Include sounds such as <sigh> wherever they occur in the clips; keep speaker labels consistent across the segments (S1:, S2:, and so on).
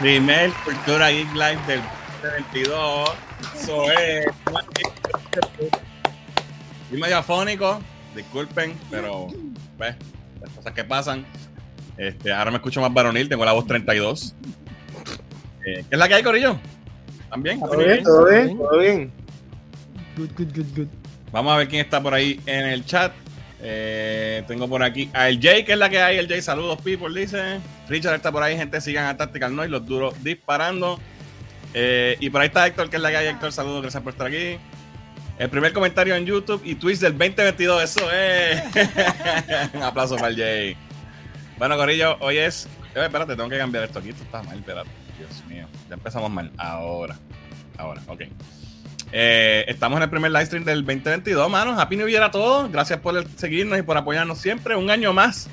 S1: Primer Cultura Geek Live del 22. Eso es. Y medio afónico, disculpen, pero pues, las cosas que pasan. Este, ahora me escucho más varonil, tengo la voz 32. Eh, ¿Qué es la que hay, Corillo? ¿También?
S2: ¿Todo bien? ¿Todo bien? ¿Todo bien?
S3: Good, good, good, good.
S1: Vamos a ver quién está por ahí en el chat. Eh, tengo por aquí a el Jay, que es la que hay. El Jay, saludos, people, dice. Richard está por ahí, gente, sigan a Tactical Noise, los duros disparando. Eh, y por ahí está Héctor, que es la hay. Héctor, saludos, gracias por estar aquí. El primer comentario en YouTube y twist del 2022, eso es. <laughs> Un aplauso para el Jay. Bueno, Corillo, hoy es. Eh, espérate, tengo que cambiar esto aquí. Esto está mal, espérate. Dios mío, ya empezamos mal. Ahora, ahora, ok. Eh, estamos en el primer live stream del 2022, manos. Happy New Year a todos. Gracias por seguirnos y por apoyarnos siempre. Un año más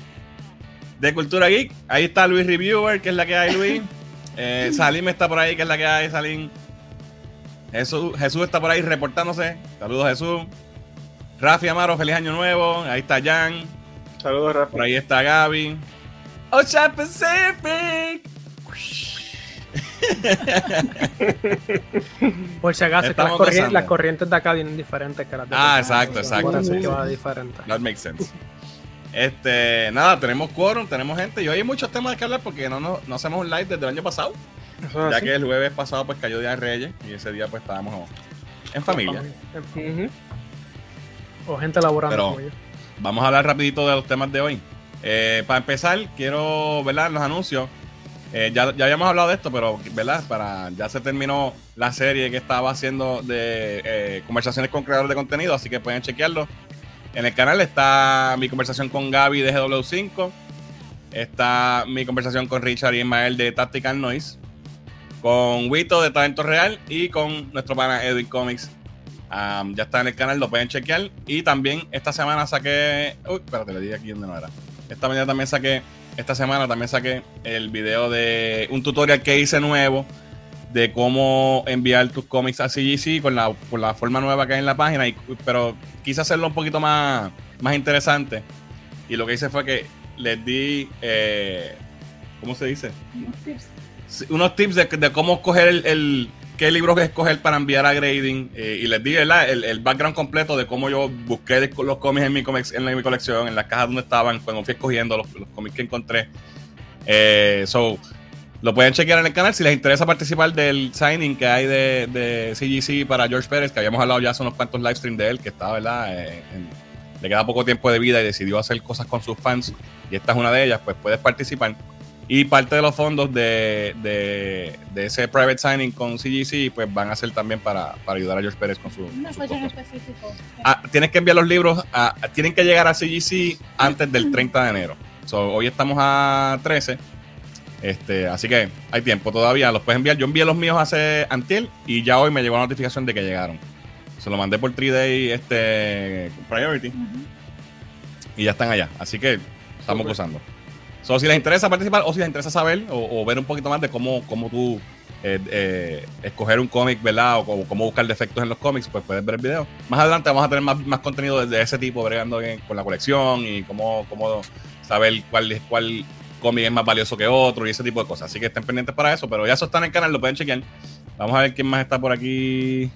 S1: de Cultura Geek. Ahí está Luis Reviewer, que es la que hay, Luis. <laughs> Eh, Salim está por ahí, que es la que hay, Salim. Jesús, Jesús está por ahí reportándose. Saludos, Jesús. Rafi Amaro, feliz año nuevo. Ahí está Jan.
S2: Saludos, Rafa.
S1: Por ahí está Gaby. Ocean Pacific. <laughs>
S3: Por si acaso, es que las, las corrientes de acá vienen diferentes que las de
S1: Ah,
S3: allá.
S1: exacto, exacto.
S3: Por eso
S1: sí,
S3: es que va diferente.
S1: That makes sense. Este, nada, tenemos quórum, tenemos gente. Y hoy hay muchos temas que hablar porque no, no, no hacemos un live desde el año pasado.
S2: Eso
S1: Ya
S2: así.
S1: que el jueves pasado pues cayó Día de Reyes y ese día pues estábamos en familia.
S3: O gente laborando
S1: Pero-
S3: como yo.
S1: Vamos a hablar rapidito de los temas de hoy. Eh, para empezar, quiero, ¿verdad? Los anuncios. Eh, ya, ya habíamos hablado de esto, pero, ¿verdad? Para, ya se terminó la serie que estaba haciendo de eh, conversaciones con creadores de contenido, así que pueden chequearlo. En el canal está mi conversación con Gaby de GW5. Está mi conversación con Richard y Ismael de Tactical Noise. Con Wito de Talento Real y con nuestro pana Edwin Comics ya está en el canal, lo pueden chequear. Y también esta semana saqué. Uy, espérate, le dije aquí donde no era. Esta mañana también saqué. Esta semana también saqué el video de un tutorial que hice nuevo de cómo enviar tus cómics a CGC con la, con la forma nueva que hay en la página. Y, pero quise hacerlo un poquito más, más interesante. Y lo que hice fue que les di. eh, ¿Cómo se dice? Sí, unos tips de, de cómo escoger el, el- qué libros escoger para enviar a grading eh, y les di. El, el background completo de cómo yo busqué los cómics en mi, en, la- mi colección, en las cajas donde estaban, cuando fui escogiendo los, los cómics que encontré. Eh, so, lo pueden chequear en el canal si les interesa participar del signing que hay de, de CGC para George Pérez, que habíamos hablado ya hace unos cuantos live streams de él, que está, ¿verdad? Eh, en- le queda poco tiempo de vida y decidió hacer cosas con sus fans, y esta es una de ellas, pues puedes participar. Y parte de los fondos de, de, de ese private signing con CGC, pues van a ser también para, para ayudar a George Pérez con su.
S4: Una
S1: con
S4: en específico.
S1: Ah, tienes que enviar los libros, a- tienen que llegar a CGC antes del 30 de enero. So, hoy estamos a 13. Este, así que hay tiempo todavía, los puedes enviar. Yo envié los míos hace antier y ya hoy me llegó la notificación de que llegaron. Se lo mandé por 3-Day este, Priority y ya están allá. Así que estamos
S2: Súper.
S1: gozando. So, si les interesa participar o si les interesa saber o, o ver un poquito más de cómo, cómo tú eh, eh, escoger un cómic, ¿verdad? O cómo, cómo buscar defectos en los cómics, pues puedes ver el video. Más adelante vamos a tener más, más contenido de ese tipo, bregando en- con la colección y cómo, cómo saber cuál, es- cuál cómic es más valioso que otro y ese tipo de cosas. Así que estén pendientes para eso, pero ya eso está en el canal, lo pueden chequear. Vamos a ver quién más está por aquí.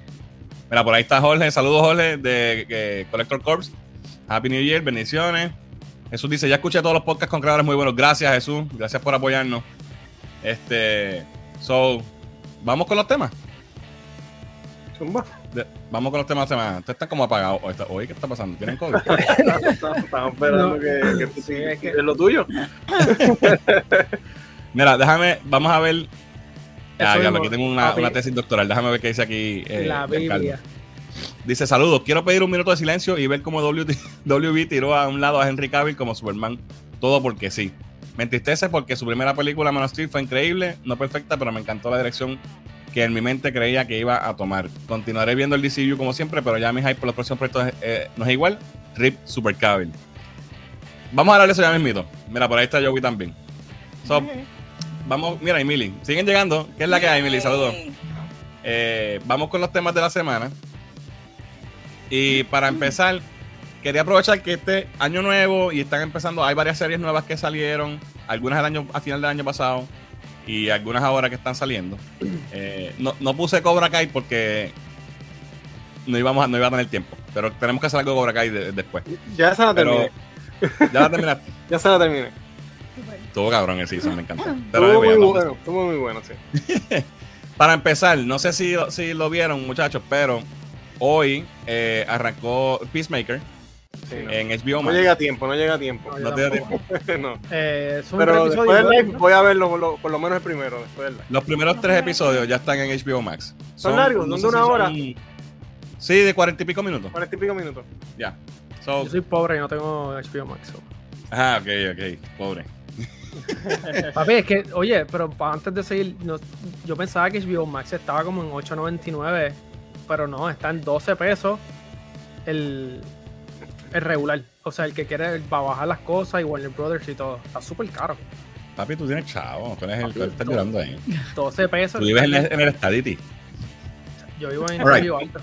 S1: Mira, por ahí está Jorge. Saludos, Jorge, de Collector Corps. Happy New Year, bendiciones. Jesús dice, ya escuché todos los podcasts con creadores muy buenos. Gracias, Jesús. Gracias por apoyarnos. Este, so, vamos con los temas.
S2: Zumba.
S1: De- vamos con los temas de la semana. Ustedes están como apagados. Oye, Oye, ¿qué está pasando? ¿Tienen COVID? <laughs>
S2: Estamos esperando
S3: No.
S2: que, que tú sigas que es lo tuyo. <laughs>
S1: Mira, déjame, vamos a ver. Ah, ya, aquí tengo una, una tesis doctoral. Déjame ver qué dice aquí. eh,
S3: la. Biblia.
S1: Dice, saludos, quiero pedir un minuto de silencio y ver cómo WB <laughs> tiró a un lado a Henry Cavill como Superman. Todo porque sí. Me entristece porque su primera película, Man of Steel, fue increíble, no perfecta, pero me encantó la dirección que en mi mente creía que iba a tomar. Continuaré viendo el DCU como siempre, pero ya mi hype por los próximos proyectos eh, no es igual. RIP Super Cavill. Vamos a hablar de eso ya mismito. Mira, por ahí está Joey también. So, vamos, mira, Emily, siguen llegando. ¿Qué es la que hay, Emily? Saludos. Eh, vamos con los temas de la semana. Y para empezar, quería aprovechar que este año nuevo y están empezando, hay varias series nuevas que salieron, algunas año, a final del año pasado. Y algunas ahora que están saliendo. Eh, no, no puse Cobra Kai porque no íbamos a, no iba a tener tiempo. Pero tenemos que hacer algo de Cobra Kai de- después.
S2: Ya se la
S1: Pero
S2: terminé.
S1: ya la terminaste. <laughs>
S2: Ya se la terminé.
S1: Estuvo cabrón el season, me encantó.
S2: Estuvo muy bueno, estuvo muy bueno, sí. <laughs>
S1: Para empezar, no sé si, si lo vieron, muchachos, pero hoy eh, arrancó Peacemaker
S2: Sí, no.
S1: en HBO
S2: No
S1: Max.
S2: llega a tiempo, no llega a tiempo.
S3: No,
S1: No te da
S3: tampoco. <laughs>
S2: no.
S3: Eh, son
S2: Pero
S3: tres
S2: después del live
S3: ¿no?
S2: voy a verlo, lo- por lo menos el primero, después del live.
S1: Los primeros tres episodios ya están en HBO Max.
S2: ¿Son largos?
S1: no
S2: ¿Son de una
S1: si
S2: hora?
S1: son- Sí, de cuarenta y pico minutos.
S2: Cuarenta y pico minutos.
S1: Ya. So,
S3: Yo soy pobre y no tengo HBO Max. so.
S1: ah, ok, ok. Pobre. <laughs>
S3: Papi, es que, oye, pero antes de seguir, no- yo pensaba que HBO Max estaba como en 8.99, pero no, está en 12 pesos el, el regular. O sea, el que quiere va a bajar las cosas y Warner Brothers y todo. Está súper caro.
S1: Papi, tú tienes chavo. Tú eres el que estás llorando ahí.
S3: 12 pesos.
S1: Tú vives en el, en el Stadity.
S3: Yo vivo en
S1: Alright.
S3: Río Alto.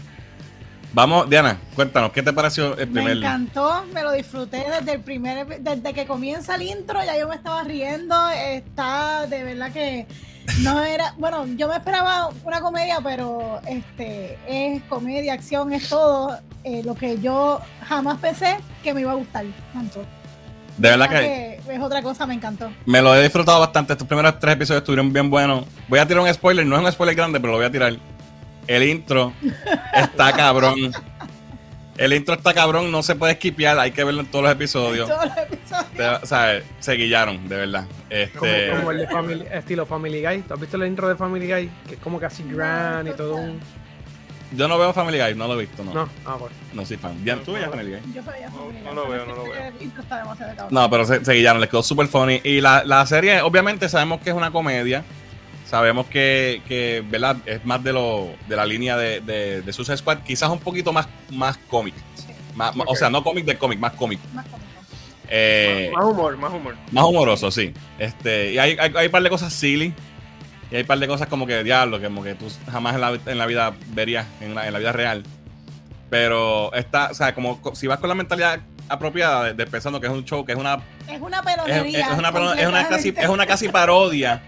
S1: Vamos, Diana, cuéntanos, ¿qué te pareció el
S4: Me
S1: primer?
S4: encantó, me lo disfruté desde el primer, desde que comienza el intro, ya yo me estaba riendo, está de verdad que no era, bueno, yo me esperaba una comedia, pero este es comedia, acción, es todo eh, lo que yo jamás pensé que me iba a gustar tanto.
S1: De verdad que
S4: es otra cosa, me encantó.
S1: me lo he disfrutado bastante. Estos primeros tres episodios estuvieron bien buenos. Voy a tirar un spoiler, no es un spoiler grande, pero lo voy a tirar. El intro <laughs> está cabrón. El intro está cabrón, no se puede esquipear, hay que verlo en todos los episodios.
S4: Todos los episodios.
S1: O sea, se guillaron, de verdad.
S3: Como,
S1: Este,
S3: como el de Family, estilo Family Guy. ¿Tú has visto el intro de Family Guy? Que es como casi grand y todo un.
S1: Yo no veo Family Guy, no lo he visto, no.
S3: No,
S1: No,
S3: ah, pues.
S1: soy fan. Diana, ¿tú veías Family Guy?
S4: Yo sabía familia,
S2: no lo veo, no lo veo.
S1: No, pero se, se les quedó súper funny. Y la, la serie, obviamente, sabemos que es una comedia. Sabemos que, que ¿verdad? Es más de lo de la línea de, de, de Suicide Squad, quizás un poquito más, más cómic.
S4: Sí,
S1: Más- más- O sea, no cómic de cómic, más cómic.
S4: más cómico.
S1: Eh,
S2: Más humor, más humor.
S1: más humoroso, sí. Este, y hay, hay, hay un par de cosas silly. Y hay un par de cosas como que diablo, que como que tú jamás en la, en la vida verías, en la, en la vida real. Pero está, o sea, como co- si vas con la mentalidad apropiada de, de pensando que es un show, que es una
S4: Es una
S1: es,
S4: pelonería.
S1: es una, es, una casi, es una casi parodia,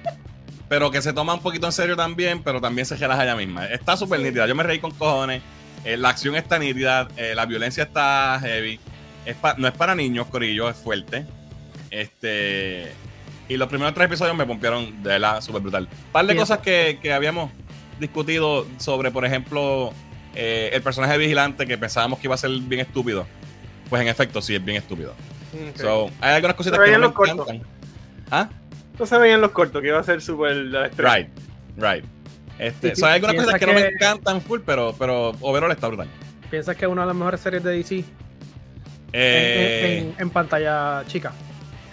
S1: pero que se toma un poquito en serio también, pero también se relaja ella misma. Está súper
S4: Sí.
S1: nítida. Yo me reí con cojones. eh, la acción está nítida, eh, la violencia está heavy. Es pa- no es para niños, Corillo, es fuerte. Este. Y los primeros tres episodios me pompearon de la súper brutal. Un par de cosas que, que habíamos discutido sobre, por ejemplo, eh, el personaje vigilante que pensábamos que iba a ser bien estúpido. Pues en efecto, sí, es bien estúpido.
S2: Ok.
S1: So, hay algunas cositas
S2: Se
S1: que no me
S2: los cortos.
S1: encantan. ¿Ah?
S2: No se veían los cortos, que iba a ser súper.
S1: Right, right. Este, so, hay algunas cosas que, no me encantan full, pero, pero overall está brutal.
S3: ¿Piensas que es una de las mejores series de DC en-
S1: Eh,
S3: en, en- en pantalla chica?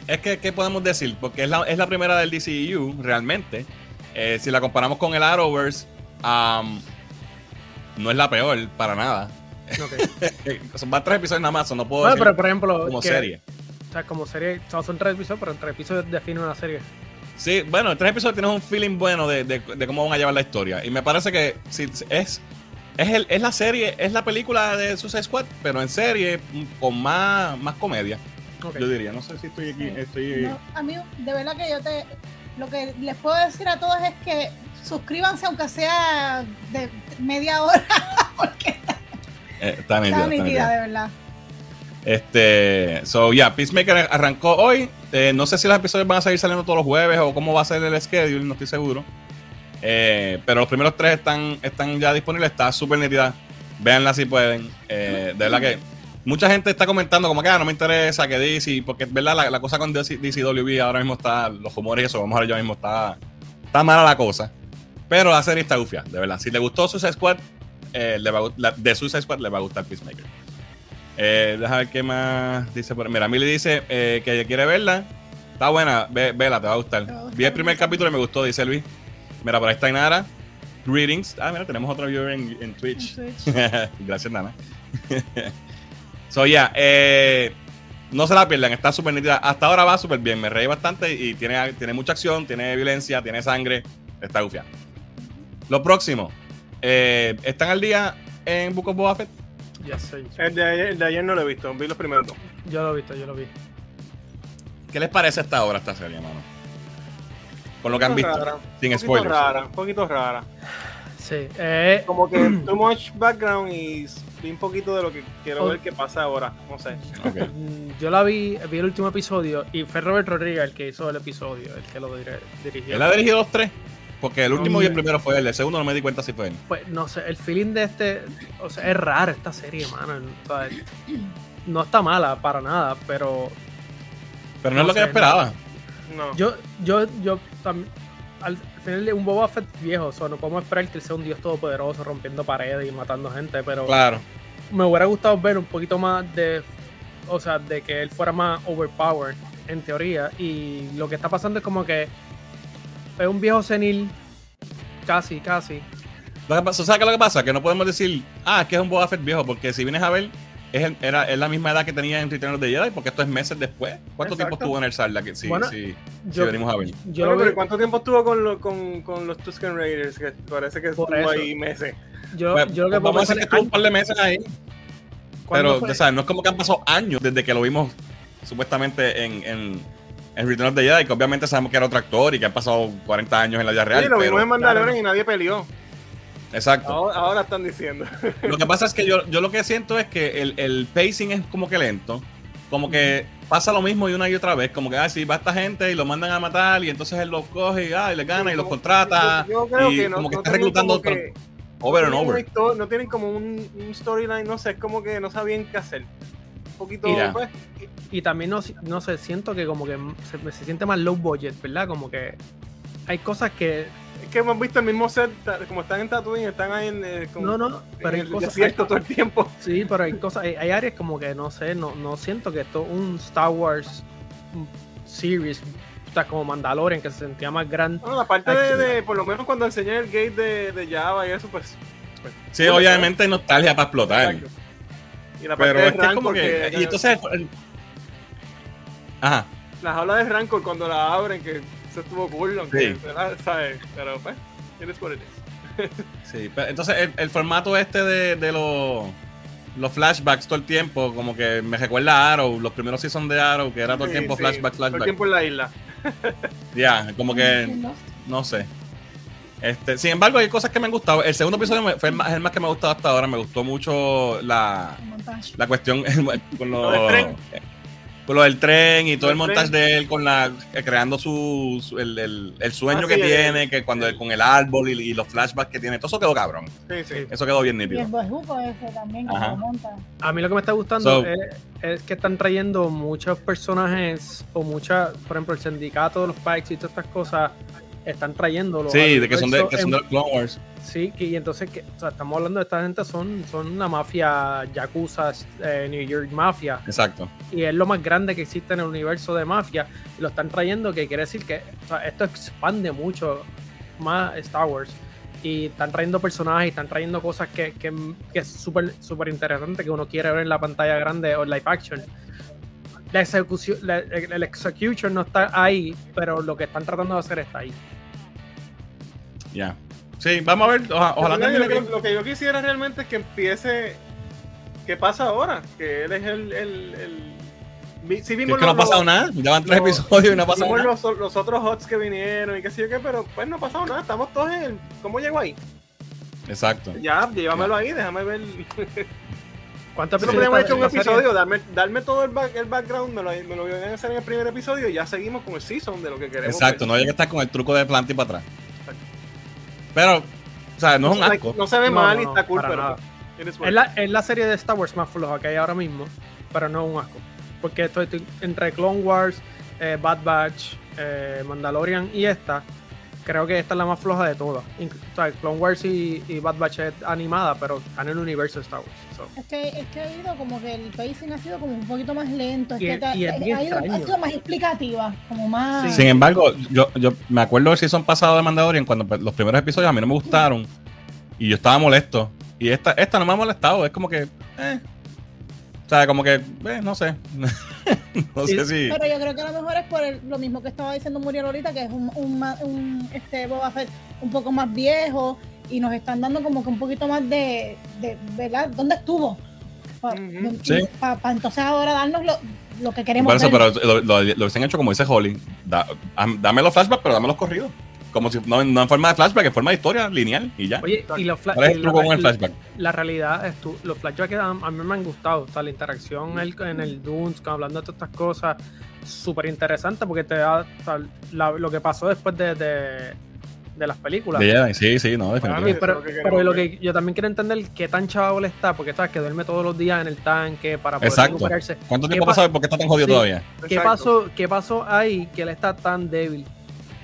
S1: Es que, ¿qué podemos decir? Porque es la, es la primera del DCU, realmente. Eh, si la comparamos con el Arrowverse, um, no es la peor, para nada. <laughs> Son más tres episodios nada más, no puedo
S3: Bueno,
S1: decir
S3: pero por ejemplo,
S1: como
S3: que-
S1: serie.
S3: O sea, como serie, o sea, son tres episodios, pero en tres episodios define una serie.
S1: Sí, bueno, en tres episodios tienes un feeling bueno de, de- de cómo van a llevar la historia. Y me parece que sí, es, es, el- es la serie, es la película de Suicide Squad, pero en serie con más, más comedia. Yo diría, no sé si estoy aquí,
S4: Sí.
S1: estoy...
S4: No, a mí, de verdad que yo te. Lo que les puedo decir a todos es que suscríbanse, aunque sea de media hora, <laughs> porque
S1: eh, está nítida,
S4: está
S1: está
S4: nítida, de verdad.
S1: Este, so yeah, Peacemaker arrancó hoy. Eh, no sé si los episodios van a seguir saliendo todos los jueves o cómo va a ser el schedule, no estoy seguro. Eh, pero los primeros tres están, están ya disponibles, está súper nítida. Véanla si pueden. Eh, de verdad que mucha gente está comentando como que ah, no me interesa que DC, porque es verdad la, la cosa con DC, DCWB ahora mismo está, los rumores y eso, vamos a ver ya mismo, está, está mala la cosa. Pero la serie está ufia, de verdad. Si le gustó Suicide Squad, eh, le va la- de Suicide Squad le va a gustar Peacemaker. Eh, deja ver qué más dice por Mira, Milly dice eh, que quiere verla. Está buena, ve, vela, te va a gustar. Vi el primer capítulo y me gustó, dice Luis. Mira, por ahí está Inara. Greetings. Ah, mira, tenemos otro viewer en, en Twitch.
S4: En Twitch. <laughs>
S1: Gracias, Nana. <laughs> so, ya, eh, no se la pierdan, está súper nítida. Hasta ahora va súper bien, me reí bastante y tiene, tiene mucha acción, tiene violencia, tiene sangre. Está gufia. Lo próximo, eh, ¿están al día en Book of Boba Fett?
S3: Ya sé.
S2: El de, ayer, el de ayer no lo he visto, vi los primeros dos.
S3: Yo lo he visto, yo lo vi.
S1: ¿Qué les parece hasta ahora esta serie, mano? con lo que han visto.
S2: rara,
S1: Sin
S2: un poquito
S1: spoilers.
S2: rara, un poquito rara.
S3: Sí. Eh,
S2: Como que <clears throat> too much background y vi un poquito de lo que quiero
S3: Oh.
S2: ver qué pasa ahora. No sé.
S3: Mm, yo la vi, vi el último episodio y fue Robert Rodríguez el que hizo el episodio, el que lo dirigió.
S1: Él ha dirigido los tres. Porque el último
S3: No,
S1: y el primero fue él. El segundo no me di cuenta si fue él.
S3: Pues no sé, el feeling de este, o sea, es raro esta serie, mano. o sea, no está mala para nada, pero
S1: Pero no, es lo que yo esperaba.
S2: No.
S3: yo, yo, yo también, al de un Boba Fett viejo, o sea, no podemos esperar que él sea un dios todopoderoso rompiendo paredes y matando gente, pero
S1: Claro.
S3: me hubiera gustado ver un poquito más de, o sea, de que él fuera más overpowered en teoría y lo que está pasando es como que es un viejo senil, casi, casi.
S1: Lo que pasa- ¿Sabes qué es lo que pasa? Que no podemos decir, ah, es que es un Boba Fett viejo. Porque si vienes a ver, es, el- era, es la misma edad que tenía en Return of the Jedi. Porque esto es meses después. ¿Cuánto
S2: Exacto.
S1: tiempo estuvo en el Sarla? Que, si,
S3: Bueno,
S1: si, venimos a ver.
S3: yo
S2: Bueno,
S3: lo
S2: pero ¿cuánto tiempo estuvo con, lo- con, con los Tusken Raiders? Que parece que estuvo
S3: eso.
S2: ahí meses.
S3: yo,
S1: Pues,
S3: yo lo que puedo
S1: vamos a decir que
S3: es,
S1: estuvo un par de meses ahí.
S3: ¿cuándo
S1: Pero,
S3: fue?
S1: o sea, no es como que han pasado años desde que lo vimos supuestamente en, en, en Return of the Jedi. Que obviamente sabemos que era otro actor y que han pasado 40 años en la vida real.
S2: Sí, lo
S1: pero-
S2: vimos en Mandalorian
S3: claro.
S2: y nadie peleó.
S1: Exacto.
S2: Ahora, ahora están diciendo.
S1: Lo que pasa es que yo, yo lo que siento es que el, el pacing es como que lento. Como que pasa lo mismo y una y otra vez. Como que, ah, sí, va esta gente y lo mandan a matar y entonces él los coge y, ah, y le gana y los contrata.
S2: Yo, yo creo
S1: y
S2: que no,
S1: como que
S2: no
S1: está reclutando
S2: como que-
S1: over
S2: no
S1: and over.
S2: No tienen como un, un storyline, no sé, es como que no sabían qué hacer. Un poquito, pues,
S3: Y también no, no sé, siento que como que se, se siente más low budget, ¿verdad? Como que hay cosas que.
S2: Que hemos visto el mismo set, como están en Tatooine, están ahí en, eh, como
S3: No, no,
S2: en
S3: pero hay
S2: el
S3: cosas.
S2: desierto todo el tiempo.
S3: Sí, pero hay cosas, hay, hay áreas como que no sé, no, no siento que esto es un Star Wars series, o sea, como Mandalorian, que se sentía más grande.
S2: Bueno, la parte de, de- por lo menos cuando enseñé el gate de, de Java y eso, pues. pues,
S1: Sí,
S2: bueno,
S1: obviamente hay nostalgia para explotar.
S2: exacto. Y la parte
S1: Pero
S2: de
S1: es que es como que.
S2: que-
S1: Y entonces. el- Ajá.
S2: la jaula de Rancor cuando la abren, que eso estuvo cool, aunque,
S1: Sí.
S2: ¿verdad? ¿sabes? Pero pues, it is.
S1: Sí, pero entonces el, el formato este de, de los, los flashbacks todo el tiempo, como que me recuerda a Arrow, los primeros seasons de Arrow, que era todo el
S2: Sí,
S1: tiempo
S2: sí,
S1: flashback,
S2: Todo el
S1: flashback.
S2: tiempo en la isla. <laughs>
S1: Ya, como que,
S4: No,
S1: sé. Este, sin embargo, hay cosas que me han gustado. El segundo episodio fue el más, el más que me ha gustado hasta ahora. Me gustó mucho la, la cuestión <laughs> con
S2: Lo
S1: con lo del tren y todo el montaje de él con la eh, creando su, su- el, el- el sueño
S2: Ah,
S1: que
S2: sí, el-
S1: tiene, que cuando con el árbol y, y los flashbacks que tiene, todo eso quedó cabrón.
S2: Sí, sí.
S1: Eso quedó bien
S4: Y
S1: nítido.
S4: el bejuco ese también, que monta.
S3: A mí lo que me está gustando
S1: So-
S3: es, es que están trayendo muchos personajes o muchas, por ejemplo, el sindicato de los Pikes y todas estas cosas están trayéndolo.
S1: Sí, de que son de, que son de
S3: en-
S1: los Clone Wars.
S3: Sí, y entonces que, o sea, estamos hablando de esta gente, son, son una mafia, Yakuza, eh, New York Mafia,
S1: Exacto.
S3: y es lo más grande que existe en el universo de mafia, y lo están trayendo, que quiere decir que o sea, esto expande mucho más Star Wars, y están trayendo personajes, y están trayendo cosas que, que, que es súper súper interesante, que uno quiere ver en la pantalla grande o en live action. La ejecución, la- el, el execution no está ahí, pero lo que están tratando de hacer está ahí.
S1: Ya. Sí, vamos a ver. oja- ojalá
S2: Lo que- lo, que,
S1: bien.
S2: lo que yo quisiera realmente es que empiece. ¿Qué pasa ahora? Que él es el. el, el- sí vimos
S1: es que no ha
S2: los-
S1: pasado nada. Ya van tres
S2: los-
S1: episodios y no ha pasado
S2: vimos
S1: nada.
S2: los, los otros hots que vinieron y qué sé yo qué, pero pues no ha pasado nada. Estamos todos en el. ¿Cómo llegó ahí?
S1: Exacto.
S2: Ya, llévamelo ahí, déjame ver. <laughs>
S3: ¿Cuántos
S2: Eso lo
S3: episodios
S2: podríamos
S3: está
S2: hecho un episodio, darme, darme todo el, back- el background, me lo, me lo voy a hacer en el primer episodio y ya seguimos con el season de lo que queremos.
S1: Exacto.
S2: ver.
S1: No hay que estar con el truco de planta y para atrás. Pero, o sea, no es un asco.
S2: no se ve
S3: No,
S2: mal y
S3: no,
S2: está cool,
S3: para
S2: pero.
S3: nada. Es la, es la serie de Star Wars más floja que hay ahora mismo, pero no es un asco. Porque estoy, estoy entre Clone Wars, eh, Bad Batch, eh, Mandalorian y esta. Creo que esta es la más floja de todas. O sea, Clone Wars y, y Bad Batch es animada, pero están en el universo de Star Wars. so.
S4: Es que, es que ha ido como que el pacing ha sido como un poquito más lento. Es
S3: Y
S4: que ha, ido, ha
S3: extraño.
S4: sido más explicativa, como más.
S3: Sí.
S1: Sin embargo, yo, yo me acuerdo del season pasado de Mandalorian cuando pues, los primeros episodios a mí no me gustaron y yo estaba molesto. Y esta, esta no me ha molestado, es como que, eh. O sea, como que, eh, no sé. <laughs> no
S3: Sí,
S1: sé si.
S4: Pero yo creo que a lo mejor es por el- lo mismo que estaba diciendo Muriel ahorita, que es un, un, un, este Boba Fett un poco más viejo y nos están dando como que un poquito más de, de ¿verdad? ¿Dónde estuvo? Para.
S1: Sí.
S4: entonces ahora darnos lo, lo que queremos
S1: Por eso,
S4: ver.
S1: pero lo, lo, lo hubiesen hecho como dice Holly. Da- am- dame los flashbacks, pero dame los corridos. Como si no, no en forma de flashback, en forma de historia lineal y ya.
S3: Oye, y los fla-
S1: ¿Cuál es
S3: la-
S1: truco con el
S3: la-
S1: flashback?
S3: La realidad es tú, los flashbacks a, a mí me han gustado. O sea, la interacción en el, en el Dunes, hablando de todas estas cosas, súper interesante porque te da o sea, la- lo que pasó después de, de, de las películas.
S1: Sí, sí, no, definitivamente.
S3: Pero,
S2: es lo que
S3: pero lo que yo también quiero entender qué tan chaval está, porque sabes que duerme todos los días en el tanque para poder
S1: Exacto.
S3: recuperarse.
S1: ¿Cuánto
S3: ¿Qué
S1: tiempo
S3: pa-
S1: pasado y por qué está tan jodido
S3: Sí.
S1: todavía?
S3: ¿Qué pasó, ¿Qué pasó ahí que él está tan débil?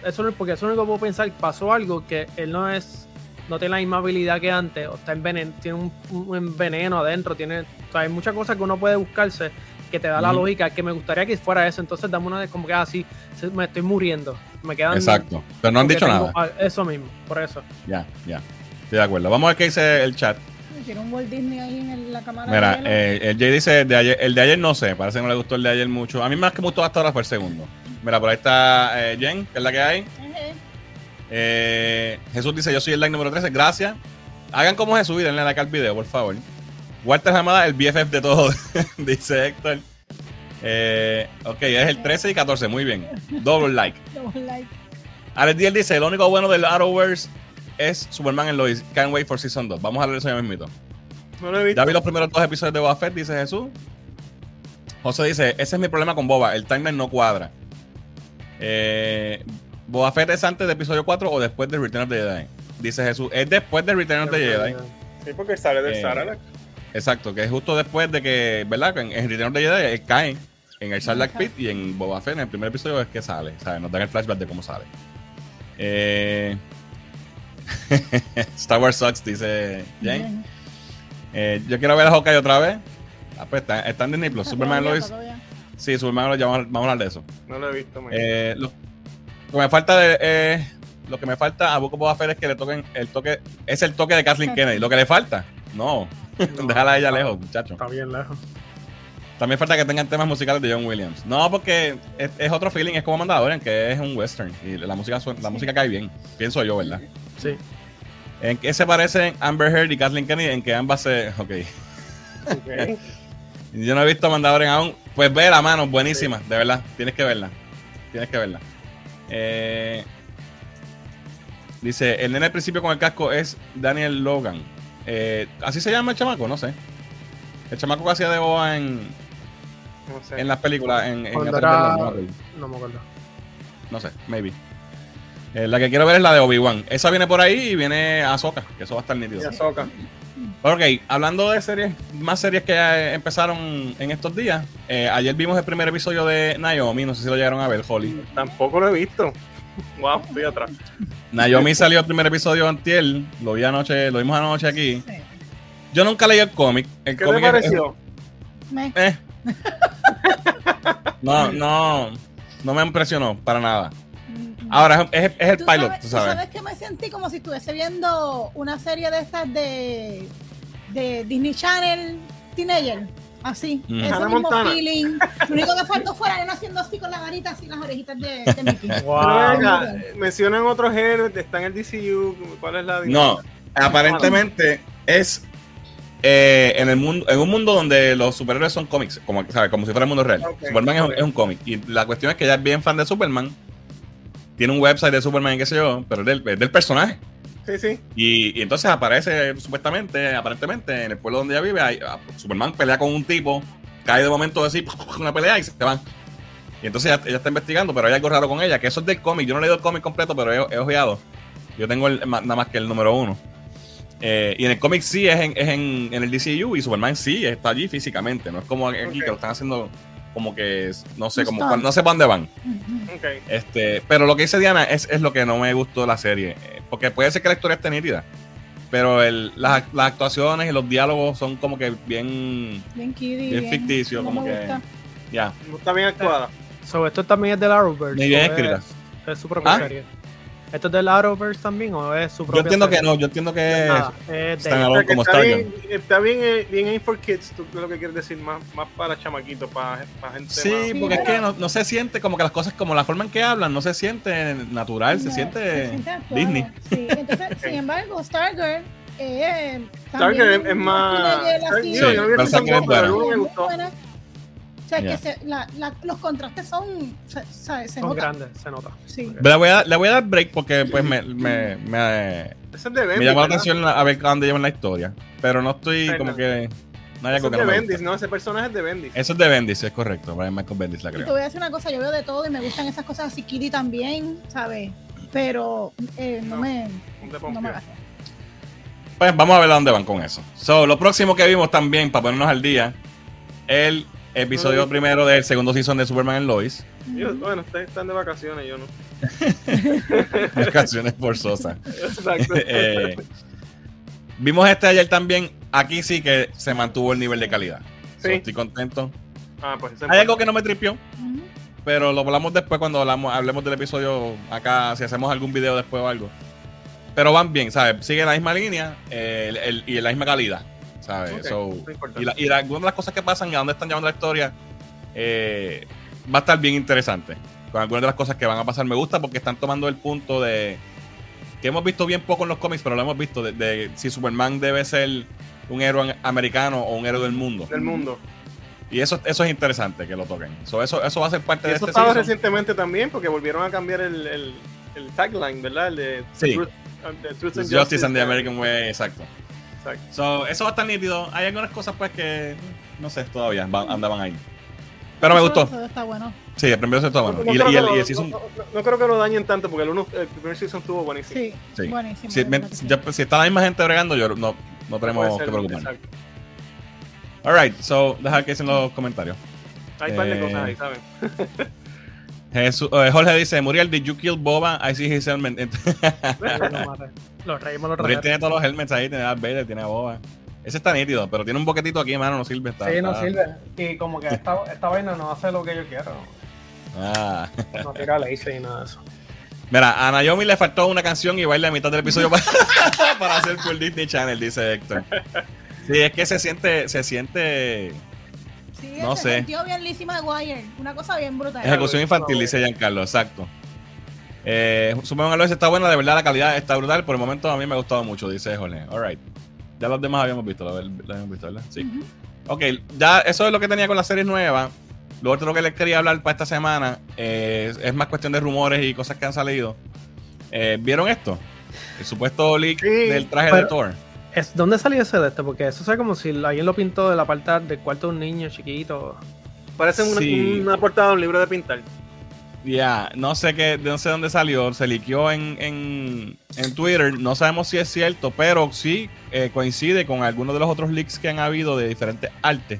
S3: Eso no es porque eso es lo único que puedo pensar. Pasó algo que él no es, no tiene la misma habilidad que antes, o está envenen, tiene un, un veneno adentro, tiene, o sea, hay muchas cosas que uno puede buscarse que te da la lógica, que me gustaría que fuera eso. Entonces dame una de como que así, me estoy muriendo. Me quedan.
S1: Exacto. Pero no han dicho
S3: tengo-
S1: nada.
S3: ah, Eso mismo, por eso.
S1: Ya, ya. Estoy de acuerdo. Vamos a ver qué dice el chat.
S4: Tiene un Walt Disney ahí en el- la cámara.
S1: Mira,
S4: de
S1: eh, el Jay dice, el de, ayer, el de ayer no sé, parece que no le gustó el de ayer mucho. A mí más que me gustó hasta ahora fue el segundo. Mira, por ahí está eh, Jen, que es la que hay. Eh, Jesús dice, yo soy el like número 13, gracias. Hagan como Jesús y denle like al video, por favor. Walter Hamada, el BFF de todo, <laughs> dice Héctor. Eh, ok, es el 13 y 14, muy bien. Doble like. <laughs>
S4: Double like.
S1: Alex Diel dice, lo único bueno del Arrowverse es Superman en Lois. Can't wait for Season 2. Vamos a ver eso ya mismito.
S2: No lo he visto.
S1: Ya vi los primeros dos episodios de Boba Fett, dice Jesús. José dice, ese es mi problema con Boba, el timeline no cuadra. Eh, Boba Fett es antes del episodio 4 o después de Return of the Jedi. Dice Jesús, es después de Return of the Jedi.
S2: Sí, porque sale del
S1: Eh,
S2: Sarlacc.
S1: Exacto, que es justo después de que, ¿verdad? En, en Return of the Jedi él cae en el Sarlacc Pit y en Boba Fett en el primer episodio es que sale. ¿sabes? Nos dan el flashback de cómo sale. Eh, <laughs> Star Wars Sucks, dice Jane. Eh, yo quiero ver a Hawkeye otra vez. Ah, pues está, está en Disney Plus. Superman
S4: todavía,
S1: Lois. Sí, Superman ya vamos, vamos a hablar de eso.
S2: No lo he visto.
S1: Eh, lo, lo que me falta de, eh, lo que me falta a Buco Boba Fett es que le toquen el toque. Es el toque de Kathleen Kennedy. Lo que le falta. No. <laughs> Déjala a ella lejos, muchacho.
S3: Está bien lejos.
S1: También falta que tengan temas musicales de John Williams. No, porque es, es otro feeling, es como Mandalorian, que es un western. Y la música suena- la música cae bien. Pienso yo, ¿verdad?
S3: Sí.
S1: ¿En qué se parecen Amber Heard y Kathleen Kennedy? En que ambas se. Ok.
S2: Ok. <laughs>
S1: Yo no he visto Mandalorian aún. Pues ve la mano, buenísima, de verdad. Tienes que verla. Tienes que verla. Eh, dice: El nene al principio con el casco es Daniel Logan. Eh, ¿Así se llama el chamaco? No sé. El chamaco que hacía de boa en,
S2: No sé.
S1: en las películas. En, en
S3: era-
S1: no me acuerdo.
S3: No me acuerdo.
S1: No sé, maybe. Eh, la que quiero ver es la de Obi-Wan. Esa viene por ahí y viene Ahsoka, que eso va a estar nítido.
S2: Y Ahsoka.
S1: Ok, hablando de series, más series que empezaron en estos días. eh, ayer vimos el primer episodio de Naomi, no sé si lo llegaron a ver, Holly.
S2: Tampoco lo he visto. Wow, estoy atrás.
S1: Naomi salió el primer episodio antier, lo vi anoche, lo vimos anoche aquí.
S4: Sí.
S1: Yo nunca leí el cómic. El
S2: ¿Qué te
S1: cómic es-
S2: pareció?
S4: Me-
S1: eh. <laughs> No, no, no me impresionó para nada. Ahora es, el
S4: ¿Tú
S1: pilot,
S4: sabes,
S1: tú
S4: tú
S1: sabes.
S4: sabes que me sentí como si estuviese viendo una serie de estas de, de Disney Channel Teenager. Así,
S1: Mm.
S4: ese
S2: Hannah
S4: mismo
S2: Montana.
S4: feeling. Lo único que faltó fuera él haciendo así con la varita, así las orejitas de, de Mickey.
S3: Wow.
S2: Mencionan otros héroes, están en el DCU. ¿Cuál es la
S1: No,
S2: dinámica?
S1: aparentemente es eh, en el mundo, en un mundo donde los superhéroes son cómics, como, ¿sabes? como si fuera el mundo real. Superman es un- un cómic. Y la cuestión es que ella es bien fan de Superman. Tiene un website de Superman qué sé yo, pero es del, es del personaje.
S2: Sí, sí.
S1: Y, y entonces aparece supuestamente, aparentemente, en el pueblo donde ella vive, hay- ah, Superman pelea con un tipo, cae de momento así, <laughs> una pelea y se van. Y entonces ella, ella está investigando, pero hay algo raro con ella, que eso es del cómic. Yo no he leído el cómic completo, pero he, he ojeado. Yo tengo el- nada más que el número uno. Eh, y en el cómic sí es, en, es en, en el DCU y Superman sí está allí físicamente. No es como aquí que lo están haciendo como que, no sé, como no sé para dónde van. Este, pero lo que dice Diana es, es lo que no me gustó de la serie. eh, Porque puede ser que la historia esté nítida. Pero el, las, las actuaciones y los diálogos son como que bien.
S4: Bien kiddie.
S1: Bien ficticio,
S4: no
S1: como
S4: me
S1: que-. Ya.
S2: No está bien actuada.
S3: So, ¿Esto también es del Arrowverse?
S1: Muy bien escrita.
S3: Es, es su propia
S1: ¿Ah?
S3: serie. ¿Esto es del Arrowverse también o es su
S1: Yo
S3: propia
S1: entiendo que no, yo entiendo que es.
S3: Nada, es de
S1: están
S3: ella.
S1: a-
S2: O sea, que
S1: como
S2: está
S1: Star
S2: bien, está bien, eh, bien aim for kids, tú lo que quieres decir, más, más para chamaquitos, para, para gente
S1: Sí,
S2: más-
S4: Sí,
S1: porque es que no, no se siente como que las cosas, como la forma en que hablan, no se siente natural, se siente. Disney.
S4: Sí, entonces, <laughs> sin embargo, Stargirl Eh, también
S2: es, es más.
S4: tiene hielo
S2: Stark-
S4: sea,
S1: Ya.
S4: que se- la- la- los contrastes son. Se, se, se
S3: Son
S4: nota.
S3: grandes, se nota.
S4: Sí.
S1: Le voy, a, le voy a dar break porque pues me, me, me,
S2: Ese es de
S1: me
S2: Bendis.
S1: llamó la atención a ver a dónde llevan la historia. Pero no estoy como
S2: no.
S1: que. No hay algo
S2: es
S1: que
S2: de
S1: no me
S2: Bendis, no, ese personaje es de Bendis.
S1: Eso es de Bendis, es correcto. Brian Michael Bendis la
S4: Y te
S1: creo.
S4: voy a decir una cosa, yo veo de todo y me gustan esas cosas así, Kitty también, ¿sabes? Pero eh, no,
S2: No,
S4: me. No me.
S1: Pues vamos a ver a dónde van con eso. So, lo próximo que vimos también, para ponernos al día, el episodio primero del segundo season de Superman and Lois.
S2: Yo- bueno, ustedes están de vacaciones, yo no. <laughs>
S1: Canciones forzosas.
S2: Exacto. <laughs>
S1: Eh, vimos este ayer también. Aquí sí que se mantuvo el nivel de calidad. So,
S2: Sí.
S1: estoy contento.
S2: ah, pues
S1: Hay algo que no me tripió, pero lo hablamos después cuando hablamos, hablemos del episodio acá, si hacemos algún video después o algo. Pero van bien, ¿sabes? Sigue la misma línea eh, el- el- y la misma calidad, ¿sabes?
S2: Ok,
S1: So,
S2: no importa.
S1: y la- y la- algunas de las cosas que pasan y a dónde están llevando la historia eh, va a estar bien interesante. Con algunas de las cosas que van a pasar me gusta porque están tomando el punto de que hemos visto bien poco en los cómics, pero lo hemos visto de, de si Superman debe ser un héroe americano o un héroe del mundo.
S2: del mundo.
S1: Y eso, eso es interesante que lo toquen. So, eso, eso va a ser parte
S2: Y
S1: de
S2: eso
S1: este
S2: estaba
S1: season.
S2: recientemente también, porque volvieron a cambiar el, el, el tagline, ¿verdad? El de
S1: Sí.
S2: Truth, the Truth and
S1: Justice, and the American Way, exacto.
S2: Exacto.
S1: So, eso va a estar nítido. Hay algunas cosas pues que no sé, todavía van- andaban ahí. Pero me
S4: Eso-
S1: gustó.
S4: eso está bueno.
S1: Sí, el primero se está bueno.
S2: No,
S1: Y,
S2: creo
S1: y
S2: que
S1: el,
S2: lo-
S1: y el season-
S2: no- no- no creo que lo dañen tanto, porque el, uno, el primer season estuvo buenísimo.
S4: Sí,
S1: Sí.
S4: buenísimo.
S1: si, me- ya, pues, si está la misma gente bregando, yo no, no tenemos
S2: ser,
S1: que preocuparnos.
S2: exacto.
S1: Alright, so, deja que dicen los comentarios.
S2: Hay un par de
S1: Eh,
S2: cosas ahí, ¿saben?
S1: Jesús- eh, Jorge dice, Muriel, did you kill Boba? I see his helmet. <laughs>
S3: Los reímos, los reímos.
S1: tiene todos los helmets ahí, tiene a Vader, tiene a Boba. Ese está nítido, pero tiene un boquetito aquí, mano, no sirve. Está,
S3: Sí, no
S1: está-
S3: sirve. Y como que esta, esta vaina no hace lo que yo quiero.
S1: Ah.
S3: No tira laser y nada de eso.
S1: Mira, a Naomi le faltó una canción y baila a mitad del episodio para, <laughs> para hacer por Disney Channel, dice Héctor. Sí, es que se siente, se siente
S4: Sí,
S1: no
S4: se
S1: sé.
S4: sintió bien Lizzie McGuire. Una cosa bien brutal.
S1: ejecución infantil, dice Giancarlo, exacto. Eh, Superman Lois está buena, de verdad la calidad está brutal. Por el momento a mí me ha gustado mucho, dice Jorge. Alright. Ya los demás habíamos visto, habíamos visto, ¿verdad? Sí.
S4: Ujú.
S1: Ok, ya eso es lo que tenía con las series nuevas. Lo otro que les quería hablar para esta semana eh, es más cuestión de rumores y cosas que han salido. Eh, ¿Vieron esto? El supuesto leak
S2: Sí,
S1: del traje de Thor.
S3: Es, ¿Dónde salió ese de este? Porque eso es como si alguien lo pintó de la parte del cuarto de un niño chiquito.
S2: Parece una,
S1: Sí.
S2: una portada de un libro de pintar.
S1: Ya, no sé qué, no sé dónde salió, se liqueó en, en, en Twitter, no sabemos si es cierto, pero sí eh, coincide con algunos de los otros leaks que han habido de diferentes artes.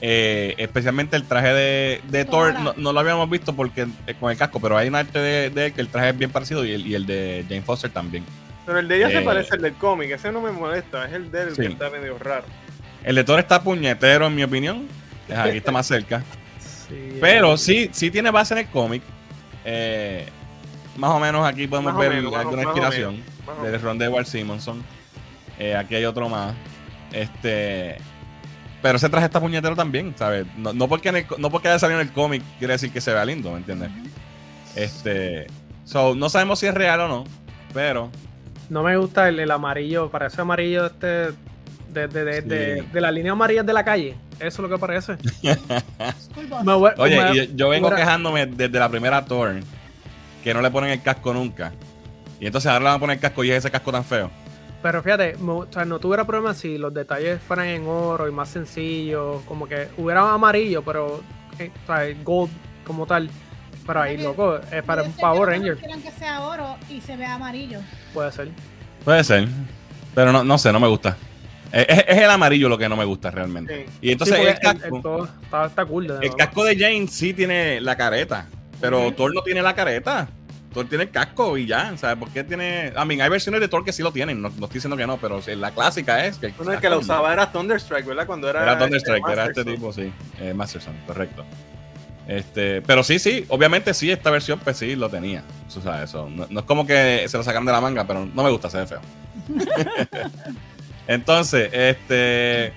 S1: Eh, especialmente el traje de, de Thor, no, no lo habíamos visto porque eh, con el casco, pero hay un arte de, de él que el traje es bien parecido y el, y el de Jane Foster también.
S2: Pero el de ella
S1: Eh.
S2: se parece al del cómic, ese no me molesta, es el de él
S1: Sí.
S2: que está medio raro.
S1: El de Thor está puñetero, en mi opinión. Aquí <laughs> está más cerca.
S3: Sí,
S1: Pero sí, sí tiene base en el cómic. Eh, más o menos aquí podemos ver
S2: menos,
S1: alguna
S2: más
S1: inspiración
S2: Más
S1: del ron de Walt Simonson. Eh, aquí hay otro más. Este. Pero ese traje está puñetero también, ¿sabes? No, no porque, en el co- no porque haya salido en el cómic quiere decir que se vea lindo, ¿me entiendes? Este. So, no sabemos si es real o no, pero.
S3: No me gusta el, el amarillo, parece amarillo este de, de, de,
S1: Sí.
S3: de, de las líneas amarillas de la calle. Eso es lo que parece. <laughs>
S1: Oye,
S3: me-
S1: yo vengo
S3: Mira.
S1: quejándome desde la primera Thor que no le ponen el casco nunca. Y entonces ahora le van a poner el casco y es ese casco tan feo.
S3: Pero fíjate, me- o sea, no tuviera problema si los detalles fueran en oro y más sencillos, como que hubiera amarillo, pero eh, o sea, gold como tal. Pero ahí, loco, es para un Power
S4: que
S3: Ranger,
S4: Quieren que sea oro y se vea amarillo.
S3: puede ser.
S1: Puede ser. Pero no, no sé, no me gusta. Es, es- el amarillo lo que no me gusta realmente.
S2: Sí.
S1: Y entonces
S3: Sí,
S1: el casco.
S3: el todo está, está cool. de
S1: El casco de Jane sí tiene la careta. Pero
S2: Ujú.
S1: Thor no tiene la careta. Thor tiene el casco y ya. ¿Sabes por qué tiene.? A mí, hay versiones de Thor que sí lo tienen. No, no estoy diciendo que no, pero sí, la clásica es que. el
S2: Bueno, el que la usaba era Thunderstrike, ¿verdad? Cuando era.
S1: Era Thunderstrike, era este tipo, sí. Eh, Masterson, correcto. Este, pero sí, sí, obviamente sí, esta versión pues sí lo tenía. Tú sabes, eso. No, no es como que se lo sacan de la manga, pero no me gusta, se ve feo. <laughs> Entonces, este.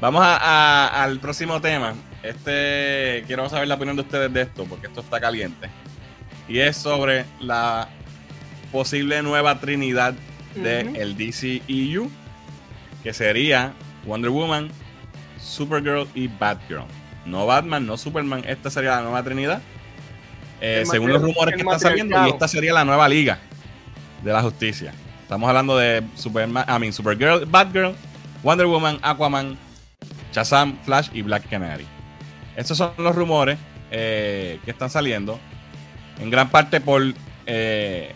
S1: Vamos a- a- al próximo tema. Este. Quiero saber la opinión de ustedes de esto, porque esto está caliente. Y es sobre la posible nueva Trinidad del
S2: Ujú.
S1: el DCEU, que sería Wonder Woman, Supergirl y Batgirl. No Batman, no Superman, esta sería la nueva Trinidad. Eh, según los rumores que están saliendo, y esta sería la nueva liga de la justicia. Estamos hablando de Superman, I mean, Supergirl, Batgirl, Wonder Woman, Aquaman, Shazam, Flash y Black Canary. Estos son los rumores eh, que están saliendo. En gran parte por eh,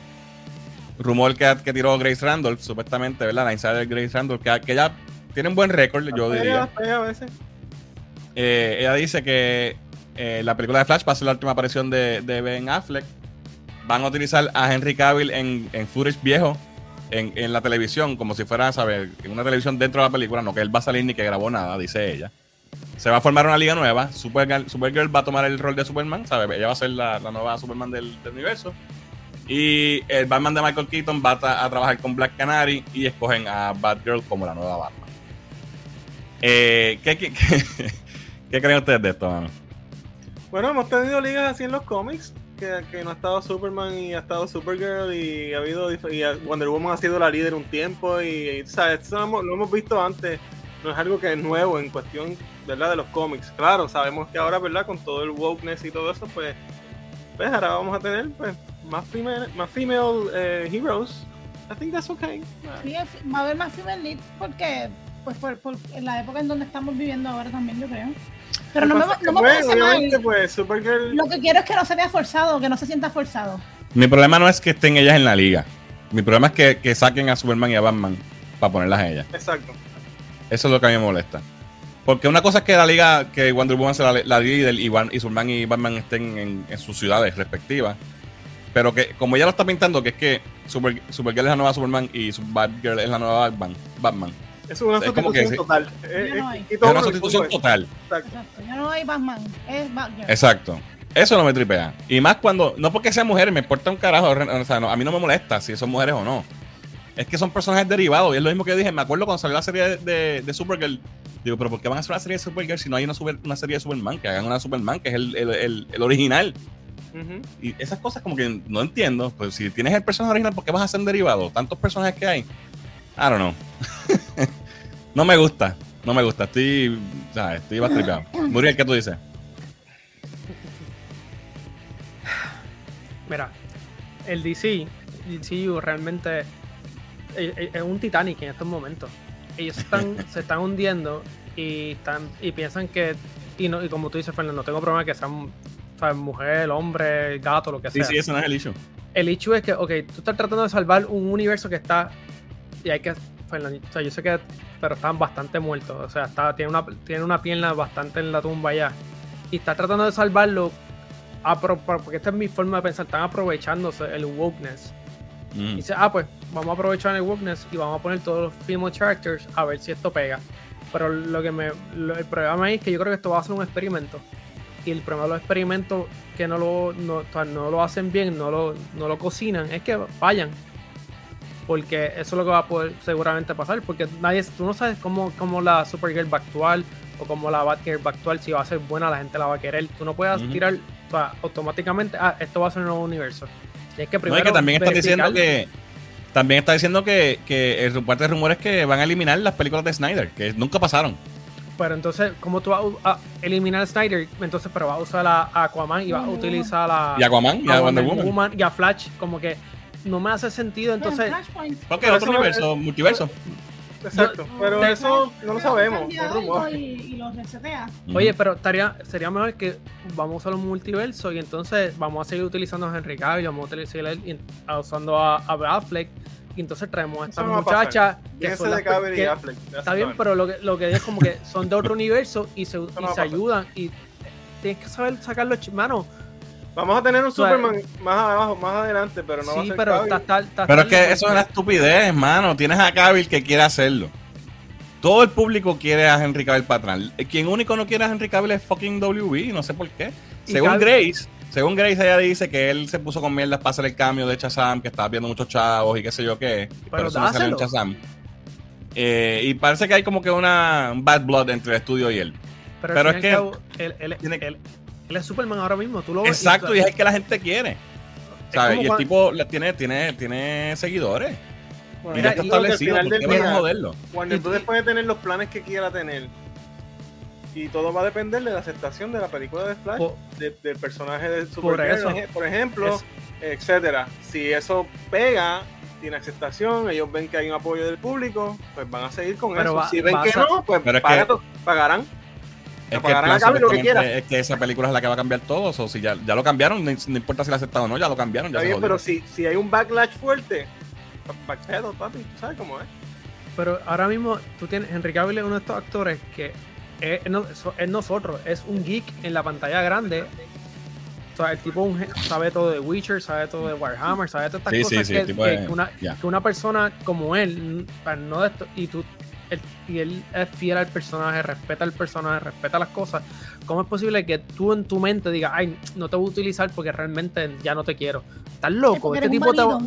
S1: rumor que, que tiró Grace Randolph, supuestamente, ¿verdad? La insider Grace Randolph, que, que ella tiene un buen récord, yo
S2: Pega,
S1: diría.
S2: pega a veces.
S1: Eh, ella dice que eh, la película de Flash va a ser la última aparición de, de Ben Affleck. Van a utilizar a Henry Cavill en, en footage viejo en, la televisión, como si fuera, ¿sabes? En una televisión dentro de la película, no que él va a salir ni que grabó nada, dice ella. Se va a formar una liga nueva. Supergirl, Supergirl va a tomar el rol de Superman, ¿sabes? Ella va a ser la, la nueva Superman del, universo. Y el Batman de Michael Keaton va a, tra- a trabajar con Black Canary y escogen a Batgirl como la nueva Batman. Eh, ¿qué, qué, qué- <laughs> qué creen ustedes de esto, mano?
S2: Bueno, hemos tenido ligas así en los cómics. Que, que no ha estado Superman y ha estado Supergirl y ha habido y Wonder Woman ha sido la líder un tiempo y, ¿sabes? Lo hemos, visto antes. No es algo que es nuevo en cuestión, ¿verdad? De los cómics. Claro, sabemos que ahora, ¿verdad? Con todo el wokeness y todo eso, pues, pues ahora vamos a tener pues, más female, más female eh, heroes. I think that's okay.
S4: Va a haber más female lead porque, pues, por, por- en la época en donde estamos viviendo ahora también, yo creo. Pero no me, no me
S2: pues,
S4: parece mal.
S2: pues Supergirl
S4: Lo que quiero es que no se vea forzado, que no se sienta forzado.
S1: Mi problema no es que estén ellas en la liga. Mi problema es que, que saquen a Superman y a Batman para ponerlas a ellas.
S2: Exacto.
S1: Eso es lo que a mí me molesta. Porque una cosa es que la liga, que Wonder Woman sea la, la líder y, y Superman y Batman estén en, en sus ciudades respectivas. Pero que, como ella lo está pintando, que es que Super, Supergirl es la nueva Superman y Batgirl es la nueva Batman. Batman.
S2: Es una
S1: Es como que
S2: sustitución
S1: sí.
S2: total. Eh,
S4: Ya no
S2: eh,
S1: Es una sustitución
S2: pongo
S1: total.
S2: Exacto.
S4: Exacto. Ya no hay Batman, es Batgirl.
S1: Exacto. Eso no me tripea. Y más cuando, no porque sean mujeres, me importa un carajo. O sea, no, a mí no me molesta si son mujeres o no. Es que son personajes derivados. Y es lo mismo que dije. Me acuerdo cuando salió la serie de, de, de Supergirl. Digo, pero ¿por qué van a hacer una serie de Supergirl si no hay una, super- una serie de Superman? Que hagan una Superman, que es el, el- el- el original. Y esas cosas como que no entiendo. Pues si tienes el personaje original, ¿por qué vas a hacer un derivado? Tantos personajes que hay. I don't know. <laughs> no me gusta. No me gusta. Estoy, o sea, estoy bastripeado. Muriel, ¿qué tú dices?
S3: Mira, el DC, DCU realmente es, un Titanic en estos momentos. Ellos están, <laughs> se están hundiendo y están y piensan que y, no, y como tú dices, Fernando, no tengo problema que sean ¿sabes? mujer, hombre, gato, lo que
S1: Sí,
S3: sea.
S1: sí, eso no es el issue.
S3: El hecho es que, ok, tú estás tratando de salvar un universo que está. Y hay que. O sea, yo sé que. Pero están bastante muertos. O sea, está, tiene, una, tiene una pierna bastante en la tumba ya. Y está tratando de salvarlo. apro- porque esta es mi forma de pensar. Están aprovechándose el wokeness.
S1: Mm.
S3: dice, ah, pues vamos a aprovechar el wokeness y vamos a poner todos los female characters a ver si esto pega. Pero lo que me. lo- el problema es que yo creo que esto va a ser un experimento. Y el problema de los experimentos que no lo, no, no lo hacen bien, no lo, no lo cocinan, es que fallan. Porque eso es lo que va a poder seguramente pasar. Porque nadie, tú no sabes cómo, cómo la Supergirl va a actuar o cómo la Batgirl va a actuar. Si va a ser buena, la gente la va a querer. Tú no puedes tirar o sea, automáticamente, ah, esto va a ser un nuevo universo. Tienes que
S1: No,
S3: primero
S1: y que también está diciendo que. También está diciendo que, que el parte de rumores que van a eliminar las películas de Snyder, que nunca pasaron.
S3: Pero entonces, ¿cómo tú vas a, eliminar a Snyder? Entonces, pero vas a usar a Aquaman y vas a utilizar a,
S1: Y Aquaman y a
S3: a
S1: Wonder Woman.
S3: y a Flash. Como que no me hace sentido. Entonces.
S1: Porque
S2: Pero
S1: otro
S2: eso-
S1: universo, multiverso.
S2: Exacto. Pero
S3: de-
S2: eso no lo sabemos.
S4: Y, y lo resetea.
S3: oye, pero estaría, sería mejor que vamos a usar un multiverso y entonces vamos a seguir utilizando a Henry Cavill, vamos a seguir usando a, a Affleck y entonces traemos a estas muchachas que son
S2: de
S3: las
S2: Cavill y
S3: que-
S2: Affleck.
S3: Está bien, pero lo que, lo que digo es como que son de otro universo y se, y se ayudan y tienes que saber sacarlo, ch- mano.
S2: Vamos a tener un
S3: sea,
S2: Superman más abajo, más adelante, pero no va a
S3: sí,
S2: ser
S3: pero
S2: Cavill.
S3: está, está- está-
S1: Pero es que eso es una estupidez, hermano. Tienes a Cavill que quiere hacerlo. Todo el público quiere a Henry Cavill para atrás. Quien único no quiere a Henry Cavill es fucking WB, no sé por qué. Según
S3: Cavill-
S1: Grace, según Grace ella dice que él se puso con mierdas para hacer el cambio de Chazam, que estaba viendo muchos chavos y qué sé yo qué. Pero, eso no salió en. Shazam. Eh, y parece que hay como que una un bad blood entre el estudio y él.
S3: Pero,
S1: Pero es que-
S3: cabo, él, él-
S1: tiene-
S3: él- él es Superman ahora mismo. Tú lo ves
S1: Exacto, y
S3: tú-
S1: es el que la gente quiere.
S3: es
S1: ¿sabes? Y el
S3: cuan-
S1: tipo le- tiene, tiene, tiene seguidores.
S2: Bueno,
S1: Y ya está establecido,
S2: final
S1: ¿por qué
S2: del
S1: van a
S2: día,
S1: joderlo?
S2: Warner
S3: Y-
S2: Brothers puede tener los planes que quiera tener. Y todo va a depender de la aceptación de la película de Flash,
S3: Po-
S2: de- del personaje de eje- por ejemplo, etcétera. Si eso pega, tiene aceptación, ellos ven que hay un apoyo del público, pues van a seguir con
S3: Pero
S2: eso.
S3: va-
S2: si ven que
S3: a-
S2: no, pues paga-
S1: que-
S2: pagarán.
S1: Es que, el
S2: pagarán
S1: plan
S2: a Cable lo que
S1: supuestamente
S2: quiera.
S1: es que esa película es la que va a cambiar todo. O si ya, ya lo cambiaron, no, no importa si la aceptado o no, ya lo cambiaron. Ya
S2: Está
S1: se
S2: bien, pero si, si hay un backlash fuerte, backpedal, papi, tú sabes cómo es.
S3: Pero ahora mismo tú tienes, Henry Cavill es uno de estos actores que es, no- so- es nosotros, es un geek en la pantalla grande. O sea, el tipo un sabe todo de Witcher, sabe todo de Warhammer, sabe todas estas
S1: Sí,
S3: cosas
S1: sí, sí,
S3: que, que-
S1: de-
S3: una, que una persona como él, no de esto, y tú él- y él es fiel al personaje, respeta al personaje, respeta las cosas. ¿Cómo es posible que tú en tu mente digas, ay, no te voy a utilizar porque realmente ya no te quiero? Estás loco, este tipo, te va,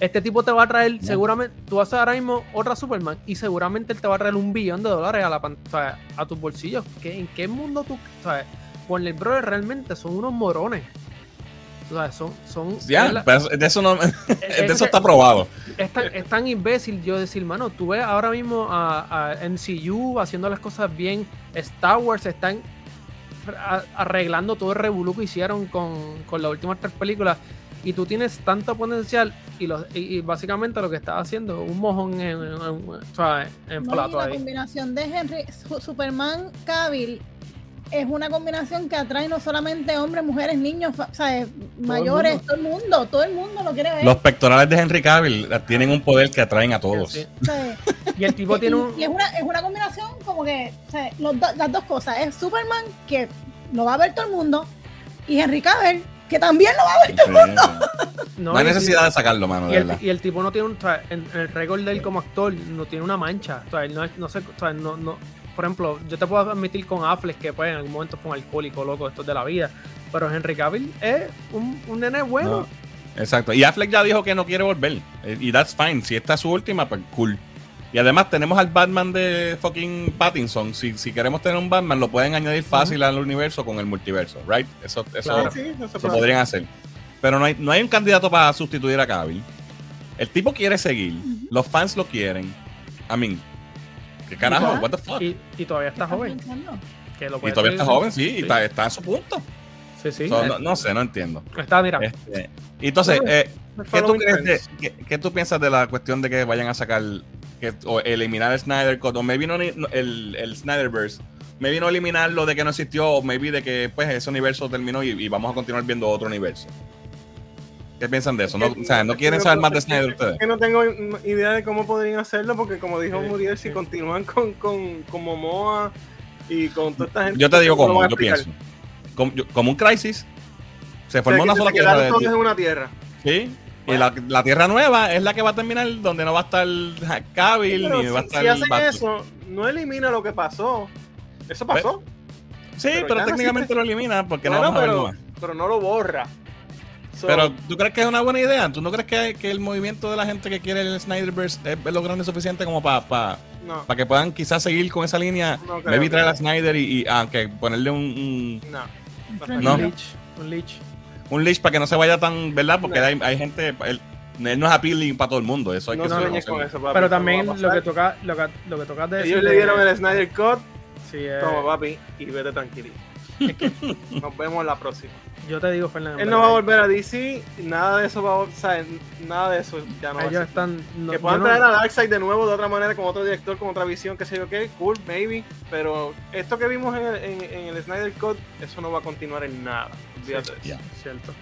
S3: este tipo te va a traer, seguramente, tú vas a hacer ahora mismo otra Superman y seguramente él te va a traer un billón de dólares a la pan- o sea, a tus bolsillos. ¿Qué- ¿En qué mundo tú, sabes? Warner Brothers realmente son unos morones. O sea, son, son
S1: Ya,
S3: la-
S1: pero de eso, no, <laughs> de
S3: es-
S1: eso está probado.
S3: es tan, es tan imbécil yo decir, mano, tú ves ahora mismo a, a MCU haciendo las cosas bien, Star Wars están arreglando todo el revolú que hicieron con, con las últimas tres películas y tú tienes tanto potencial y, los, y, y básicamente lo que estás haciendo un mojón en, en- en-
S4: No, y la
S3: ahí.
S4: combinación de Henry, Su- Superman, Cavill es una combinación que atrae no solamente hombres, mujeres, niños, sea, mayores,
S3: mundo.
S4: todo el mundo, todo el mundo lo quiere ver.
S1: Los pectorales de Henry Cavill tienen un poder que atraen a todos.
S3: Sí.
S4: O sea, <laughs>
S3: Y el tipo tiene un...
S4: y es una, es una combinación como que, o sea, los do- las dos cosas, es Superman que lo va a ver todo el mundo y Henry Cavill que también lo va a ver. <laughs>
S1: No,
S3: no,
S1: hay necesidad de sacarlo, mano,
S3: Y el, y el tipo no tiene un. o sea, en, en el récord de él como actor no tiene una mancha. O sea, él no, es- no sé. O sea, no, no, por ejemplo, yo te puedo admitir con Affleck que pues, en algún momento fue un alcohólico loco, esto es de la vida. Pero Henry Cavill es un, un nene bueno.
S1: No, exacto. Y Affleck ya dijo que no quiere volver. Y that's fine. Si esta es su última, pues cool. Y además tenemos al Batman de fucking Pattinson. Si, si queremos tener un Batman, lo pueden añadir fácil al universo con el multiverso, right? Eso, eso,
S3: Claro.
S2: Sí, eso
S1: podrían hacer. Pero no hay, no hay un candidato para sustituir a Cavill. El tipo quiere seguir. Los fans lo quieren. I mean, ¿qué carajo?
S4: Ajá.
S1: What the fuck? Y,
S3: Y, y todavía está
S4: ¿Qué
S3: joven. Que lo puede
S1: todavía está joven, sí, y está, está en su punto.
S3: Sí, sí.
S1: So, no, no sé, no entiendo.
S3: Está, mira.
S1: Este, y entonces, eh, ¿Qué tú, crees de- qué, qué tú piensas de la cuestión de que vayan a sacar que, o eliminar el Snyder Cut o maybe no el, el Snyderverse? Maybe no eliminarlo de que no existió o maybe de que pues ese universo terminó y, y vamos a continuar viendo otro universo. ¿Qué piensan de eso? No, o sea, ¿no quieren saber más de Snyder ustedes?
S2: Es que no tengo idea de cómo podrían hacerlo, porque como dijo Muriel, si continúan con, con, con Momoa y con toda esta gente.
S1: Yo te digo
S2: ¿cómo
S1: yo pienso. Como, yo- como un crisis. Se
S2: O sea,
S1: formó una
S2: se
S1: sola
S2: quedaron
S1: tierra.
S2: todos
S1: de-
S2: en una tierra.
S1: Sí. Y la, la tierra nueva es la que va a terminar donde no va a estar
S2: Pero
S1: ni va a estar
S2: si hacen
S1: Batman.
S2: eso, no elimina lo que pasó. Eso pasó.
S1: Sí,
S2: pero
S1: pero,
S2: ya no
S1: técnicamente lo elimina porque
S2: Bueno,
S1: no vamos a más.
S2: pero no lo borra. So,
S1: Pero ¿tú crees que es una buena idea? ¿Tú no crees que, que el movimiento de la gente que quiere el Snyderverse es lo grande suficiente como para
S2: no,
S1: que puedan quizás seguir con esa línea?
S2: no.
S1: Maybe traer a Snyder y, y aunque ponerle un, un,
S2: No.
S3: Un
S1: No.
S3: leech. Un leech.
S1: un para que no se vaya tan, ¿verdad? Porque
S2: No.
S1: hay, hay gente, él, él no es appealing para todo el mundo, eso hay
S2: No
S1: que reconocerlo.
S2: con eso, papi.
S3: Pero
S2: no
S3: también lo que, toca, lo, que, lo que tocas de decir
S2: Ellos le dieron el Snyder Cut.
S3: sí, eh,
S2: Toma, papi, y vete tranquilito. Nos vemos la próxima.
S3: yo te digo, Fernando.
S2: Él no va a volver a DC, nada de eso va a, o sea, nada de eso ya no va a
S3: Ellos están. no-
S2: que puedan
S3: no-
S2: traer a Darkseid de nuevo de otra manera, con otro director, con otra visión, qué sé yo qué, cool, maybe. Pero esto que vimos en el, en- en el Snyder Cut, eso no va a continuar en nada. Olvídate de eso.
S3: Cierto.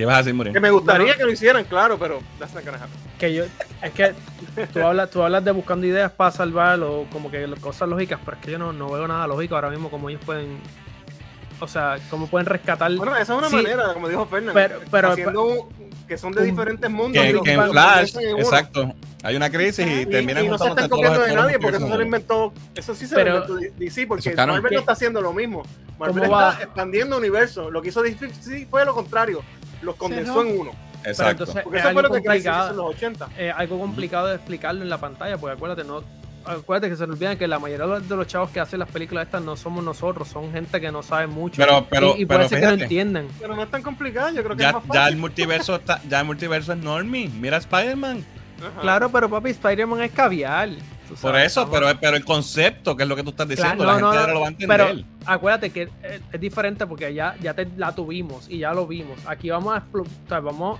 S1: ¿Qué vas a decir, Muriel?
S2: Que me gustaría
S3: No, no.
S2: que lo hicieran, claro, pero that's not gonna happen.
S3: Que yo. Es que tú hablas, tú hablas de buscando ideas para salvarlo, como que cosas lógicas, pero es que yo no, no veo nada lógico ahora mismo como ellos pueden. O sea, cómo pueden rescatar.
S2: Bueno, esa es una
S3: Sí.
S2: manera, como dijo Fernández,
S3: Pero- pero-
S2: haciendo un- que son de diferentes mundos.
S1: Que,
S2: y los-
S1: que en Flash, exacto, hay una crisis y
S2: Y,
S1: terminan
S2: y no se están copiando de nadie porque eso se lo inventó. Eso sí se
S3: Pero-
S2: lo inventó DC porque
S1: canon.
S2: Marvel no está haciendo lo mismo. Marvel
S3: ¿Cómo va?
S2: está expandiendo universo. Lo que hizo DC sí fue lo contrario. Los condensó en uno.
S1: Exacto.
S3: entonces-
S2: Porque
S3: Es
S2: eso fue lo que hizo en los 80.
S3: eh, algo complicado de explicarlo en la pantalla, porque acuérdate, no. Acuérdate que se nos olvida que la mayoría de los- chavos que hacen las películas estas no somos nosotros, son gente que no sabe mucho.
S1: Pero- pero-
S3: y, y
S1: pero
S3: puede ser que no
S1: fíjate.
S3: entiendan.
S2: Pero no es tan complicado. Yo creo que es
S1: Ya,
S2: más
S1: ya el
S2: fácil.
S1: multiverso está, ya el multiverso es normie. Mira a Spider-Man.
S3: Claro, pero papi, Spider-Man es caviar.
S1: Por eso, pero, pero el concepto, que es lo que tú estás diciendo,
S3: Claro,
S1: la
S3: no,
S1: gente
S3: no,
S1: ahora lo va a entender.
S3: Pero acuérdate que es, es diferente porque ya, ya te, la tuvimos y ya lo vimos. Aquí vamos a o sea, vamos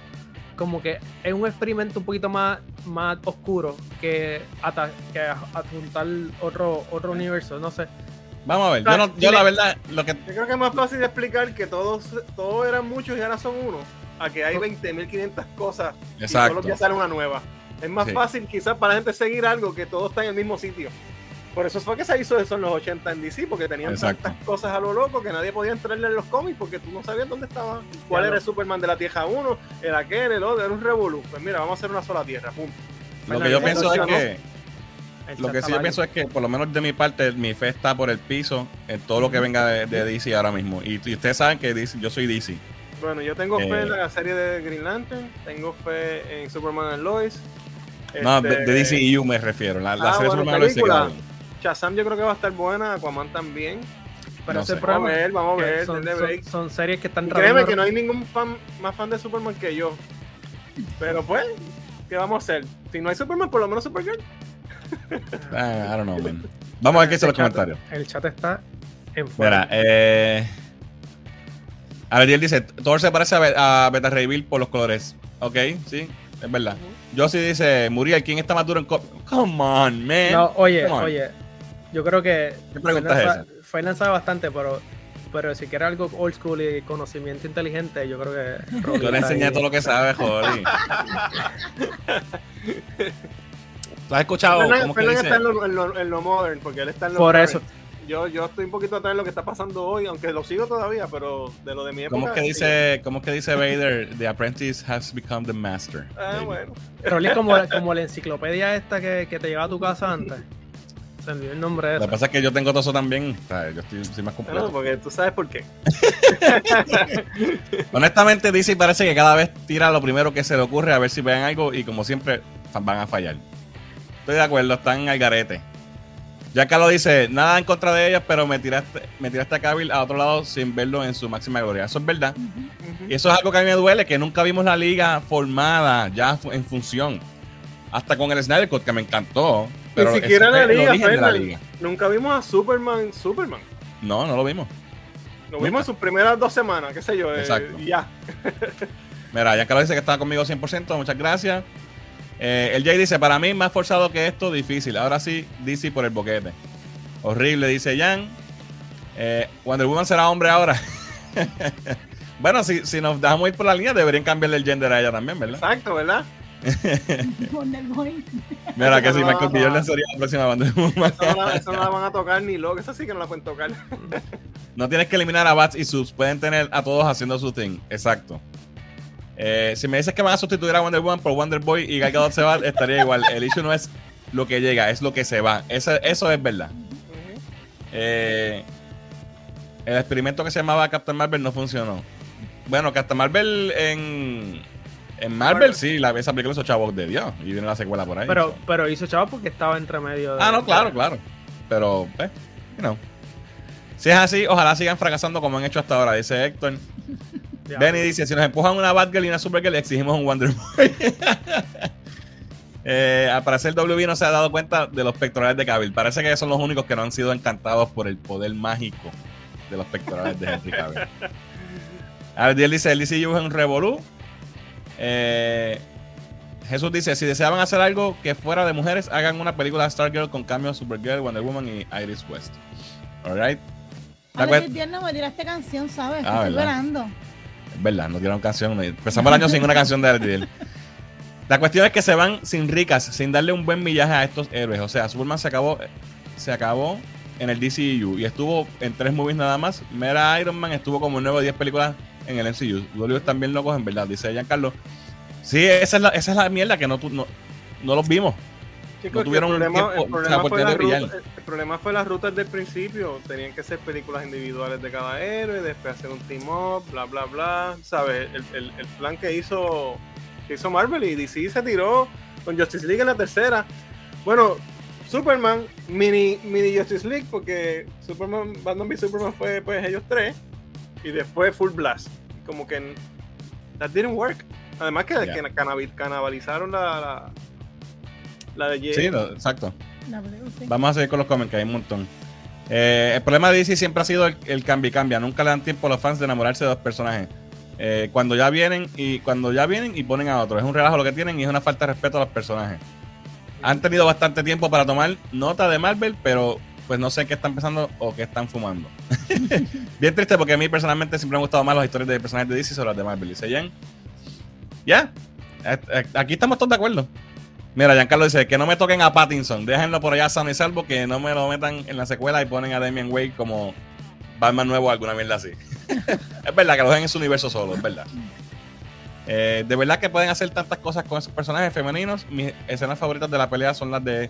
S3: como que es un experimento un poquito más, más oscuro que, ata- que adjuntar otro, otro universo, no sé.
S1: Vamos a ver, yo, no- yo la verdad, lo que
S2: Yo creo que es más fácil de explicar que todos, todos eran muchos y ahora son uno, a que hay 20.500 cosas y
S1: Exacto.
S2: los días sale una nueva. Es más
S1: Sí.
S2: fácil quizás para la gente seguir algo que todo está en el mismo sitio. Por eso fue que se hizo eso en los 80 en DC, porque tenían
S1: Exacto.
S2: tantas cosas a lo loco que nadie podía entrarle en los cómics porque tú no sabías dónde estaba. ¿Cuál era el Superman de la Tierra 1? El aquel, el otro, era un revolú. Pues mira, vamos a hacer una sola Tierra, punto.
S1: Lo que yo pienso es que lo que sí yo pienso es que por lo menos de mi parte mi fe está por el piso en todo lo que venga de, de DC ahora mismo. Y, y ustedes saben que DC, yo soy DC.
S2: Bueno, yo tengo
S1: Eh.
S2: fe en la serie de Green Lantern, tengo fe en Superman and Lois.
S1: No,
S2: Este,
S1: de, de DCEU me refiero. La, la
S2: Ah,
S1: serie
S2: bueno,
S1: Superman
S2: película. Shazam yo creo que va a estar buena, Aquaman también.
S3: Pero
S1: No
S3: ese
S1: sé.
S2: Vamos a ver, vamos a ver.
S3: son,
S2: denle
S3: son-
S2: break.
S3: son series que están
S2: Y créeme que no hay ningún fan más fan de Superman que yo. Pero pues, ¿qué vamos a hacer? Si no hay Superman, por lo menos Supergirl. <laughs>
S1: Ah, I don't know, man. Vamos a ver qué dicen los
S3: El chat-
S1: comentarios.
S3: El chat está en fuego.
S1: Mira, eh. Ariel dice: Thor se parece a, a Beta Ray Bill por los colores. Ok, sí, es verdad. Josie dice: Muriel, ¿quién está más duro en co Come on, man.
S3: No, oye,
S1: on.
S3: oye. Yo creo que
S1: ¿Qué
S3: Fernan sa- Fernan sabe bastante, pero, pero si quiere algo old school y conocimiento inteligente, yo creo que. <laughs>
S1: Yo le enseñé
S3: ahí.
S1: todo lo que sabe, Jolly. ¿Tú has escuchado?
S2: Fernan,
S1: ¿Cómo que
S2: Fernan está en lo, en, lo, en lo modern, porque él está en lo
S3: Por
S2: current.
S3: eso.
S2: Yo, yo estoy un poquito atrás en lo que está pasando hoy, aunque lo sigo todavía, pero de lo de mi época.
S1: ¿Cómo es que
S2: sí.
S1: dice, cómo es que dice Vader? The apprentice has become the master.
S2: Ah, bueno.
S3: Rolly como, como la enciclopedia esta que, que te lleva a tu casa antes. Se olvidó el nombre de
S1: Lo que pasa es que yo tengo todo eso también. O sea, yo estoy, soy más
S2: No,
S1: completo.
S2: porque tú sabes por qué. <laughs>
S1: Honestamente, DC parece que cada vez tira lo primero que se le ocurre a ver si ven algo y como siempre van a fallar. Estoy de acuerdo, están al garete. Ya Carlos dice, nada en contra de ellas, pero me tiraste, me tiraste a Cavill a otro lado sin verlo en su máxima gloria. Eso es verdad. Y eso es algo que a mí me duele, que nunca vimos la liga formada, ya en función. Hasta con el Snyder Cut, que me encantó. Pero
S2: Ni siquiera la liga,
S1: la.
S2: Nunca vimos a Superman, Superman.
S1: No, no lo vimos.
S2: Lo
S1: Nunca.
S2: vimos en sus primeras dos semanas, qué sé yo. eh,
S1: Exacto.
S2: ya. <laughs>
S1: Mira, ya Carlos dice que estaba conmigo 100%, muchas gracias. Eh, el Jay dice, para mí más forzado que esto, difícil. Ahora sí, DC por el boquete. Horrible, dice Jan. Eh, Wonder Woman será hombre ahora. <laughs> bueno, si, si nos dejamos ir por la línea, deberían cambiarle el gender a ella también, ¿verdad?
S2: Exacto, ¿verdad?
S4: Wonder Boy.
S1: Mira, que si
S2: No,
S1: Michael. Jordan sería la próxima Woman.
S2: Eso no, la, eso no la van a tocar ni loco. Eso sí que no la pueden tocar.
S1: No tienes que eliminar a Bats y Subs. Pueden tener a todos haciendo su thing. Exacto. Eh, si me dices que van a sustituir a Wonder Woman por Wonder Boy y Gal Gadot se va, estaría igual. El issue no es lo que llega, es lo que se va. Eso, eso es verdad. Eh, el experimento que se llamaba Captain Marvel no funcionó. Bueno, Captain Marvel en, en Marvel, sí, la, esa película hizo chavos de Dios. Y viene la secuela por ahí.
S3: Pero, pero hizo chavo porque estaba entre medio de.
S1: Ah, no, claro, claro. Pero, pues, you know. Si es así, ojalá sigan fracasando como han hecho hasta ahora, dice Héctor. Benny dice, si nos empujan una Batgirl y una Supergirl, exigimos un Wonder Boy. <laughs> eh, al parecer WB no se ha dado cuenta de los pectorales de Cavill. Parece que son los únicos que no han sido encantados por el poder mágico de los pectorales de Henry Cavill. <laughs> Abdiel dice, el DCU es un revolú. Eh, Jesús dice, si deseaban hacer algo que fuera de mujeres, hagan una película de Stargirl con cambios Supergirl, Wonder Woman y Iris West. Alright. La
S4: A
S1: cue-
S4: ver, no me tiraste canción, ¿sabes?
S1: Ah,
S4: Estoy esperando.
S1: Es verdad, no tiraron canción. Empezamos el año sin una canción de Ariel. La cuestión es que se van sin ricas, sin darle un buen millaje a estos héroes. O sea, Superman se acabó, se acabó en el DCU y estuvo en tres movies nada más. Mera Iron Man estuvo como en 9 o 10 películas en el MCU. Los están bien locos, en verdad, dice Giancarlo. Sí, esa es la, esa es la mierda que no, no, no los vimos.
S2: Chicos,
S1: No tuvieron
S2: el problema,
S1: tiempo,
S2: el problema fue
S1: brillar.
S2: rutas, el problema fue las rutas del principio. Tenían que ser películas individuales de cada héroe, después hacer un team up, bla, bla, bla. ¿Sabes? El, el- el plan que hizo, que hizo Marvel y DC se tiró con Justice League en la tercera. Bueno, Superman, mini, mini Justice League, porque Superman, Batman v Superman fue pues ellos tres. Y después Full Blast. Como que that didn't work. Además que,
S1: Ya.
S2: que canabalizaron la, la- La de Jay.
S1: Sí, lo- exacto.
S4: Sí.
S1: Vamos a seguir con los comments, que hay un montón. Eh, el problema de DC siempre ha sido el, el cambio y cambia. Nunca le dan tiempo a los fans de enamorarse de dos personajes. Eh, cuando ya vienen y cuando ya vienen y ponen a otro. Es un relajo lo que tienen y es una falta de respeto a los personajes. Han tenido bastante tiempo para tomar nota de Marvel, pero pues no sé qué están pensando o qué están fumando. <laughs> Bien triste porque a mí personalmente siempre me han gustado más las historias de personajes de DC sobre las de Marvel. Dice Jen. Ya. Aquí estamos todos de acuerdo. Mira, Giancarlo dice que no me toquen a Pattinson. Déjenlo por allá sano y salvo. Que no me lo metan en la secuela y ponen a Damian Wade como Batman nuevo o alguna mierda así. <laughs> es verdad que lo dejen en su universo solo, es verdad. Eh, de verdad que pueden hacer tantas cosas con esos personajes femeninos. Mis escenas favoritas de la pelea son las de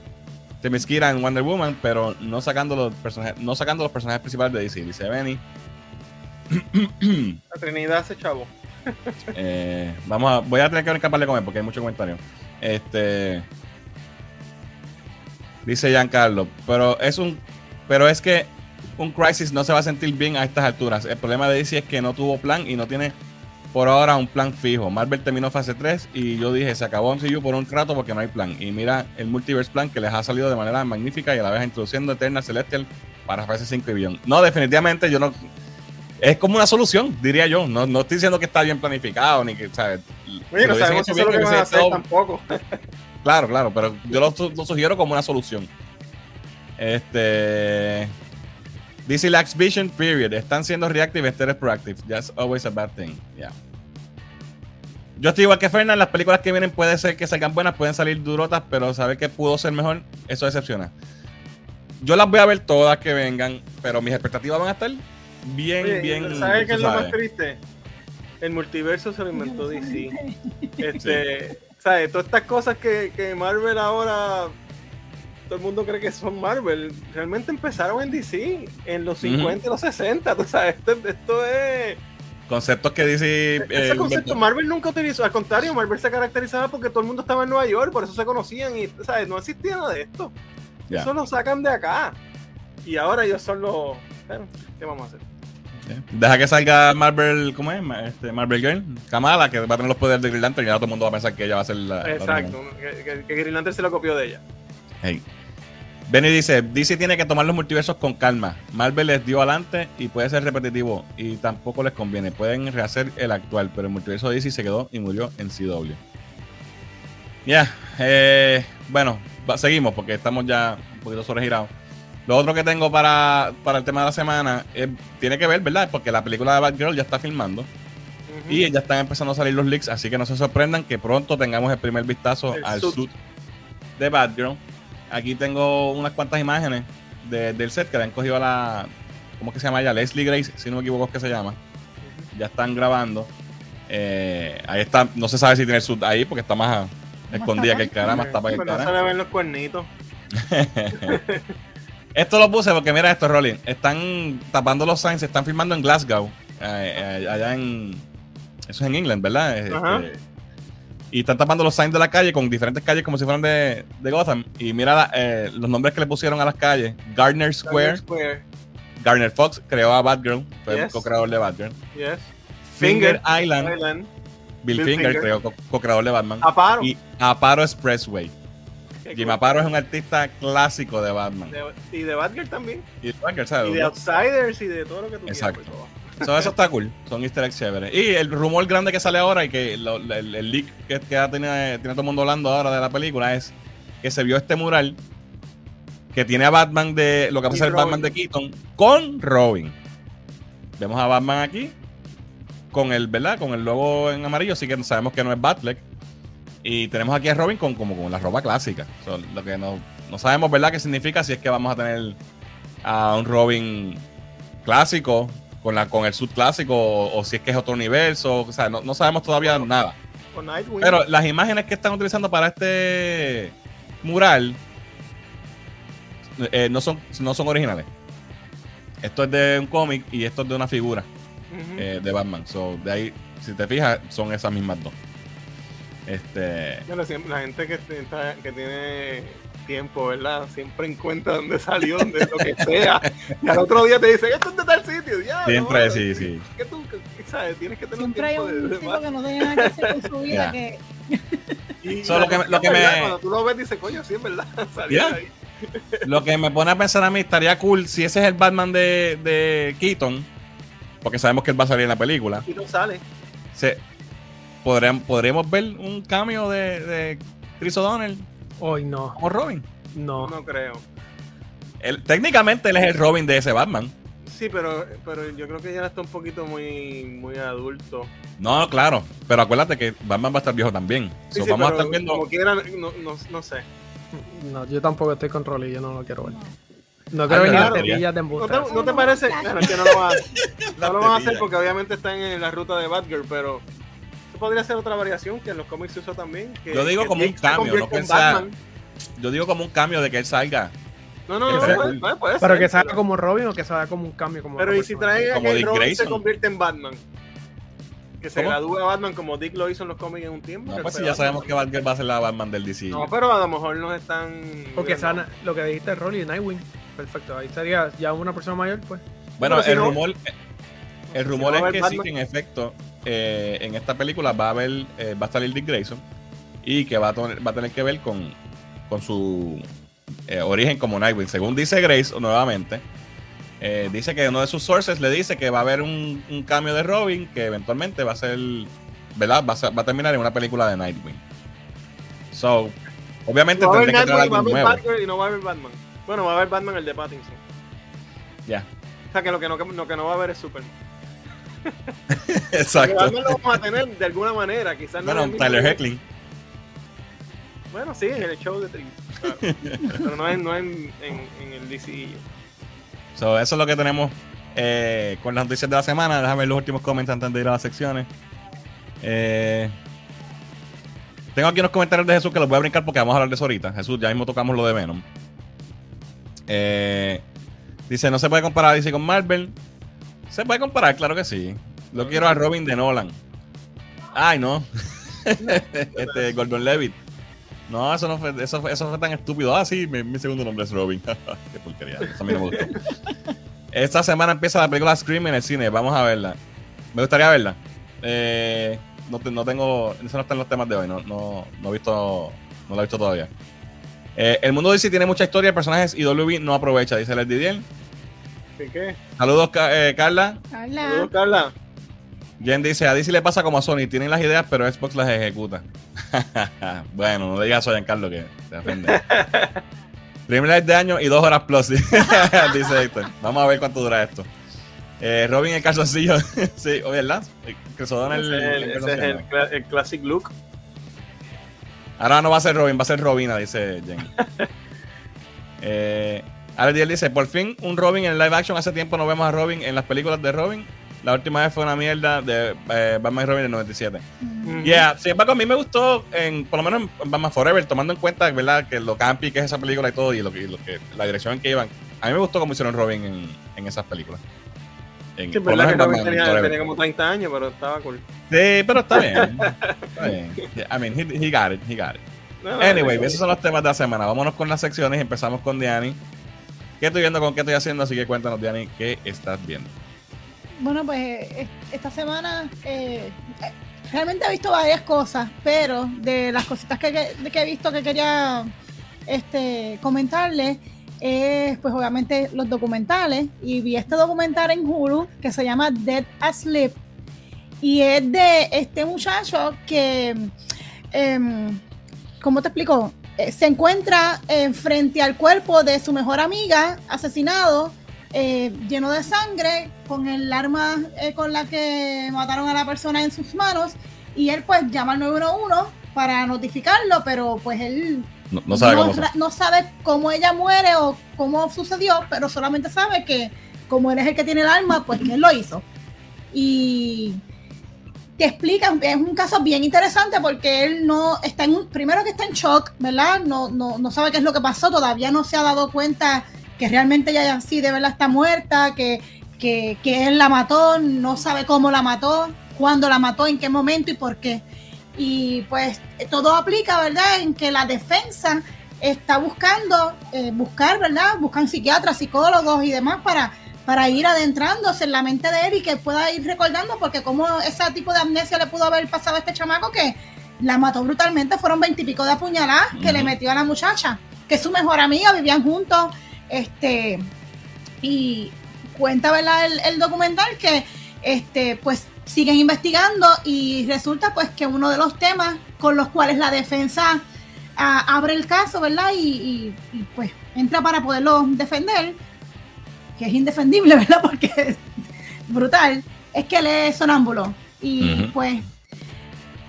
S1: Themyscira en Wonder Woman, pero no sacando los personajes, no sacando los personajes principales de DC. Dice Benny.
S2: La Trinidad ese chavo. <laughs>
S1: Eh, vamos a, voy a tener que escapar de comer porque hay muchos comentarios. Este dice Giancarlo, pero es un pero es que un crisis no se va a sentir bien a estas alturas. El problema de DC es que no tuvo plan y no tiene por ahora un plan fijo. Marvel terminó fase 3 y yo dije, se acabó MCU por un rato porque no hay plan. Y mira el multiverse plan que les ha salido de manera magnífica y a la vez introduciendo Eternal Celestial para fase 5 y Beyond. No, definitivamente yo no es como una solución, diría yo. No, no estoy diciendo que está bien planificado ni que, ¿sabes?
S2: Oye, no sabemos si es lo
S1: bien,
S2: que van a hacer
S1: estado-
S2: tampoco.
S1: Claro, claro, pero yo lo sugiero como una solución. Este. DC lacks vision, period. Están siendo reactive instead of proactive. That's always a bad thing. Yeah. Yo estoy igual que Fernan. Las películas que vienen puede ser que salgan buenas, pueden salir durotas, pero saber que pudo ser mejor, eso decepciona. Yo las voy a ver todas que vengan, pero mis expectativas van a estar bien,
S2: Oye,
S1: bien.
S2: ¿Sabes qué es lo más triste? El multiverso se lo inventó <laughs> DC. Este, ¿sabes? Todas estas cosas que, que Marvel ahora todo el mundo cree que son Marvel, realmente empezaron en DC en los 50 y los 60, tú sabes, esto, esto es
S1: Conceptos que dice.
S2: ese concepto Marvel nunca utilizó, al contrario, Marvel se caracterizaba porque todo el mundo estaba en Nueva York, por eso se conocían y ¿sabes? no existía nada de esto. Eso lo sacan de acá. Y ahora ellos son los bueno, ¿qué vamos a hacer?
S1: Deja que salga Marvel, ¿cómo es? Este, Marvel Girl, Kamala, que va a tener los poderes de Green Lantern y ahora todo el mundo va a pensar que ella va a ser la.
S2: Exacto, que, que, que Green Lantern se lo copió de ella.
S1: Hey. Benny dice, DC tiene que tomar los multiversos con calma. Marvel les dio adelante y puede ser repetitivo y tampoco les conviene. Pueden rehacer el actual, pero el multiverso de DC se quedó y murió en CW. Ya, eh, bueno, va- seguimos porque estamos ya un poquito sobregirados. Lo otro que tengo para, para el tema de la semana es- tiene que ver, ¿verdad? Porque la película de Batgirl ya está filmando y ya están empezando a salir los leaks, así que no se sorprendan que pronto tengamos el primer vistazo
S2: El
S1: al
S2: suit.
S1: suit de Batgirl. Aquí tengo unas cuantas imágenes de- del set que le han cogido a la. ¿Cómo es que se llama ella? Leslie Grace, si no me equivoco, es que se llama. Ya están grabando. Eh, ahí está, no se sabe si tiene el suit ahí porque está más escondida que el cara, más tapa que el
S2: Pero no se
S1: cara.
S2: le ven los cuernitos. <laughs>
S1: Esto lo puse porque mira esto, Rolling. Están tapando los signs, se están filmando en Glasgow, eh, eh, allá en. Eso es en England, ¿verdad? Este,
S2: Ajá.
S1: Y están tapando los signs de la calle con diferentes calles como si fueran de, de Gotham. Y mira la- eh, los nombres que le pusieron a las calles: Gardner Square.
S2: Square.
S1: Gardner Fox creó a Batgirl, fue el
S2: Yes.
S1: co-creador de Batgirl.
S2: Yes.
S1: Finger,
S2: Finger
S1: Island,
S2: Island.
S1: Bill,
S2: Bill
S1: Finger,
S2: Finger.
S1: creó co- co-creador de Batman.
S2: Aparo.
S1: Y Aparo Expressway.
S2: Qué
S1: Jim
S2: cool.
S1: Aparo es un artista clásico de Batman.
S2: De- y de Batgirl también.
S1: Y de Batgirl, ¿sabes?
S2: Y de Outsiders y de todo lo que tú
S1: Exacto.
S2: quieras. por favor.
S1: So, eso está cool. Son easter eggs chéveres. Y el rumor grande que sale ahora y que lo- el, el leak que, que tenido, tiene todo el mundo hablando ahora de la película es que se vio este mural que tiene a Batman de lo que va a ser el. Batman de Keaton con Robin. Vemos a Batman aquí con el, ¿verdad? Con el logo en amarillo, así que sabemos que no es Batfleck. Y tenemos aquí a Robin con, como con la ropa clásica. So, lo que no, no sabemos, ¿verdad? ¿Qué significa? Si es que vamos a tener a un Robin clásico con, la, con el sud clásico o, o si es que es otro universo. O sea, no, no sabemos todavía nada.
S2: Con Nightwing.
S1: Pero las imágenes que están utilizando para este mural eh, no, son, no son originales. Esto es de un cómic y esto es de una figura eh, de Batman. So, de ahí, si te fijas, son esas mismas dos. Este.
S2: Bueno, la gente que, está- que tiene tiempo, ¿verdad? Siempre encuentra dónde salió, de lo que sea. Y al otro día te dicen, esto es de tal sitio. Ya,
S1: Siempre,
S2: no,
S1: sí, sí.
S2: Que tú, sabes, tienes que tener
S4: Siempre
S2: tiempo
S4: un
S2: de
S4: tipo
S2: más.
S4: que no tiene nada que hacer con su vida que <laughs>
S2: Y
S1: So, lo que- lo me-
S2: Cuando tú lo ves, dices, coño, sí, es verdad. <laughs> Salió
S1: Yeah.
S2: ahí.
S1: Lo que me pone a pensar a mí estaría cool si ese es el Batman de, de Keaton, porque sabemos que él va a salir en la película.
S2: Y no sale.
S1: Se, podríamos, podríamos ver un cambio de, de Chris O'Donnell
S3: Hoy no,
S1: como Robin.
S3: no.
S2: No creo.
S1: Él- técnicamente él es el Robin de ese Batman.
S2: Sí, pero, pero yo creo que ya está un poquito muy, muy adulto.
S1: No, claro, pero acuérdate que Batman va a estar viejo también.
S2: Sí,
S1: So,
S2: sí,
S1: vamos a
S2: pero
S1: estar viendo.
S2: Como quiera, no, no, no sé.
S3: No, yo tampoco estoy con Rolly, yo no lo quiero ver. No
S1: Ah,
S3: quiero ver ni las
S2: claro.
S3: tetillas de
S2: ¿No te, no te parece? Bueno, es que no lo van a, <laughs> no lo van a hacer porque obviamente están en la ruta de Batgirl, pero podría ser otra variación que en los cómics se usó también. que-
S1: Yo digo
S2: que
S1: como un cambio, no
S2: Batman.
S1: Yo digo como un cambio de que él salga.
S2: No, no, puede, puede- puede
S3: Pero
S2: ser,
S3: que salga
S2: pero-
S3: como Robin o que salga como un cambio como
S2: Pero y si trae a
S1: Como
S2: que
S1: Dick
S2: Robin se convierte en Batman. Que se
S1: ¿Cómo?
S2: gradúe a Batman como Dick lo hizo en los cómics en un tiempo.
S1: No, pues si ya sabemos que Batgirl va a ser la Batman del DC.
S2: No, pero a lo mejor nos están.
S3: Porque sana, lo que dijiste Rolly, Nightwing. Perfecto, ahí sería ya una persona mayor, pues.
S1: Bueno,
S2: si
S1: el
S2: no-
S1: rumor, el rumor es que sí, que en efecto, eh, en esta película va a haber, eh, va a salir Dick Grayson y que va a, tener- va a tener que ver con, con su eh, origen como Nightwing. Según dice Grace, nuevamente, eh, dice que uno de sus sources le dice que va a haber un, un cambio de Robin que eventualmente va a ser, ¿verdad? Va a, ser- va a terminar en una película de Nightwing. So, obviamente
S2: haber
S1: tendría que traer algo nuevo.
S2: Batgirl y no va a haber Batman. Bueno, va a haber Batman el de Pattinson.
S1: Ya,
S2: O sea que lo que no, lo que no va a haber es Superman. <laughs>
S1: Exacto.
S2: Batman lo vamos a tener de alguna manera, quizás no. en
S1: Bueno, Tyler. Hecklin.
S2: Bueno, sí, en el show de Tri. claro. <laughs> Pero no, en, no en, en, en el DCU.
S1: So, eso es lo que tenemos eh, con las noticias de la semana. Déjame ver los últimos comments antes de ir a las secciones. Eh, tengo aquí unos comentarios de Jesús que los voy a brincar porque vamos a hablar de eso ahorita. Jesús, ya mismo tocamos lo de Venom. Eh, dice, no se puede comparar DC con Marvel. Se puede comparar, claro que sí. Lo quiero a Robin de Nolan. Ay, no. <laughs> este, Gordon Levitt. No, eso no fue, eso fue, eso fue tan estúpido. Ah, sí, mi, segundo nombre es Robin. <laughs> Qué porquería. Eso a mí no me gustó. Esta semana empieza la película Scream en el cine. Vamos a verla. Me gustaría verla. Eh, no, no tengo. Eso no está en los temas de hoy. No, no, no he visto. No la he visto todavía. Eh, el mundo DC tiene mucha historia de personajes y WB no aprovecha, dice Les Didier. Saludos, eh, Carla.
S4: Hola.
S2: Saludos, Carla.
S1: Jen dice: A DC le pasa como a Sony. Tienen las ideas, pero Xbox las ejecuta. <laughs> bueno, no digas eso, Giancarlo, que te ofende. <laughs> Primer live de año y dos horas plus, <laughs> dice Héctor. Vamos a ver cuánto dura esto. Eh, Robin el calzoncillo. sí, oye, ¿verdad? Que se dona el,
S2: Ese es el,
S1: el
S2: ese es
S1: calzoncillo.
S2: el, cla- el classic look.
S1: Ahora no va a ser Robin, va a ser Robina, dice Jen. eh, Alex dice: Por fin un Robin en live action. Hace tiempo no vemos a Robin en las películas de Robin. La última vez fue una mierda de eh, Batman y Robin del 97.
S2: Ujú.
S1: Yeah, sin embargo, a mí me gustó, en, por lo menos en Batman Forever, tomando en cuenta ¿verdad? que lo campi que es esa película y todo, y lo que, y lo que la dirección en que iban. A mí me gustó cómo hicieron Robin en, en esas películas. En-
S2: Sí,
S1: por
S2: verdad que Robin tenía, como 30 años, pero estaba cool.
S1: Sí, pero está bien. <laughs> está bien. I mean, he, he got it, he got it.
S2: No, no,
S1: Anyway,
S2: no,
S1: esos son los temas de la semana. Vámonos con las secciones y empezamos con Diani. ¿Qué estoy viendo con qué estoy haciendo? Así que cuéntanos, Diani, ¿qué estás viendo?
S4: Bueno, pues eh, esta semana eh, eh, realmente he visto varias cosas, pero de las cositas que, he visto que quería este, comentarles es pues obviamente los documentales y vi este documental en Hulu que se llama Dead Asleep y es de este muchacho que, em, ¿cómo te explico? Eh, se encuentra eh, frente al cuerpo de su mejor amiga asesinado eh, lleno de sangre, con el arma eh, con la que mataron a la persona en sus manos, y él pues llama al 911 para notificarlo, pero pues él
S1: No, no sabe cómo.
S4: ra- no sabe cómo ella muere o cómo sucedió, pero solamente sabe que como él es el que tiene el arma, pues que él lo hizo. Y te explica, es un caso bien interesante porque él no está en un, primero que está en shock, ¿verdad? No, no, no sabe qué es lo que pasó, todavía no se ha dado cuenta que realmente ella sí de verdad está muerta, que, que, que él la mató, no sabe cómo la mató, cuándo la mató, en qué momento y por qué. Y pues todo aplica, ¿verdad? En que la defensa está buscando, eh, buscar, ¿verdad? Buscan psiquiatras, psicólogos y demás para, para ir adentrándose en la mente de él y que pueda ir recordando, porque como ese tipo de amnesia le pudo haber pasado a este chamaco que, la mató brutalmente, fueron veintipico de apuñaladas que le metió a la muchacha, que es su mejor amiga, vivían juntos, este, y cuenta, ¿verdad? El, el documental que, este, pues siguen investigando y resulta pues que uno de los temas con los cuales la defensa ah, abre el caso, ¿verdad? Y, y- y, pues entra para poderlo defender, que es indefendible, <laughs> ¿verdad? Porque es brutal, es que él es sonámbulo. Y pues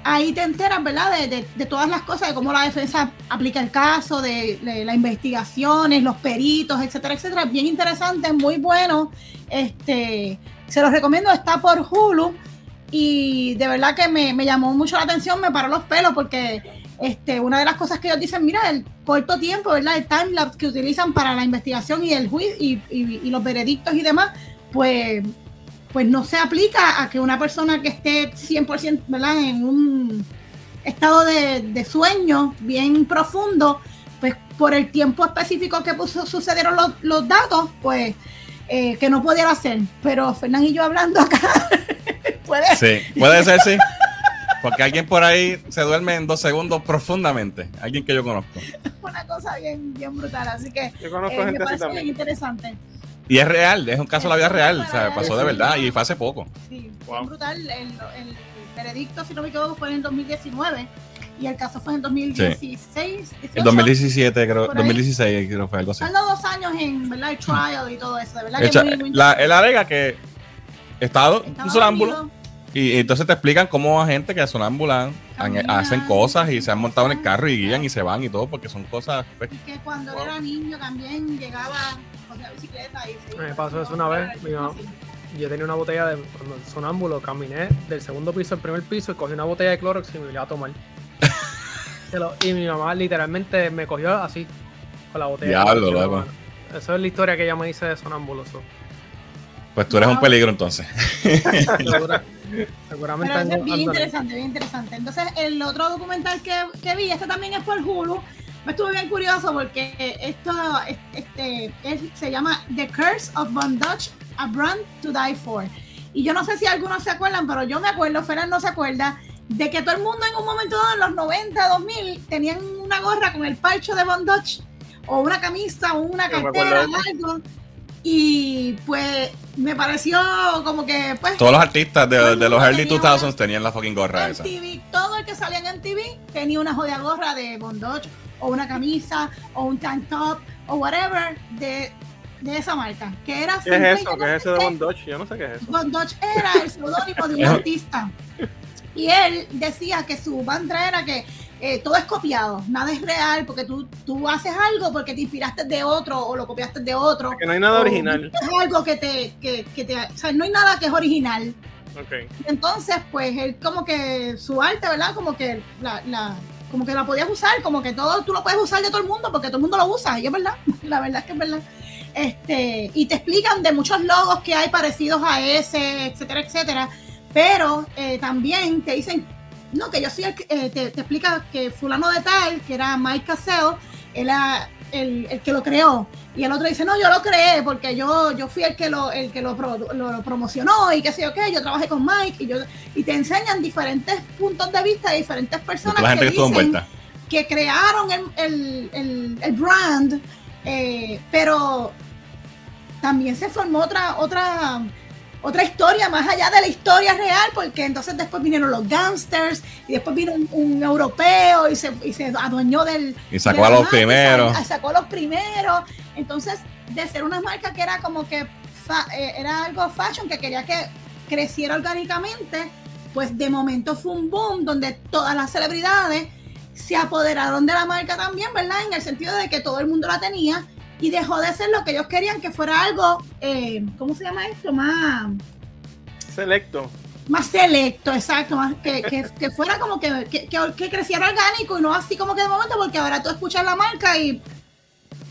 S4: ahí te enteras, ¿verdad? De, de- de todas las cosas, de cómo la defensa aplica el caso, de, de las investigaciones, los peritos, etcétera, etcétera. Bien interesante, muy bueno. Este, se los recomiendo, está por Hulu. Y de verdad que me, me llamó mucho la atención, me paró los pelos porque este, una de las cosas que ellos dicen, mira, el corto tiempo, ¿verdad? El timelapse que utilizan para la investigación y el juicio y, los veredictos y demás, pues, pues no se aplica a que una persona que esté 100%, ¿verdad? En un estado de, sueño bien profundo, pues por el tiempo específico que sucedieron los, datos, pues eh, que no pudiera hacer. Pero Fernán y yo hablando acá, <laughs> puede
S1: Sí, puede ser, sí. Porque alguien por ahí se duerme en dos segundos profundamente. Alguien que yo conozco. <laughs>
S4: una cosa bien, bien brutal. Así que
S2: Yo conozco
S4: eh, me
S2: gente así
S4: parece bien interesante.
S1: Y es real, es un caso de la vida real. O sea, pasó de verdad y fue hace poco.
S4: Sí,
S2: Wow.
S4: brutal. El, el veredicto, si no me equivoco, fue en el 2019 y el caso fue en el 2016.
S1: El
S4: 18.
S1: 2017, creo,
S4: Por ahí.
S1: 2016 creo que fue algo así.
S4: Tardó dos años en ¿verdad? el trial y todo eso. De verdad
S1: El
S4: que muy, muy
S1: la- él alega que estaba
S4: Estaba
S1: un sonámbulo y, y entonces te explican cómo a gente que sonámbulan han-
S4: Caminan,
S1: hacen cosas y se han montado en el carro y guían y se van y todo porque son cosas pues,
S4: Y que cuando era niño también llegaba con la bicicleta y se
S3: Me pasó eso una vez, mi mamá. Yo tenía una botella de cuando sonámbulo, caminé del segundo piso al primer piso y cogí una botella de Clorox y me iba a tomar. <laughs> Y mi mamá literalmente me cogió así, con la botella. de
S1: Diablo,
S3: la. Esa es la historia que ella me dice de sonámbulo. so.
S1: pues tú eres un peligro entonces. <laughs>
S3: Segura- seguramente
S4: Pero es bien interesante, bien interesante. Entonces, el otro documental que, que vi, este también es por Hulu, me estuve bien curioso porque esto este, es- se llama The Curse of Von Dutch, A Brand to Die For. Y yo no sé si algunos se acuerdan, pero yo me acuerdo, Ferran no se acuerda, de que todo el mundo en un momento dado, en los 90, 2000, tenían una gorra con el parcho de Von Dutch, o una camisa, o una cartera, algo. Y pues me pareció como que, pues,
S1: Todos los artistas de, de los early
S4: tenía
S1: 2000s
S4: una-
S1: tenían la fucking gorra
S4: en
S1: esa.
S4: TV, todo el que salía en TV tenía una jodida gorra de Bondoch o una camisa o un tank top o whatever de, de esa marca. Que era
S2: ¿Qué es eso? ¿Qué es eso de Dodge? Yo no sé qué es eso.
S4: Von Dutch era el seudónimo de un <laughs> artista. Y él decía que su mantra era que eh, todo es copiado, nada es real, porque tú, tú haces algo porque te inspiraste de otro o lo copiaste de otro.
S2: Que no hay nada original.
S4: Es algo que te, que, que te. O sea, no hay nada que es original.
S2: Ok.
S4: Entonces, pues él como que su arte, ¿verdad? Como que la, la, como que la podías usar, como que todo tú lo puedes usar de todo el mundo, porque todo el mundo lo usa, y es verdad, <laughs> la verdad es que es verdad. Este, y te explican de muchos logos que hay parecidos a ese, etcétera, etcétera. Pero eh, también te dicen, no, que yo soy el que, eh, te, te explica que fulano de tal, que era Mike Cassell, era el, el que lo creó. Y el otro dice, no, yo lo creé porque yo, yo fui el que lo, el que lo, pro- lo- lo promocionó y qué sé yo qué, yo trabajé con Mike y yo y te enseñan diferentes puntos de vista de diferentes personas
S1: La gente que
S4: dicen crearon el, el- el- el brand, eh, pero también se formó otra, otra, otra historia más allá de la historia real, porque entonces después vinieron los gangsters y después vino un, un europeo y se, y se adueñó del,
S1: Y sacó a los
S4: marca,
S1: primeros.
S4: sa- Sacó a los primeros. Entonces, de ser una marca que era como que fa- eh, era algo fashion, que quería que creciera orgánicamente, pues de momento fue un boom donde todas las celebridades se apoderaron de la marca también, ¿verdad? En el sentido de que todo el mundo la tenía y dejó de ser lo que ellos querían que fuera algo, eh, ¿cómo se llama esto? Más,
S2: Selecto.
S4: más selecto, exacto, más que, que, que fuera como que, que, que- creciera orgánico y no así como que de momento, porque ahora tú escuchas la marca y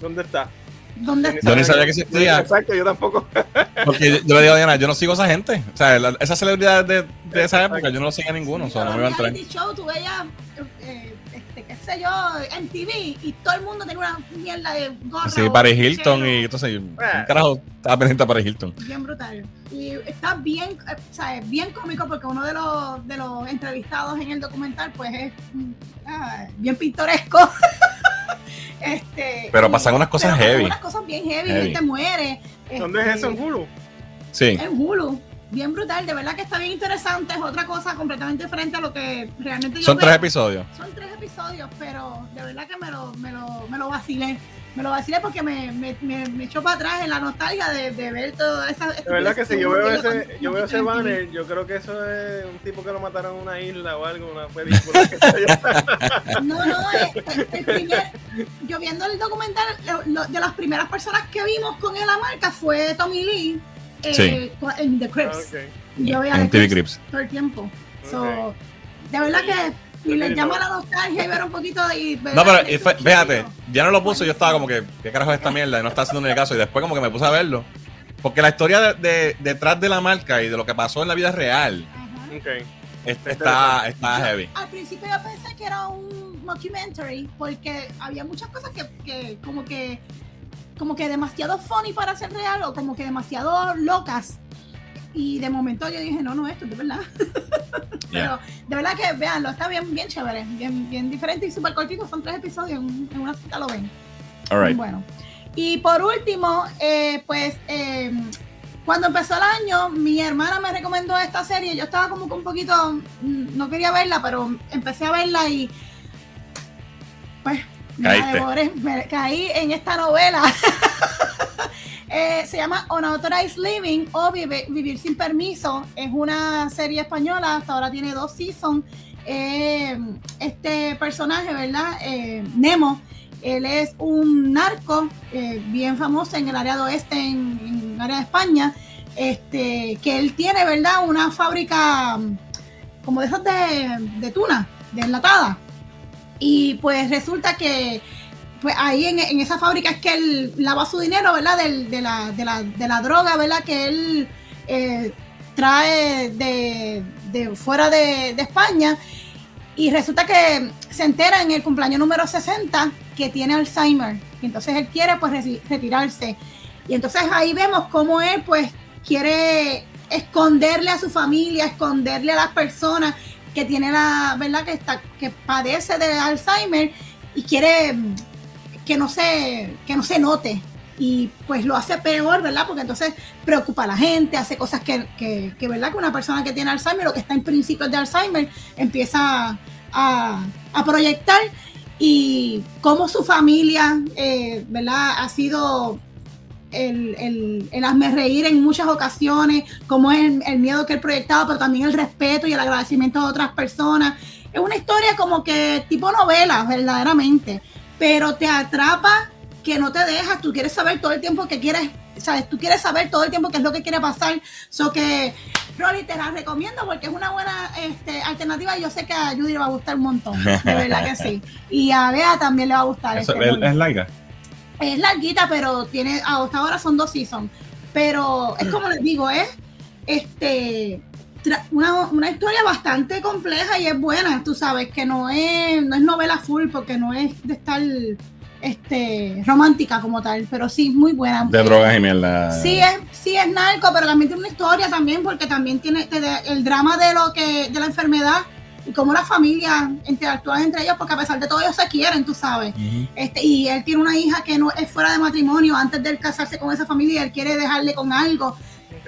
S2: ¿Dónde está?
S4: ¿dónde
S1: Yo ni sabía que existía.
S2: Exacto, yo tampoco. <laughs>
S1: Porque yo, yo le digo a Diana, yo no sigo a esa gente. O sea, la- esas celebridades de, de esa época, yo no lo sigo a ninguno. O sea, no me iba a entrar.
S4: show tú veías, eh, sé yo, en TV y todo el mundo tiene una mierda de gorra.
S1: Sí, Paris Hilton
S4: chero.
S1: y entonces, un carajo, estaba pendiente a Paris Hilton.
S4: Bien brutal. Y está bien, eh, o sea, es bien cómico porque uno de los, de los entrevistados en el documental, pues es ah, bien pintoresco. <laughs> este,
S1: Pero
S4: y-
S1: pasan unas cosas
S4: pero pasan
S1: heavy.
S4: unas cosas bien heavy,
S1: Heavy.
S4: gente muere.
S2: ¿Dónde es
S4: este,
S2: eso en Hulu?
S1: Sí.
S4: En Hulu. Bien brutal, de verdad que está bien interesante. Es otra cosa completamente diferente a lo que realmente yo
S1: Son tres episodios.
S4: Son tres episodios, pero de verdad que me lo, me lo, me lo vacilé. Me lo vacilé porque me, me, me, me echó para atrás en la nostalgia de, de ver toda esa.
S2: De verdad que si yo veo ese, yo veo ese banner, yo creo que eso es un tipo que lo mataron en una isla o algo, una película. que. <laughs>
S4: No, no, eh, el, el primer, yo viendo el documental, lo- lo- de las primeras personas que vimos con él la marca fue Tommy Lee eh,
S1: Sí.
S4: en The Crips.
S2: Ok.
S4: Yo veía
S1: En
S4: The
S1: TV
S4: Crips
S1: Crips.
S4: todo el tiempo. So,
S2: Ok.
S4: de verdad que si les llama la nostalgia y ver un poquito de. y
S1: No, pero
S4: el-
S1: y fue- fíjate, ya no lo puso, yo estaba como que, ¿qué carajo es esta mierda? Y no estaba haciendo ni caso. Y después como que me puse a verlo. Porque la historia de, de- detrás de la marca y de lo que pasó en la vida real
S4: Ajá.
S2: Ok.
S1: es- está, está
S4: Yo,
S1: heavy.
S4: Al principio yo pensé que era un mockumentary porque había muchas cosas que, que como que como que demasiado funny para ser real o como que demasiado locas. Y de momento yo dije, no, no, esto es de verdad. <laughs> Pero de verdad que veanlo, está bien, bien chévere, bien, bien diferente y súper cortito, son tres episodios, en, en una cita lo ven.
S1: Alright.
S4: Bueno. Y por último, eh, pues eh, cuando empezó el año, mi hermana me recomendó esta serie. Yo estaba como que un poquito, mm, no quería verla, pero empecé a verla y pues
S1: Caíste.
S4: devoré. Me caí en esta novela. <laughs> Eh, se llama Unauthorized Living o Vive- Vivir sin Permiso. Es una serie española, hasta ahora tiene dos seasons. Eh, este personaje, ¿verdad? Eh, Nemo, él es un narco bien famoso en el área de oeste, en, en el área de España. Este, que él tiene, ¿verdad? Una fábrica como de esas de, de tuna, de enlatada. Y pues resulta que pues ahí en, esa fábrica es que él lava su dinero, ¿verdad? Del- de, la, de, la, de la droga, ¿verdad? Que él eh, trae de, de fuera de, de España. Y resulta que se entera en el cumpleaños número 60 que tiene Alzheimer. Y entonces él quiere pues retirarse. Y entonces ahí vemos cómo él pues quiere esconderle a su familia, esconderle a las personas que tiene la, ¿verdad? Que está, que padece de Alzheimer y quiere que no se, que no se note. Y pues lo hace peor, ¿verdad? Porque entonces preocupa a la gente, hace cosas que, que, que, ¿verdad? Que una persona que tiene Alzheimer o que está en principios de Alzheimer empieza a, a proyectar y cómo su familia, eh, ¿verdad? Ha sido el, el, el hazme reír en muchas ocasiones, como es el, el miedo que él proyectaba, pero también el respeto y el agradecimiento a otras personas. Es una historia como que tipo novela, verdaderamente, pero te atrapa que no te dejas, tú quieres saber todo el tiempo que quieres, sabes, tú quieres saber todo el tiempo qué es lo que quiere pasar, so que Rolly te la recomiendo porque es una buena este, alternativa y yo sé que a Judy le va a gustar un montón, de verdad que sí, <laughs> y a Bea también le va a gustar.
S1: Eso,
S4: este
S1: es, es larga.
S4: Es larguita, pero tiene, hasta ahora son dos seasons. Pero es como les digo, es este una, una historia bastante compleja y es buena, tú sabes, que no es, no es novela full porque no es de estar este romántica como tal, pero sí muy buena.
S1: De drogas y mierda.
S4: Sí es, sí es narco, pero también tiene una historia también, porque también tiene el drama de lo que, de la enfermedad y cómo las familias interactúan entre ellos, porque a pesar de todo ellos se quieren, tú sabes. Este, y él tiene una hija que no es fuera de matrimonio antes de él casarse con esa familia y él quiere dejarle con algo.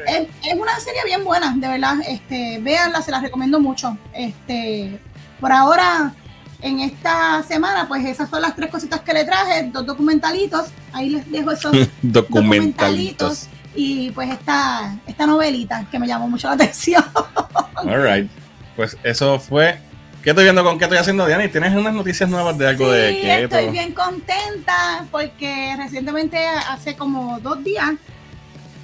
S4: Es, es una serie bien buena, de verdad. Este, véanla, se la recomiendo mucho. Este, por ahora, en esta semana, pues esas son las tres cositas que le traje, dos documentalitos. Ahí les dejo esos <laughs>
S1: Documentalitos.
S4: y pues esta, esta novelita que me llamó mucho la <laughs> atención.
S1: Alright. Pues eso fue. ¿Qué estoy viendo con qué estoy haciendo, Diana? ¿Y tienes unas noticias nuevas de algo
S4: sí,
S1: de keto?
S4: estoy bien contenta porque recientemente, hace como dos días,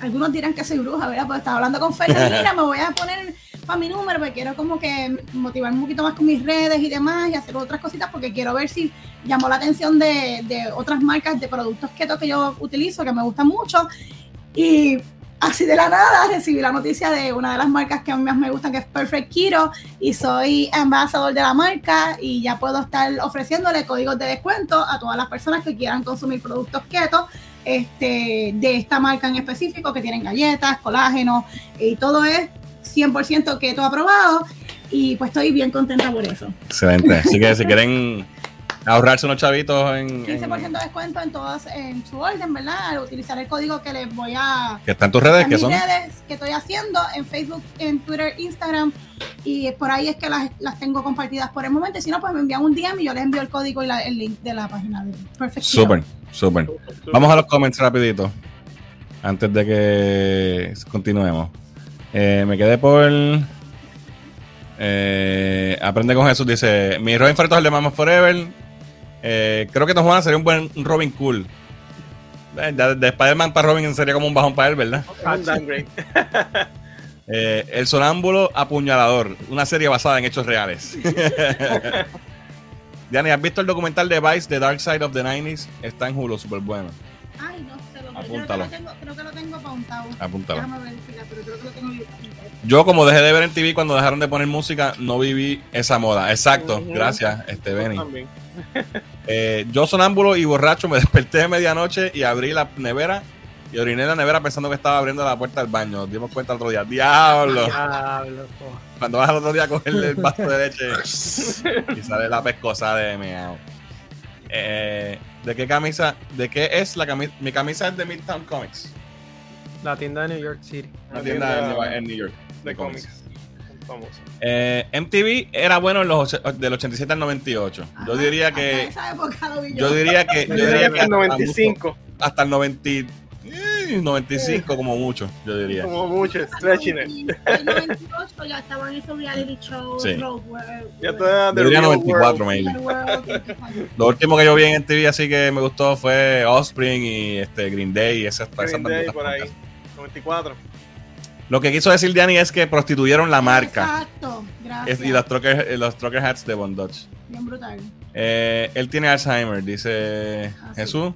S4: algunos dirán que soy bruja, ¿verdad? Pues estaba hablando con Fernanda, <laughs> mira, me voy a poner para mi número, porque quiero como que motivarme un poquito más con mis redes y demás y hacer otras cositas porque quiero ver si llamó la atención de, de otras marcas de productos keto que yo utilizo, que me gustan mucho. Y así de la nada recibí la noticia de una de las marcas que más me gustan, que es Perfect Keto, y soy embajador de la marca y ya puedo estar ofreciéndole códigos de descuento a todas las personas que quieran consumir productos keto este, de esta marca en específico, que tienen galletas, colágeno, y todo es 100% keto aprobado, y pues estoy bien contenta por eso.
S1: Excelente. Así que si quieren ahorrarse unos chavitos en.
S4: 15% de descuento en todas, en su orden, ¿verdad? Al utilizar el código que les voy a.
S1: Que está en tus redes,
S4: en
S1: que son.
S4: redes que estoy haciendo en Facebook, en Twitter, Instagram. Y por ahí es que las, las tengo compartidas por el momento. Si no, pues me envían un DM y yo les envío el código y la- el link de la página de Perfect Keto.
S1: Súper, súper. Vamos a los comments rapidito. Antes de que continuemos. Eh, me quedé por. eh, Aprende con Jesús. Dice: Mi Robin favorito es el de Mama Forever. Eh, creo que Tom Juan sería un buen Robin cool. Eh, De, de Spider-Man para Robin sería como un bajón para él, ¿verdad? <laughs> <laughs> Eh, el Sonámbulo Apuñalador. Una serie basada en hechos reales. <laughs> Diana, ¿has visto el documental de Vice, The Dark Side of the 90s? Está en Hulu, súper bueno.
S4: Ay, no sé, lo, creo, que
S1: Apúntalo.
S4: lo tengo, creo que lo tengo apuntado.
S1: Apúntalo.
S4: Déjame verificar, pero creo que lo tengo apuntado.
S1: Yo, como dejé de ver en TV cuando dejaron de poner música, no viví esa moda. Exacto, gracias, este Benny.
S2: También. <laughs>
S1: Eh, yo, sonámbulo y borracho, me <laughs> desperté de medianoche y abrí la nevera y oriné en la nevera pensando que estaba abriendo la puerta del baño. Nos dimos cuenta el otro día. ¡Diablo!
S3: Diablo, po.
S1: Cuando vas al otro día a cogerle el vaso de leche <laughs> y sale la pescosa de meao. Eh, ¿De qué camisa? ¿De qué es la camisa? Mi camisa es de Midtown Comics.
S3: La tienda de New York City.
S1: Una tienda en New- en New York.
S2: de cómics. Famoso.
S1: Eh, MTV era bueno en los del 87 al 98. Yo diría
S4: hasta
S1: que
S4: esa época lo vi
S1: yo diría que yo diría que
S2: el 95,
S1: hasta el 90 eh, 95 como mucho, yo diría.
S2: como mucho, stretching.
S4: En el 98 ya estaban esos reality shows,
S1: Sí.
S4: Road World,
S2: Ya tú eras
S1: Yo
S2: de
S1: diría
S2: real
S1: 94
S2: world.
S1: maybe.
S4: Real World, <laughs>
S1: Lo último que yo vi en MTV así que me gustó fue Offspring y este Green Day y esas, esas
S2: Green Day por ahí.
S1: pocas.
S2: 94.
S1: Lo que quiso decir Danny es que prostituyeron la marca
S4: Exacto,
S1: Es-
S4: gracias.
S1: y los trucker, los trucker hats de Von Dodge.
S4: Bien brutal.
S1: Eh, él tiene Alzheimer, dice
S4: Ah, sí.
S1: Jesús.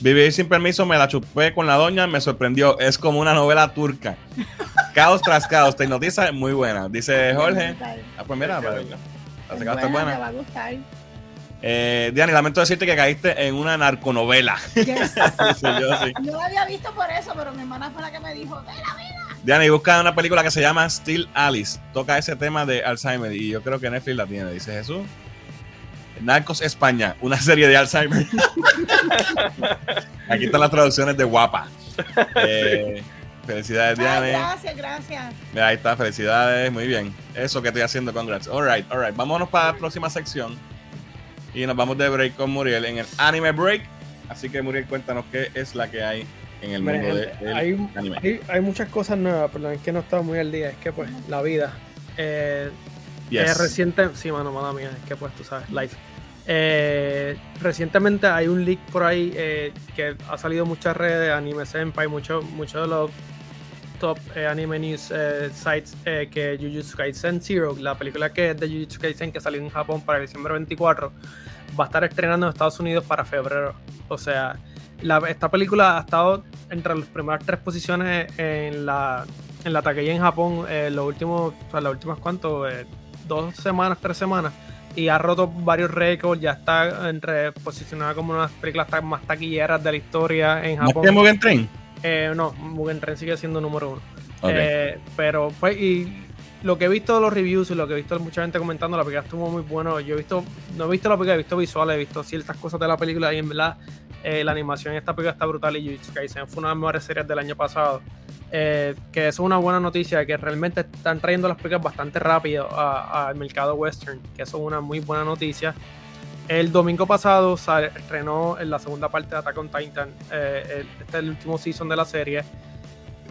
S1: Vivir sin permiso, me la chupé con la doña, me sorprendió. Es como una novela turca. <laughs> caos tras caos, te hipnotiza, muy buena. Dice Jorge. Ah, pues mira,
S2: Qué
S1: pues, la
S4: buena,
S1: buena.
S4: Te va a gustar.
S1: Eh, Diani, lamento decirte que caíste en una narconovela.
S4: Yes. <laughs>
S1: Yo, sí.
S4: No la había visto por eso, pero mi hermana fue la que me dijo, "Vela, vela".
S1: Diani, busca una película que se llama Still Alice. Toca ese tema de Alzheimer y yo creo que Netflix la tiene. Dice Jesús. Narcos España, una <laughs> serie de Alzheimer. Aquí están las traducciones de Guapa. <laughs> Eh, felicidades,
S4: Ay,
S1: Diane.
S4: gracias, gracias.
S1: Mira, ahí está, felicidades, muy bien. Eso que estoy haciendo, congrats. Alright, alright. Vámonos para la próxima sección. Y nos vamos de break con Muriel en el anime break. Así que Muriel, cuéntanos qué es la que hay en el mundo de-
S3: hay,
S1: anime.
S3: hay, hay muchas cosas nuevas, pero es que no estaba muy al día. Es que, pues, la vida. Eh,
S1: Yes.
S3: Eh, reciente, sí, mano, mala mía, es que pues tú sabes, live. Eh, recientemente hay un leak por ahí eh, que ha salido muchas redes, Anime Senpai, muchos muchos de los top anime news sites que Jujutsu Kaisen Zero, la película que es de Jujutsu Kaisen que salió en Japón para diciembre 24, va a estar estrenando en Estados Unidos para febrero. O sea, la- esta película ha estado entre las primeras tres posiciones en la, en la taquilla en Japón eh, los últimos, o sea, las últimas cuánto, Eh, dos semanas, tres semanas. Y ha roto varios récords, ya está entre posicionada como una de las películas más taquilleras de la historia en
S1: ¿No
S3: Japón.
S1: que Mugen Train?
S3: Eh, no, Mugen Train sigue siendo número uno.
S1: Ok.
S3: Eh, pero pues, y lo que he visto de los reviews y lo que he visto de mucha gente comentando, la película estuvo muy bueno. Yo he visto, no he visto la película, he visto visuales, he visto ciertas cosas de la película y en verdad eh, la animación en esta película está brutal y Jujutsu Kaisen fue una de las mejores series del año pasado. Eh, que es una buena noticia, que realmente están trayendo las películas bastante rápido al mercado western, que eso es una muy buena noticia. El domingo pasado se estrenó en la segunda parte de Attack on Titan, eh, el- este es el último season de la serie.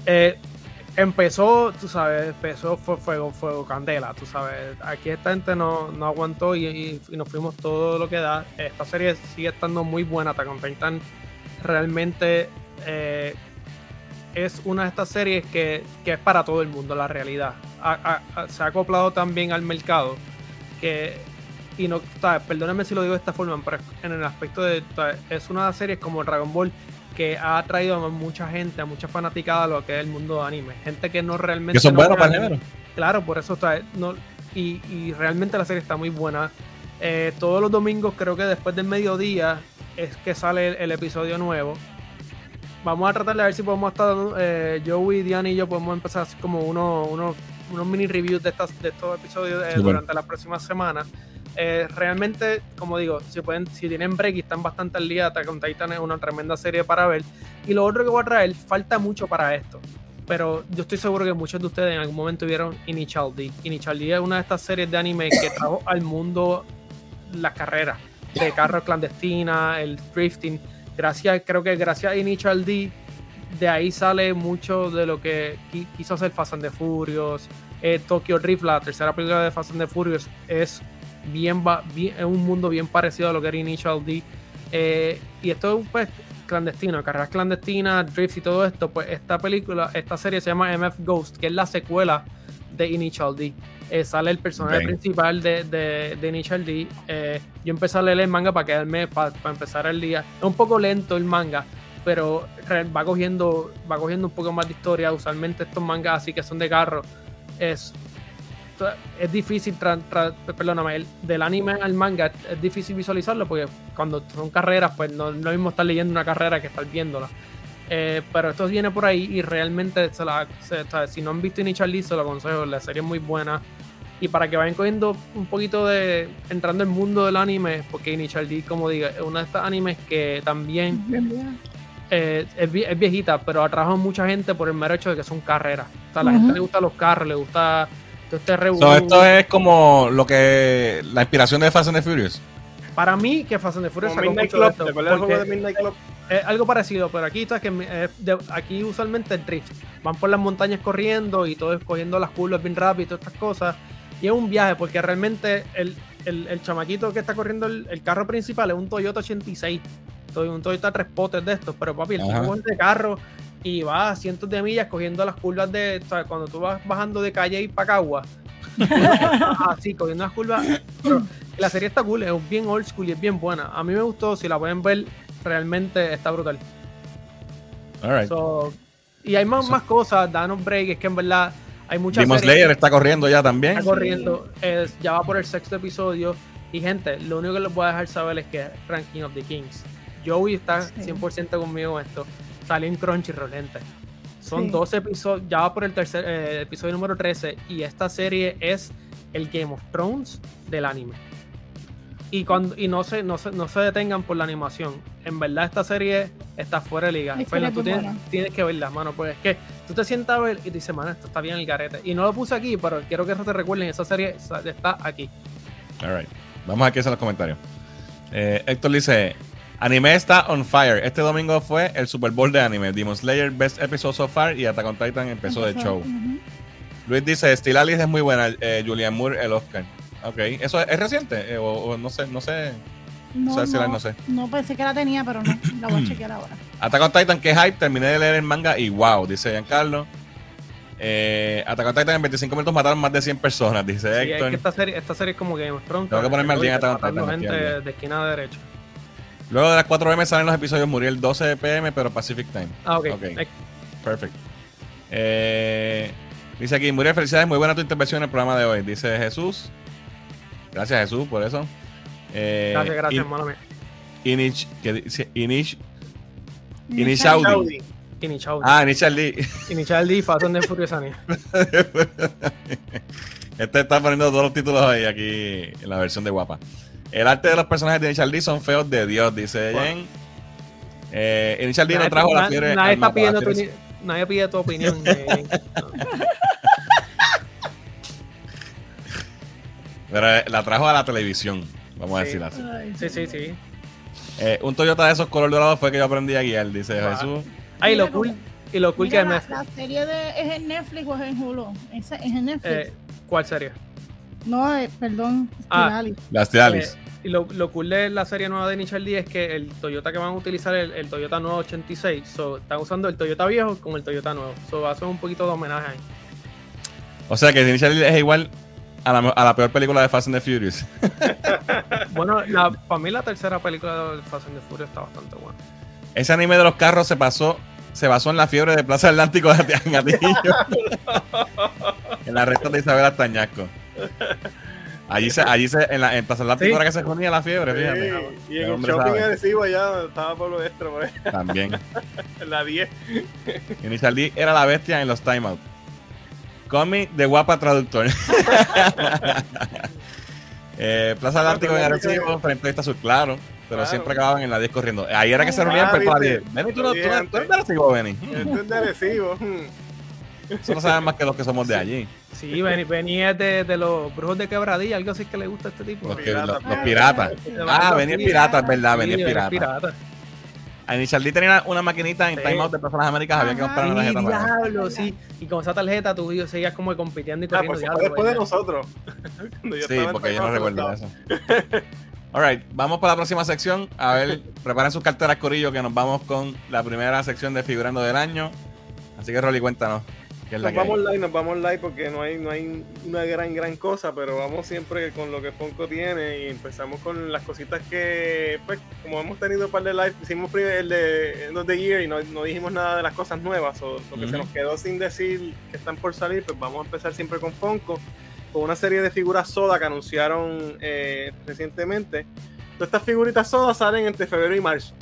S3: Eh, empezó, tú sabes, empezó fue fuego, fuego, candela, tú sabes. Aquí esta gente no, no aguantó y, y- nos fuimos todo lo que da. Esta serie sigue estando muy buena, on Titan realmente eh, es una de estas series que, que es para todo el mundo, la realidad. Se ha acoplado también al mercado que y no, ¿sabes? perdónenme si lo digo de esta forma, pero en el aspecto de, es una serie como Dragon Ball que ha traído a mucha gente, a mucha fanaticada a lo que es el mundo de anime. Gente que no realmente.
S1: Que son
S3: no
S1: buenos para el
S3: anime.
S1: género.
S3: Claro, por eso está. No, y, y realmente la serie está muy buena. Eh, todos los domingos, creo que después del mediodía, es que sale el, el episodio nuevo. Vamos a tratar de ver si podemos estar. Eh, Joey, Diana y yo podemos empezar así como uno, uno- unos mini reviews de, estas, de estos episodios eh, durante las próximas semanas. Eh, realmente, como digo, si pueden, si tienen break y están bastante al día, Attack on Titan es una tremenda serie para ver. Y lo otro que voy a traer, falta mucho para esto. Pero yo estoy seguro que muchos de ustedes en algún momento vieron Initial D. Initial D es una de estas series de anime que trajo al mundo las carreras de carros clandestinas, el drifting. Gracias, creo que gracias a Initial D, de ahí sale mucho de lo que qui- quiso hacer Fast and the Furious. Eh, Tokyo Drift, la tercera película de Fast and the Furious, es bien, va- bien- es un mundo bien parecido a lo que era Initial D. Eh, y esto pues clandestino, carreras clandestinas, drift y todo esto, pues esta película, esta serie se llama MF Ghost, que es la secuela de Initial D. Eh, sale el personaje principal de, de, de Initial D. Eh, yo empecé a leer el manga para quedarme, para, empezar el día. Es un poco lento el manga, pero va cogiendo, va cogiendo un poco más de historia. Usualmente estos mangas así que son de carro, es, es difícil, tra- tra- perdóname, el- del anime al manga es difícil visualizarlo porque cuando son carreras, pues no no es lo mismo estar leyendo una carrera que estar viéndola. Eh, pero esto viene por ahí y realmente se la, se- si no han visto Initial D, se lo aconsejo, la serie es muy buena. Y para que vayan cogiendo un poquito de. entrando en el mundo del anime, porque Initial D, como digo, es una de estas animes que también eh, es, es viejita, pero atrajo a mucha gente por el mero hecho de que son carreras. O sea, a la gente le gustan los carros, le gusta todo este.
S1: So, esto es como lo que. La inspiración de Fast and the Furious.
S3: Para mí, que Fast and the Furious
S2: Como
S3: sacó
S2: Midnight
S3: mucho de esto, es algo parecido, pero aquí está que eh, de- aquí usualmente el drift. Van por las montañas corriendo y todo es cogiendo las curvas bien rápido y todas estas cosas. Y es un viaje porque realmente el, el, el chamaquito que está corriendo el, el carro principal es un Toyota 86. To- Un Toyota tres potes de estos, pero papi, el tipo es de carro y va a cientos de millas cogiendo las curvas de. o sea, cuando tú vas bajando de calle y Pacagua, así, <laughs> cogiendo las curvas. Pero la serie está cool, es bien old school y es bien buena. A mí me gustó, si la pueden ver, realmente está brutal.
S1: Alright.
S3: So, y hay más,
S1: So-
S3: más cosas, danos break, es que en verdad hay muchas
S1: Demon
S3: series
S1: Slayer está corriendo ya también.
S3: está corriendo, es- ya va por el sexto episodio. Y gente, lo único que les voy a dejar saber es que Ranking of the Kings. Joey está
S4: Sí.
S3: 100% conmigo en esto. Salió en Crunchyroll, gente. Son
S4: Sí.
S3: 12 episodios, ya va por el tercer eh, episodio número 13. Y esta serie es el Game of Thrones del anime. Y, cuando, y no, se, no, se, no se detengan por la animación. En verdad, esta serie está fuera de liga.
S4: Es
S3: tú tienes, tienes que verla, mano. Pues es que tú te sientas a ver y te dices, mano, esto está bien el garete. Y no lo puse aquí, pero quiero que te recuerden, esa serie está aquí.
S1: Alright. Vamos a que en los comentarios. Eh, Héctor dice: Anime está on fire. Este domingo fue el Super Bowl de anime. Demon Slayer, Best Episode So Far y Attack on Titan empezó de show.
S4: Ujú.
S1: Luis dice: Steel Alice es muy buena. Eh, Julian Moore, el Oscar. Ok. ¿Eso es, es reciente? Eh, o, o no sé, no sé.
S4: No,
S1: O sea, si la-
S4: no,
S1: no sé.
S4: no pensé que la tenía, pero no. La voy a <clears throat> chequear ahora.
S1: Attack on Titan, que hype. Terminé de leer el manga y wow, dice Giancarlo. Eh, Attack on Titan en 25 minutos mataron más de 100 personas, dice
S3: Sí, es
S1: Héctor.
S3: que esta serie, esta serie es como Game of Thrones.
S1: Tengo que ponerme al día en Attack on Titan,
S3: gente de esquina a derecha.
S1: Luego de las 4 m salen los episodios Muriel 12 pm, pero Pacific Time.
S3: Ah, ok.
S1: Ok.
S3: Eh,
S1: Perfecto. Eh, dice aquí, Muriel, felicidades, muy buena tu intervención en el programa de hoy. Dice Jesús. Gracias Jesús por eso. Eh,
S3: Gracias, gracias, hermano mío.
S1: Inich, que dice Inich,
S4: Inicial.
S1: Initial D.
S2: Saudi.
S3: Initial
S1: Ah, Initial D.
S3: Initial D, Fast and Furious. <laughs>
S1: Este está poniendo todos los títulos ahí aquí en la versión de guapa. El arte de los personajes de Initial D son feos de Dios, dice
S3: Bueno.
S1: Jen. Eh, Initial D no trajo la fiebre.
S3: Nadie está pidiendo tu, pide tu opinión. eh, <laughs>
S1: Pero eh, la trajo a la televisión, vamos a decir así.
S4: Ay,
S3: sí, sí, sí.
S1: Eh, un Toyota de esos color dorado fue que yo aprendí a guiar, dice. Jesús.
S3: Ay, lo cool, y lo cool
S4: Mira,
S3: que
S4: la,
S3: me...
S4: la serie de, es en Netflix o es en Hulu. Esa es en Netflix.
S3: eh, ¿Cuál serie?
S4: no, eh, perdón.
S3: Ah.
S1: Las Tialis.
S3: Eh, y lo, lo cool de la serie nueva de Initial D es que el Toyota que van a utilizar el, el Toyota nuevo 86. So, están usando el Toyota viejo con el Toyota nuevo. So, va a ser un poquito de homenaje ahí.
S1: O sea que Initial D es igual a la, a la peor película de Fast and the Furious. <laughs>
S3: Bueno, la, <laughs> para mí la tercera película de Fast and the Furious está bastante buena.
S1: Ese anime de los carros se pasó, se basó en la fiebre de Plaza Atlántico de en Atillo. <laughs> en la recta de Isabel Astañasco. Allí se, allí se, en, la, en Plaza Atlántico
S3: Sí.
S1: era que se ponía la fiebre, fíjate.
S2: Sí, y
S1: El
S2: en el
S1: hombre
S2: shopping
S1: sabe.
S2: adhesivo allá estaba Pablo Extra, por ahí,
S1: También.
S2: en <laughs> la 10.
S1: Initial D era la bestia en los timeouts. Cómic de guapa traductor. <laughs> eh, Plaza Atlántico en Arecibo, frente a Vista Sur, claro. Pero
S2: Claro.
S1: siempre acababan en la 10 corriendo. Ahí era que se reunían
S2: Ah,
S1: para la
S2: viste.
S1: 10. Benny, tú no, tú
S2: Bien,
S1: tú eres de Arecibo, Benny.
S2: Esto es de adhesivo. Hmm.
S1: Eso no saben más que los que somos de allí.
S3: Sí, ven- venía de, de los brujos de quebradilla, algo así que le gusta a este tipo.
S1: Los, que-
S2: Pirata.
S1: los- los piratas. Ah, venía pirata, es verdad,
S3: Sí,
S1: venía
S3: era
S1: pirata. A Initial D tenía una maquinita en
S3: Sí.
S1: timeout de Personas Américas, había que comprar una tarjeta
S3: diablo, sí. Y con esa tarjeta tú y yo seguías como compitiendo y
S2: Ah,
S3: corriendo.
S2: pues
S3: diablo,
S2: después de nosotros. <laughs>
S1: Sí, porque yo no recuerdo eso. Alright, vamos para la próxima sección. A ver, preparen sus carteras, Corillo, que nos vamos con la primera sección de Figurando del Año. Así que, Rolly, cuéntanos. ¿Qué es la
S2: Nos
S1: que hay?
S2: vamos live, nos vamos live porque no hay, no hay una gran, gran cosa, pero vamos siempre con lo que Funko tiene y empezamos con las cositas que, pues, como hemos tenido un par de live, hicimos el de End of the Year y no, no dijimos nada de las cosas nuevas o lo que se nos quedó sin decir que están por salir, pues vamos a empezar siempre con Funko, con una serie de figuras soda que anunciaron eh, recientemente. Todas estas figuritas soda salen entre febrero y marzo.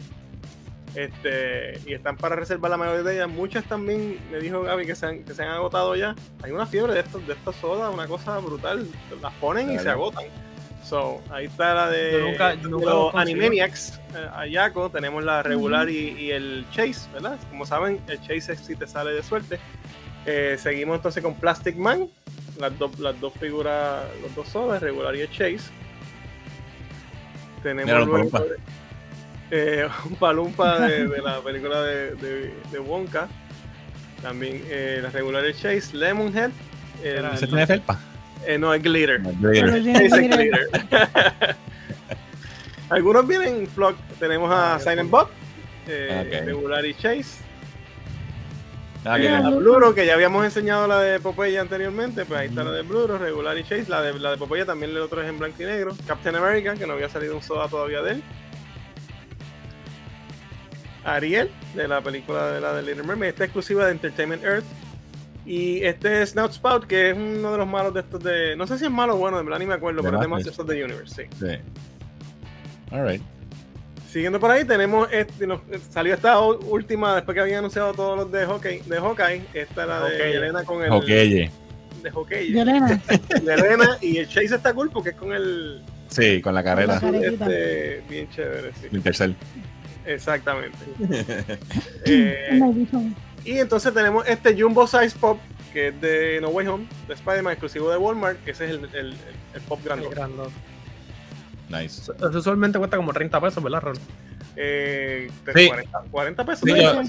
S2: Este, y están para reservar la mayoría de ellas. Muchas también, me dijo Gaby, que se han, que se han agotado ya. Hay una fiebre de estos, de estas sodas, una cosa brutal. Las ponen y se agotan. So, ahí está la de,
S3: Yo nunca- yo
S2: de
S3: nunca
S2: los
S3: los consigo.
S2: Animaniacs, eh, Ayako. Tenemos la regular y, y el Chase, ¿verdad? Como saben, el Chase es si te sale de suerte. Eh, seguimos entonces con Plastic Man, las, dos las dos figuras, los dos sodas, regular y el Chase. Tenemos
S1: Mira
S2: luego. Eh, <laughs> un palumpa de, de la película de, de, de Wonka. También eh, la regular el Chase, Lemonhead. el-
S3: Era
S1: ¿Se tiene felpa?
S2: eh, no, es Glitter. Es Glitter. <laughs> Algunos vienen en flock. Tenemos a
S3: Ah,
S2: Silent Bob, eh, regular y Chase.
S1: Ah,
S2: Eh,
S1: que-
S2: la Bluro, que ya habíamos enseñado la de Popeye anteriormente, pues ahí está la de Bluro, regular y Chase. La de, la de Popeye también el otro es en blanco y negro. Captain America, que no había salido un soda todavía de él. Ariel, de la película de la de Little Mermaid. Esta es exclusiva de Entertainment Earth. Y este es Snout Spout, que es uno de los malos de estos de. No sé si es malo o bueno, de verdad ni me acuerdo,
S1: De
S2: pero es de of the Universe, sí.
S1: Sí. Alright.
S2: Siguiendo por ahí, tenemos este, nos- salió esta última, después que habían anunciado todos los de Hawkeye, de Hawkeye, esta la de
S3: Hawkeye.
S2: Elena con el
S1: Hokeye.
S2: de Hawkeye.
S4: Yelena, <laughs>
S2: de Elena y el Chase está cool porque es con el
S1: Sí, con la carrera.
S4: Con la
S2: este, bien chévere, sí.
S1: Intercell.
S2: Exactamente. <laughs> Eh, y entonces tenemos este Jumbo Size Pop, que es de No Way Home, de Spider-Man exclusivo de Walmart, que ese es el, el, el- el pop grande.
S1: Nice.
S3: Eso usualmente cuesta como 30 pesos, ¿verdad, Ron?
S2: Eh,
S1: Sí.
S2: 40, 40 pesos.
S1: Yo-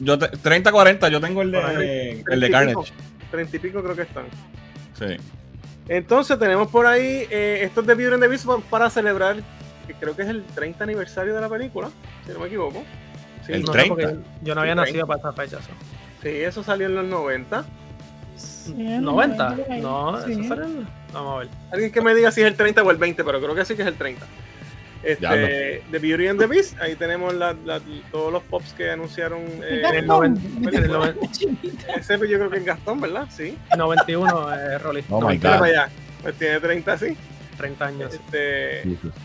S1: Yo te- 30-40, yo tengo el de, el de
S2: 30
S1: Carnage.
S2: pico, 30 y pico creo que están.
S1: Sí.
S2: Entonces tenemos por ahí eh, estos de Beauty and the Beast para celebrar, que creo que es el 30 aniversario de la película, si no me equivoco. Sí,
S1: El
S3: No sé,
S1: 30.
S3: porque yo no había nacido para esa fecha. eso.
S2: sí, eso salió en los 90.
S4: Sí, en
S3: 90.
S4: por ahí.
S3: No,
S4: Sí.
S3: eso salió en- Vamos a ver.
S2: Alguien que me diga si es el 30 o el 20, pero creo que sí que es el 30. Este, de Beauty and the Beast, ahí tenemos la- la- todos los pops que anunciaron. eh,
S3: En el
S4: Gastón.
S3: 90, en el noven-
S2: ese yo creo que es Gastón, ¿verdad? Sí.
S3: 91, eh, Rolly.
S1: Oh my
S2: Mira
S1: God.
S2: para allá. Pues tiene 30, sí.
S3: 30 años.
S2: Este,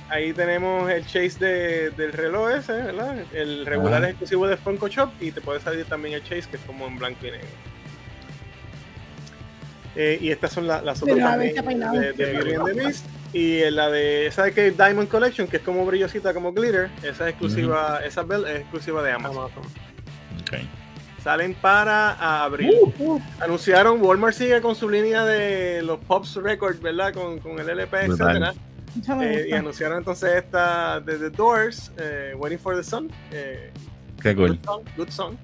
S2: ahí tenemos el chase de- del reloj ese, ¿verdad? El regular es exclusivo de Funko Shop y te puede salir también el chase que es como en blanco y negro. Eh, y estas son la- las otras de, de Beauty and the Beast. Y la de esa de que Diamond Collection, que es como brillosita, como glitter, esa es exclusiva, esa bell es exclusiva de Amazon.
S3: Amazon.
S1: Ok.
S2: Salen para abril.
S4: Uh,
S2: Anunciaron, Walmart sigue con su línea de los Pops Records, ¿verdad? Con, con el LP,
S4: me
S2: Eh, y anunciaron entonces esta de The Doors, eh, Waiting for the Sun. eh,
S1: Qué cool.
S2: Good Song. Good Song.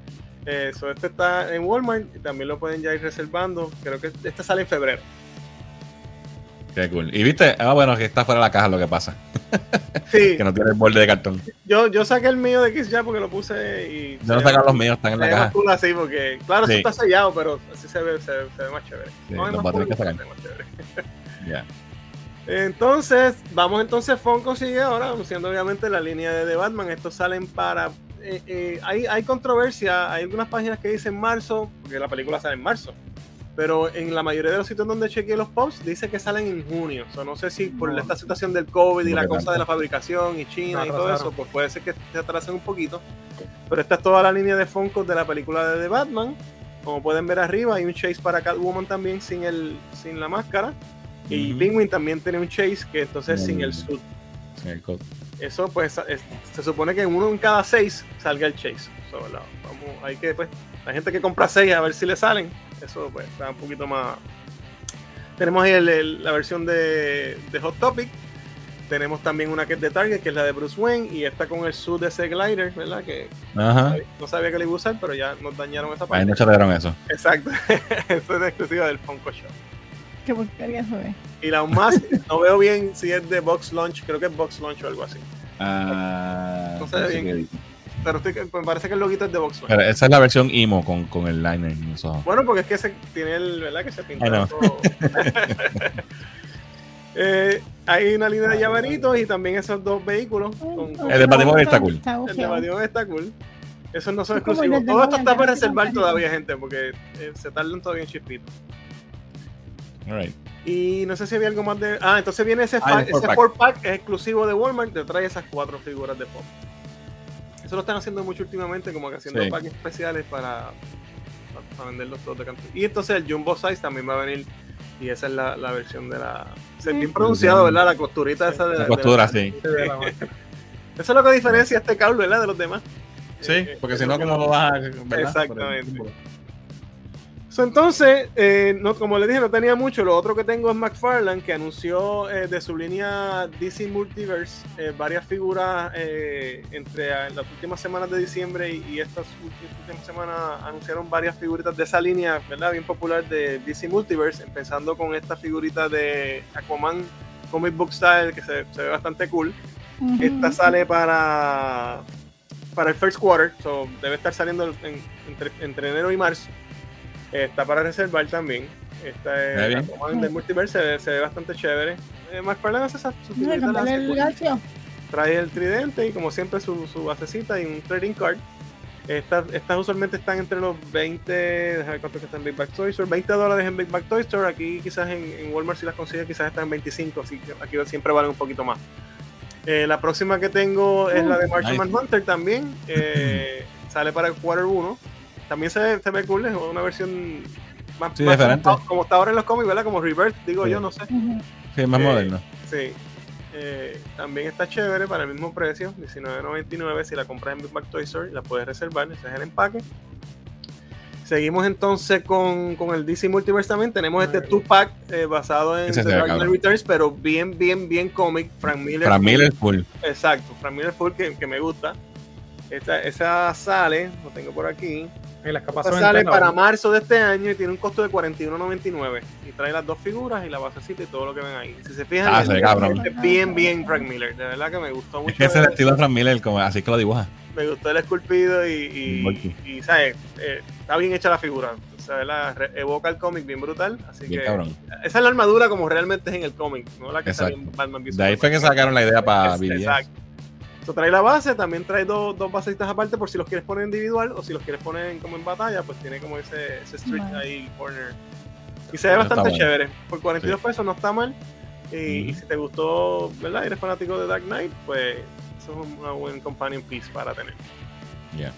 S2: Eh, so este está en Walmart y también lo pueden ya ir reservando. Creo que este sale en febrero.
S1: Qué cool. Y viste, ah, bueno, que está fuera de la caja lo que pasa.
S2: Sí, <laughs>
S1: Que no tiene el borde de cartón.
S2: yo, yo saqué el mío de X ya porque lo puse y.
S1: Yo no sacar los míos, están en la
S2: más
S1: caja.
S2: cool así porque, claro,
S1: Sí.
S2: eso está sellado, pero así se ve, se, se ve más chévere.
S1: Sí,
S2: No,
S1: los
S2: cool,
S1: que sacar. <laughs> Ya.
S2: Entonces, vamos entonces, Funko sigue ahora anunciando obviamente la línea de The Batman. Estos salen para eh, eh, hay, hay controversia, hay algunas páginas que dicen marzo, porque la película sale en marzo. Pero en la mayoría de los sitios donde chequeé los posts dice que salen en junio. O sea, no sé si por
S3: No.
S2: esta situación del COVID y la cosa de la fabricación y China y todo eso, pues puede ser que se atrasen un poquito. Pero esta es toda la línea de Funko de la película de The Batman. Como pueden ver arriba, hay un chase para Catwoman también sin, el, sin la máscara. Y. Penguin también tiene un chase que entonces sin el
S1: Mm.
S2: suit.
S1: Sí, el co-
S2: Eso pues es- se supone que en uno en cada seis salga el chase. So, la- hay que pues, la gente que compra seis a ver si le salen. Eso pues está un poquito más. Tenemos ahí el- el- la versión de, de Hot Topic. Tenemos también una que es de Target, que es la de Bruce Wayne, y esta con el suit de ese glider, ¿verdad? Que
S1: Ajá.
S2: no sabía que le iba a usar, pero ya nos dañaron esa
S1: Ahí
S2: parte.
S1: no chatearon eso.
S2: Exacto. <laughs> Eso es exclusiva del Funko Shop.
S4: Qué porquería se ve.
S2: Y la más, no veo bien si es de Box Launch, creo que es Box Launch o algo así.
S1: Ah,
S2: No se ve
S1: sé
S2: bien.
S1: qué-
S2: Pero estoy- me parece que el loguito es de Box Launch.
S1: Pero esa es la versión emo con, con el liner en los ojos.
S2: Bueno, porque es que se tiene el, ¿verdad? Que se pinta
S1: know.
S2: todo. <laughs> Eh, hay una línea de llaveritos y también esos dos vehículos. Con, con-
S1: El de Batimóvil está cool.
S4: Está
S2: el de. Batman está cool. Esos no son exclusivos. Todo esto está para reservar todavía, gente, porque eh, se tardan todavía en chispito.
S1: Alright.
S2: Y no sé si había algo más de. Ah, entonces viene ese,
S1: Ah,
S2: fa-
S1: el four
S2: ese
S1: pack.
S2: 4 pack, es exclusivo de Walmart, te trae esas cuatro figuras de pop. Eso lo están haciendo mucho últimamente, como que haciendo
S1: Sí.
S2: packs especiales para, para, para venderlos todos de canto. Y entonces el Jumbo Size también va a venir. Y esa es la, la versión de la. Es bien pronunciado, ¿verdad? La costurita esa de
S1: La
S2: de
S1: costura, sí.
S3: Sí, de la máscara.
S2: Eso es lo que diferencia este cable, ¿verdad? De los demás.
S1: Sí,
S2: Eh,
S1: porque
S2: es
S1: si no, ¿cómo
S2: lo-
S1: lo vas a. ¿verdad?
S2: Exactamente. So, entonces, eh, no, como les dije, no tenía mucho. Lo otro que tengo es McFarlane, que anunció eh, de su línea DC Multiverse eh, varias figuras eh, entre eh, las últimas semanas de diciembre y, y estas últimas semanas anunciaron varias figuritas de esa línea, ¿verdad? Bien popular de DC Multiverse, empezando con esta figurita de Aquaman Comic Book Style, que se, se ve bastante cool. Esta sale para, para el first quarter, so debe estar saliendo en- entre, entre enero y marzo. Está para reservar también. Esta es. Aquaman del Multiverse, se ve, se ve bastante chévere. Eh, las
S4: cambiarle
S2: hace
S4: garfio.
S2: Trae el tridente y como siempre su, su basecita y un trading card. Estas, estas usualmente están entre los 20, déjame ver cuánto que está en Big Back Toy Store, 20 dólares en Big Back Toy Store, aquí quizás en, en Walmart si las consigues quizás están en 25, así que aquí siempre valen un poquito más. Eh, la próxima que tengo es la de Martian
S1: Nice.
S2: Manhunter también, <clears throat> eh, sale para el Quarter 1, también se, se ve cool, es una versión más,
S1: Sí,
S2: más
S1: diferente.
S2: como, como está ahora en los cómics, ¿verdad? Como Rebirth, digo
S1: Sí.
S2: yo, no sé.
S1: Sí, es más
S2: Eh,
S1: moderno.
S2: Sí. Eh, también está chévere para el mismo precio, $19.99 si la compras en Big Mac Toy Store y la puedes reservar, ese es el empaque. Seguimos entonces con, con el DC Multiverse también. Tenemos este
S3: Muy
S2: 2-pack eh, basado en The Dark Knight. Returns, pero bien, bien, bien cómic. Frank Miller.
S1: Mí es full.
S2: Exacto, Frank Miller Full que, que me gusta. Esa, esa sale, lo tengo por aquí.
S3: Y las capas
S2: sale para marzo de este año y tiene un costo de $41.99. Y trae las dos figuras y la basecita y todo lo que ven ahí. Si se fijan,
S1: Ah, cabrón.
S2: es bien, bien Frank Miller. De verdad que me gustó mucho.
S1: Es que ese es el estilo de Frank Miller, como, así que lo dibuja.
S2: Me gustó el esculpido y, y, y, ¿sabes? Eh, está bien hecha la figura. O sea, la re- evoca el cómic bien brutal. Así
S1: Bien
S2: que
S1: cabrón.
S2: esa es la armadura como realmente es en el cómic, no la que
S1: Exacto.
S2: salió en Batman
S1: De ahí fue que sacaron la idea para
S2: Es-. Exacto. So, trae la base, también trae dos, dos basecitas aparte por si los quieres poner individual o si los quieres poner en- como en batalla, pues tiene como ese, ese street
S4: Vale.
S2: ahí, corner. Y se ve bastante
S1: bueno.
S2: chévere. Por 42 pesos no está mal. Y, si te gustó, ¿verdad? Eres fanático de Dark Knight, pues eso es una buen companion piece para tener.
S1: Ya.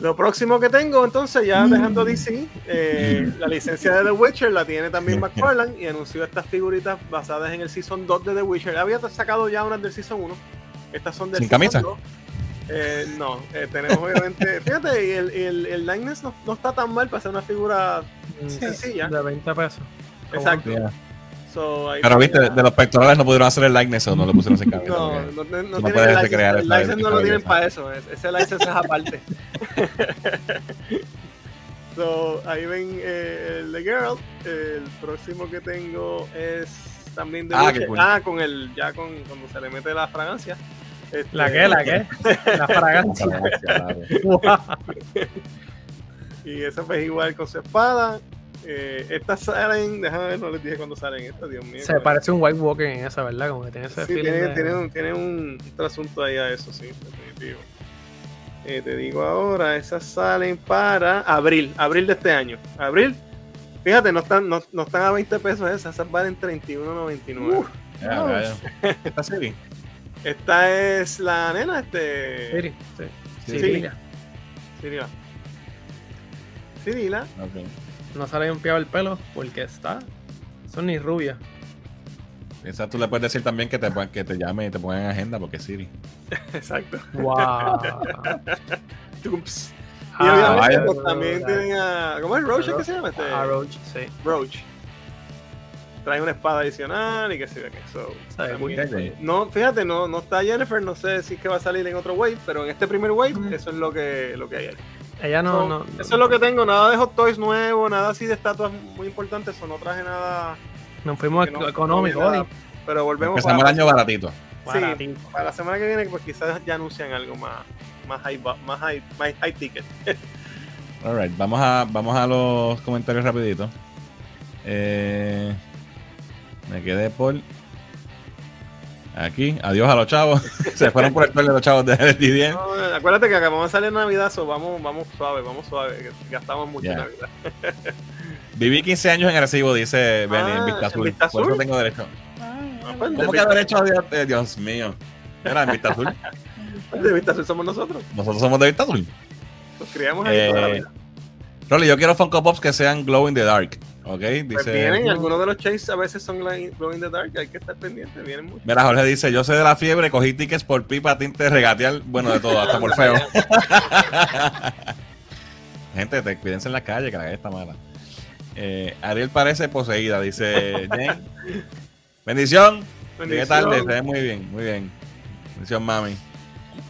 S2: Lo próximo que tengo, entonces, ya
S4: Mm.
S2: dejando DC, eh, <laughs> la licencia de The Witcher la tiene también <laughs> McFarlane y anunció estas figuritas basadas en el Season 2 de The Witcher. Había sacado ya unas del Season 1. Estas son del
S1: ¿Sin camisa?
S2: 2. Eh, no, eh, tenemos obviamente. <laughs> Fíjate, y el, el, el likeness no, no está tan mal para ser una figura
S3: Mm,
S2: sencilla.
S3: De 20 pesos.
S2: Exacto. So,
S1: Pero viste, de los pectorales no pudieron hacer el likeness o no lo pusieron sin cabeza. <laughs>
S2: No, no, no, no
S1: no
S2: tienen
S1: puedes
S2: el
S1: recrear
S2: license, el license no lo tienen para eso, es- ese license es aparte. <laughs> so, ahí ven eh, el de Girl, el próximo que tengo es también de
S1: Ah,
S2: ah, con el, ya con cuando se le mete la fragancia. Este,
S3: ¿La qué? ¿La qué? La fragancia. <laughs> Wow.
S2: Y esa pues igual con su espada. Eh, estas salen, déjame ver, no les dije cuándo salen estas, Dios mío.
S3: Se parece un White Walker en esa, ¿verdad? Como que tiene ese
S2: Sí, tiene,
S3: de-
S2: tiene un, tiene un trasunto ahí a eso, sí, definitivo. Eh, te digo ahora, esas salen para abril, abril de este año. Abril, fíjate, no están, no, no están a 20 pesos esas, esas valen 31.99.
S1: Ya,
S4: Oh.
S1: ya, ya. Esta
S2: es la nena, este.
S3: Siri, sí.
S1: Sí.
S3: Cirila.
S2: Cirila. Cirila.
S1: Ok.
S3: No se le ha limpiado el pelo porque está. Son ni rubia.
S1: Esa tú le puedes decir también que te, que te llame y te pongan en agenda porque es Siri. <laughs>
S2: Exacto.
S3: Wow. <laughs>
S2: Tumps. Y
S3: Ah,
S2: obviamente pues, también tienen a. ¿Cómo es Roach? ¿Qué se llama este?
S3: A Roach, sí.
S2: Roach. Trae una espada adicional y qué sé yo qué. So,
S3: Sabe
S2: también-
S1: muy bien.
S2: no, fíjate, no, no está Jennifer, no sé si es que va a salir en otro wave, pero en este primer wave, eso es lo que, lo que hay ahí.
S3: Ella no,
S2: So,
S3: no.
S2: eso es lo que tengo, nada de hot toys nuevo, nada así de estatuas muy importantes, eso no traje nada.
S3: Nos fuimos
S2: que no-
S3: económicos
S2: nada, pero volvemos
S1: Empezamos el año baratito.
S2: sí,
S3: Baratito.
S2: para la semana que viene, pues quizás ya anuncian algo más, más high, más high, más high ticket.
S1: Alright, vamos a, vamos a los comentarios rapidito. Eh, me quedé por aquí. Adiós a los chavos. <laughs> Se fueron por el pelo de los chavos de Didier.
S2: No, acuérdate que acabamos de salir en Navidad, so vamos, vamos suave, vamos suave, gastamos mucho en. Navidad. <laughs>
S1: Viví 15 años en Arecibo, dice Benny,
S2: Ah,
S1: en Vista
S2: ¿en
S1: Azul.
S2: Vista
S1: Por eso tengo derecho.
S4: Ah,
S2: pues,
S1: ¿Cómo que derecho? Dios, eh, Dios mío. Era en Vista Azul. <laughs>
S2: De vista azul somos nosotros,
S1: Nosotros somos de Vista Azul.
S2: nos criamos ahí
S1: Eh,
S2: toda la vida.
S1: Rolly, yo quiero Funko Pops que sean glow in the dark. ¿Ok?
S2: Pues
S1: Dice.
S2: vienen, algunos de los chase a veces son glow in the dark, hay que estar pendientes, vienen muchos.
S1: Mira, Jorge dice: Yo sé de la fiebre, cogí tickets por pipa, tinte, regatear. Bueno, de todo, hasta por feo. <laughs> Gente, te, cuídense en la calle, que la calle está mala. Eh, Ariel parece poseída, dice Jen. Bendición.
S2: Bendición.
S1: tarde, se ve muy bien, muy bien. Bendición, mami.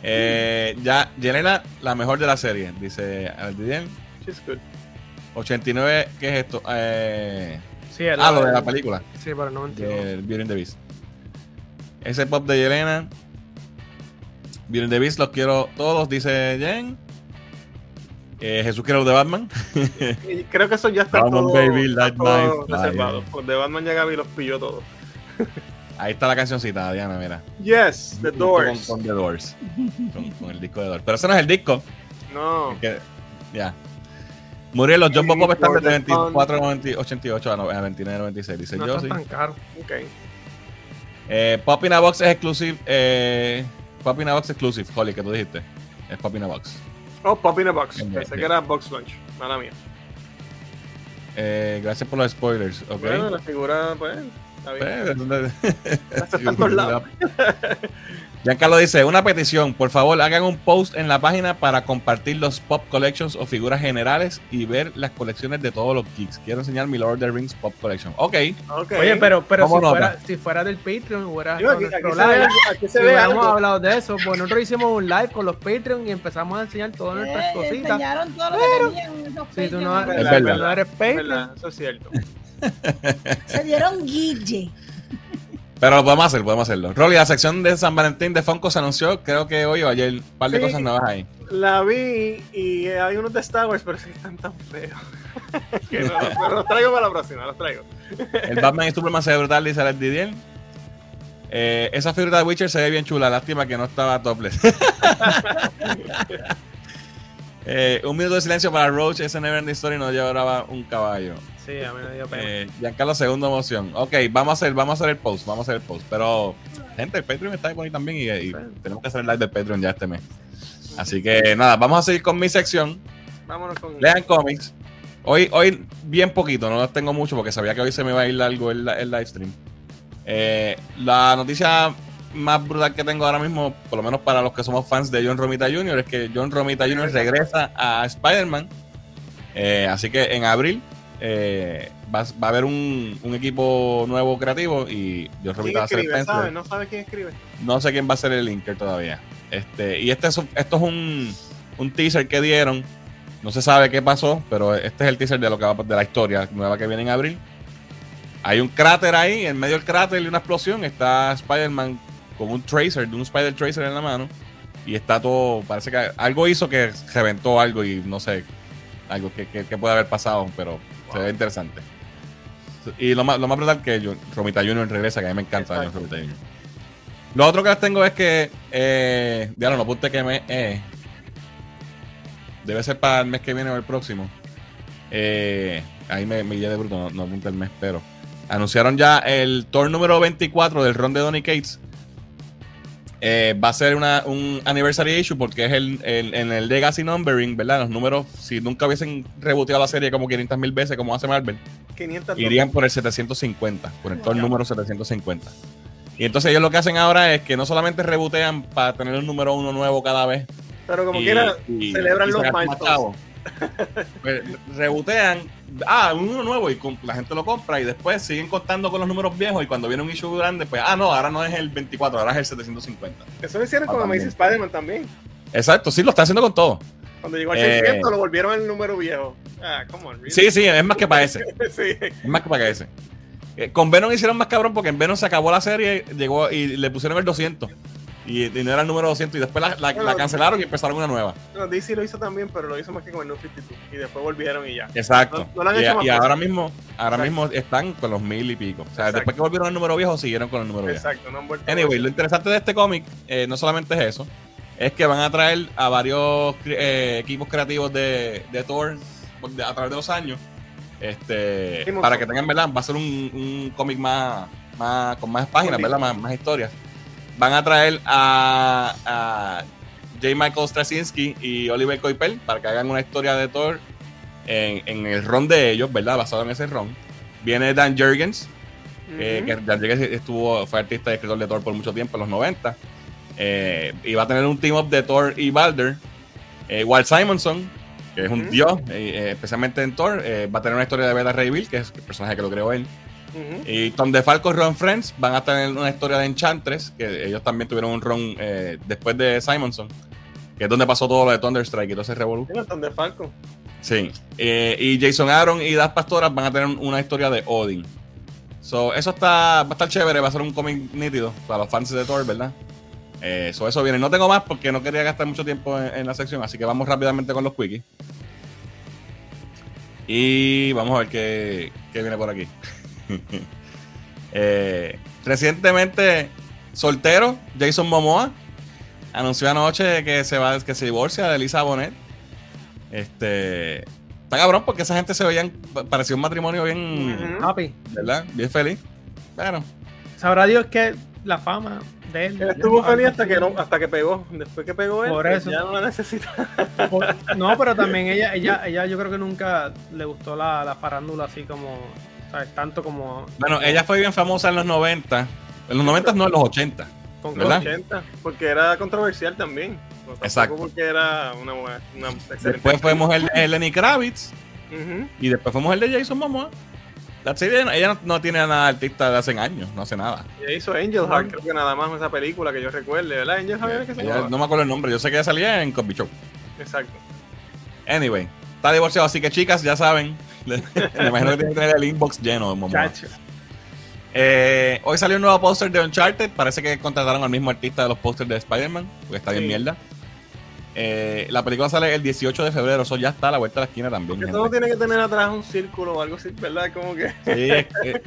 S1: Eh, ya, Yelena, la mejor de la serie, dice Aldidiel.
S2: She's good.
S1: 89, ¿qué es esto? Eh,
S3: Sí, el-
S1: ah, lo de la película,
S3: Sí, pero no entiendo.
S1: de Beauty and the Beast. Ese pop de Yelena. Beauty and the Beast los quiero todos, dice Jen. Eh, Jesús quiere los de Batman.
S2: Creo que eso ya está todo,
S1: baby,
S2: está todo reservado. Los de Batman ya Gaby los pilló todos.
S1: Ahí está la cancioncita, Diana, mira.
S2: Yes, The Doors.
S1: Con, con The Doors. Con, con el disco de Doors. Pero ese no es el disco.
S2: No,
S1: ya. Muriel, los Jumbo Pop están de
S2: the
S1: 24, 90, 88 a no- a 29, 96. Dice
S3: no
S1: yo, sí.
S3: tan caros.
S2: ok.
S1: Eh, Pop in a Box es exclusive. Eh, Pop in a Box exclusive, Holly, que tú dijiste. Es Pop in a Box.
S2: Oh, Pop in a Box. Pensé que era Box Lunch. Mala mía.
S1: Eh, gracias por los spoilers, ok.
S2: Bueno, la figura, pues, está bien. <laughs> En todos <laughs> lados. <laughs>
S1: Giancarlo dice, una petición, por favor hagan un post en la página para compartir los Pop Collections o figuras generales y ver las colecciones de todos los geeks. Quiero enseñar mi Lord of the Rings Pop Collection. Ok,
S2: Ok.
S3: Oye, pero, pero si, fuera, si fuera del Patreon, hubiera
S2: Digo, aquí, aquí
S3: nuestro
S2: se ve,
S3: live.
S2: algo- aquí se
S3: Si
S2: ve
S3: hubiéramos
S2: algo.
S3: hablado de eso, pues nosotros hicimos un live con los Patreon y empezamos a enseñar todas nuestras
S4: Eh,
S3: cositas.
S4: enseñaron todo lo que tenían esos
S3: Si tú no,
S4: Patreon.
S1: Es
S3: si
S1: verdad.
S3: tú no eres
S2: Es
S3: Patreon,
S2: verdad, eso es cierto.
S4: Se dieron guille.
S1: Pero lo podemos hacer, podemos hacerlo. Rolly, la sección de San Valentín de Funko se anunció, creo que hoy o ayer, un par de
S2: Sí.
S1: cosas nuevas ahí.
S2: La vi y eh, hay unos de Star Wars, pero sí están tan feos. <laughs> que no, <laughs> pero los traigo para la próxima, los traigo.
S1: El Batman y Superman se ve brutal, dice Alex Didier. Eh, esa figura de Witcher se ve bien chula, lástima que no estaba topless. <laughs> Eh, un minuto de silencio para Roach, ese Never Ending Story no llevaba un caballo.
S3: Sí, a mí me dio pena.
S1: Eh, Giancarlo, segunda emoción. Ok, vamos a hacer, vamos a hacer el post, vamos a hacer el post. Pero, gente, el Patreon está ahí también y, y tenemos que hacer el live del Patreon ya este mes. Así que nada, vamos a seguir con mi sección.
S2: Vámonos con.
S1: Lean cómics. Hoy, hoy bien poquito, no los tengo mucho porque sabía que hoy se me iba a ir largo el, el live stream. Eh, la noticia más brutal que tengo ahora mismo, por lo menos para los que somos fans de John Romita Jr., es que John Romita Jr. regresa a Spider-Man. Eh, así que en abril eh, va, va a haber un, un equipo nuevo creativo y Romita
S2: ¿Quién
S1: va a ser.
S2: No sabes quién escribe.
S1: No sé quién va a ser el linker todavía. Este, y este es, esto es un, un teaser que dieron. No se sabe qué pasó, pero este es el teaser de lo que va de la historia nueva que viene en abril. Hay un cráter ahí, en medio del cráter y una explosión. Está Spider-Man con un tracer, de un Spider Tracer en la mano. Y está todo, parece que algo hizo que reventó algo y no sé, algo que, que- que puede haber pasado, pero se ve interesante. Y lo más, lo más brutal que Romita Junior regresa, que a mí me encanta John. Romita Jr. Lo otro que les tengo es que, eh, ya no, no apunte que me, eh, debe ser para el mes que viene o el próximo. Eh, ahí me, me guié de bruto, no, no apunta el mes, pero anunciaron ya el tour número 24 del ron de Donny Cates. Eh, va a ser una, un anniversary issue porque es el, el- en el Legacy Numbering, ¿verdad? Los números, si nunca hubiesen reboteado la serie como 500 mil veces, como hace Marvel,
S2: 500
S1: irían por el 750, por el tour
S2: Wow.
S1: número 750. Y entonces ellos lo que hacen ahora es que no solamente rebotean para tener un número uno nuevo cada vez,
S2: Pero como
S1: y-
S2: quiera,
S1: y-
S2: celebran
S1: y
S2: los milestones.
S1: Pues, rebotean, ah, uno nuevo y la gente lo compra y después siguen contando con los números viejos y cuando viene un issue grande, pues, ah, no, ahora no es el 24, ahora es el 750.
S2: Eso lo hicieron
S1: Ah,
S2: con. Amazing Spider-Man también.
S1: Exacto, sí, lo está haciendo con todo.
S2: Cuando llegó al
S1: Eh.
S2: 600 lo volvieron el número viejo. Ah, come on, really?
S1: Sí, sí, es más que para ese. <laughs>
S2: sí.
S1: Es más que para ese. Eh, Con Venom hicieron más cabrón porque en Venom se acabó la serie, llegó y le pusieron el 200. Y, y no era el número 200 y después la, la- la cancelaron y empezaron una nueva.
S2: No, DC lo hizo también, pero lo hizo más que con el New 52. Y después volvieron y ya.
S1: Exacto.
S2: No- no lo han
S1: y y ahora mismo, ahora
S2: Exacto.
S1: mismo están con los mil y pico. O sea,
S2: Exacto.
S1: después que volvieron al número viejo, siguieron con el número viejo.
S2: Exacto, no han vuelto.
S1: Anyway, lo interesante de este cómic eh, no solamente es eso, es que van a traer a varios eh, equipos creativos de, de Thor a través de los años. Este, para que tengan, ¿verdad? Va a ser un, un cómic más, más, con más páginas. ¿verdad? Más, más historias. Van a traer a, a J. Michael Straczynski y Oliver Coipel para que hagan una historia de Thor en, en el ron de ellos, ¿verdad? Basado en ese ron. Viene Dan Jurgens, eh, que Dan Jurgens estuvo, fue artista y escritor de Thor por mucho tiempo, en los 90. Eh, y va a tener un team up de Thor y Balder. Eh, Walt Simonson, que es un dios, especialmente en Thor, va a tener una historia de Beta Ray Bill, que es el personaje que lo creó él. Y Tom DeFalco y Ron Friends van a tener una historia de Enchantress, que ellos también tuvieron un ron eh, después de Simonson, que es donde pasó todo lo de Thunderstrike y todo ese revolú.
S2: Tiene el de Falcon.
S1: Sí. Eh, y Jason Aaron y Das Pastoras van a tener una historia de Odin. So, eso está, va a estar chévere, va a ser un cómic nítido para los fans de Thor, ¿verdad? Eh, so, eso viene. No tengo más porque no quería gastar mucho tiempo en, en la sección, así que vamos rápidamente con los quickies. Y vamos a ver qué, qué viene por aquí. <laughs> Eh, recientemente, soltero, Jason Momoa anunció anoche que se va, que se divorcia de Elisa Bonet. Este. Está cabrón porque esa gente se veían. Parecía un matrimonio bien.
S3: Papi,
S1: ¿Verdad? Bien feliz. Pero.
S3: sabrá Dios que la fama de él.
S2: Él estuvo feliz hasta que no, hasta que pegó. Después que pegó él,
S3: Por
S2: pues
S3: eso.
S2: ya no la necesita. <laughs>
S3: Por- No, pero también ella, ella, <laughs> ella yo creo que nunca le gustó la, la farándula así como, ¿sabes? Tanto como...
S1: Bueno, ella fue bien famosa en los 90. En los 90 no, en los 80.
S3: con
S1: ¿verdad?
S2: 80, porque era controversial también.
S1: Exacto.
S2: Porque era una, una excelente.
S1: Después fue mujer de Lenny Kravitz. Y después fue mujer de Jason Momoa. It. Ella no, no tiene nada de artista de hace años. No hace nada.
S2: Ella hizo Angel Heart, creo que nada más esa película que yo recuerde, ¿verdad? Angel Heart era que se
S1: Ella- no me acuerdo el nombre. Yo sé que ella salía en Cosby Show.
S2: Exacto.
S1: Anyway. Está divorciado. Así que chicas, ya saben. <laughs> Me imagino que tienen que tener el inbox lleno de. Eh, hoy salió un nuevo póster de Uncharted. Parece que contrataron al mismo artista de los pósters de Spider-Man, porque está bien mierda. Eh, la película sale el 18 de febrero, eso ya está a la vuelta de la esquina también.
S2: Todo tiene que tener atrás un círculo o algo así, ¿verdad? Como que.
S1: Sí, es que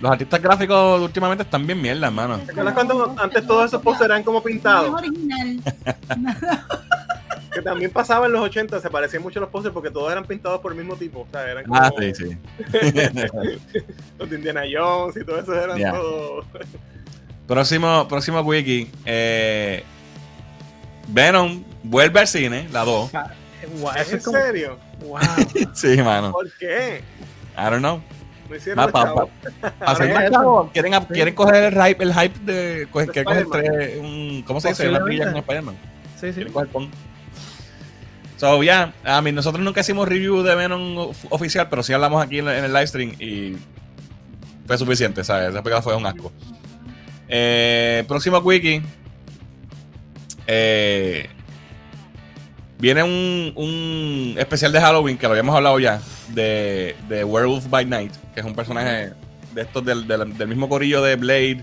S1: los artistas gráficos últimamente están bien mierda, hermano.
S2: ¿Te acuerdas cuando antes todos esos posters eran como
S4: No es
S2: pintados?
S4: original. <laughs>
S2: Que también pasaba en los 80, se parecían mucho los posters porque todos eran pintados por el mismo tipo. O sea, eran como
S1: Ah, sí, sí. <laughs>
S2: los de Indiana Jones y todo eso eran
S1: Ya.
S2: todos.
S1: próximo, próximo wiki. eh, Venom vuelve al cine, la 2.
S3: Guau, eso
S2: ¿En
S3: es como...
S2: serio?
S3: Wow. <laughs>
S1: Sí, mano.
S2: ¿Por qué?
S1: I don't know.
S2: No hicieron.
S1: Quieren, a- quieren coger el hype, el hype de. coger-
S2: De
S1: quieren coger
S2: Spider-Man.
S1: tres- un, ¿Cómo se dice? Una brilla con Spider-Man.
S3: Sí, sí.
S1: Quieren coger pon. So, ya, a mí, nosotros nunca hicimos review de Venom of- oficial, pero sí hablamos aquí en, el live stream y fue suficiente, ¿sabes? Esa película fue un asco. Eh, próximo wiki. Eh, viene un, un especial de Halloween que lo habíamos hablado ya, de, de Werewolf by Night, que es un personaje de estos del, del- del mismo corillo de Blade.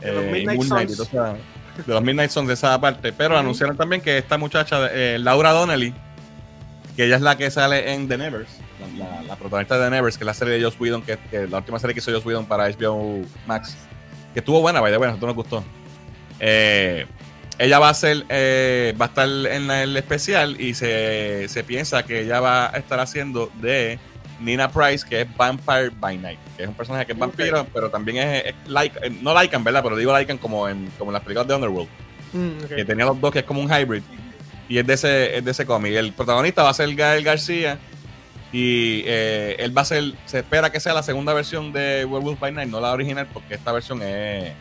S2: De los
S1: eh,
S2: Midnight
S1: toda esa- <laughs> de los Midnight Suns de esa parte. Pero anunciaron también que esta muchacha, eh, Laura Donnelly, que ella es la que sale en The Nevers, la, protagonista de The Nevers, que es la serie de Joss Whedon, que, que la última serie que hizo Joss Whedon para HBO Max, que estuvo buena, vaya, bueno, esto nos gustó. Eh, ella va a ser, eh, va a estar en el especial y se, se piensa que ella va a estar haciendo de Nina Price, que es Vampire by Night, que es un personaje que es vampiro, pero también es, es like, eh, no Lycan, ¿verdad? Pero digo Lycan como en, como en las películas de Underworld,
S3: Mm,
S1: que tenía los dos, que es como un hybrid, y es de ese, es de ese cómic. El protagonista va a ser Gael García, y eh, él va a ser, se espera que sea la segunda versión de Werewolf by Night, no la original, porque esta versión es,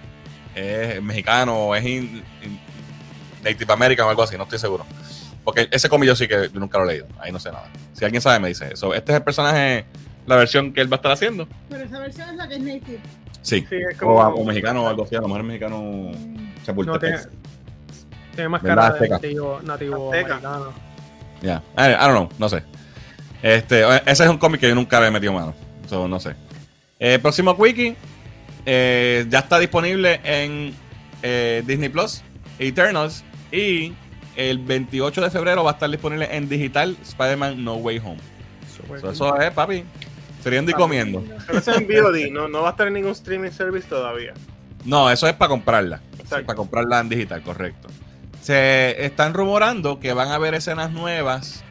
S1: es mexicano, es in- in- Native American o algo así, no estoy seguro. Porque ese cómic yo sí que nunca lo he leído, ahí no sé nada. Si alguien sabe, me dice eso. Este es el personaje, la versión que él va a estar haciendo.
S4: Pero esa versión es la que es native.
S1: Sí.
S2: Sí, es
S1: O,
S2: como.
S1: o mexicano o algo así, a lo mejor es mexicano
S4: Mm.
S3: No,
S1: Chapultepec.
S3: tiene, tiene más
S1: ¿Verdad,
S3: cara de
S1: Azteca?
S3: nativo, nativo
S2: Azteca.
S3: americano.
S1: Ya, I, I don't know, no sé. Este, ese es un cómic que yo nunca le he metido mano. So, no sé. Eh, próximo Quickie. eh, ya está disponible en eh, Disney Plus, Eternals. Y el 28 de febrero va a estar disponible en digital Spider-Man No Way Home. So, eso es, papi. Friendo y comiendo.
S2: Pero eso es en VOD, no, no va a estar en ningún streaming service todavía.
S1: No, eso es para comprarla.
S2: Exacto.
S1: Para comprarla en digital, correcto. Se están rumorando que van a haber escenas nuevas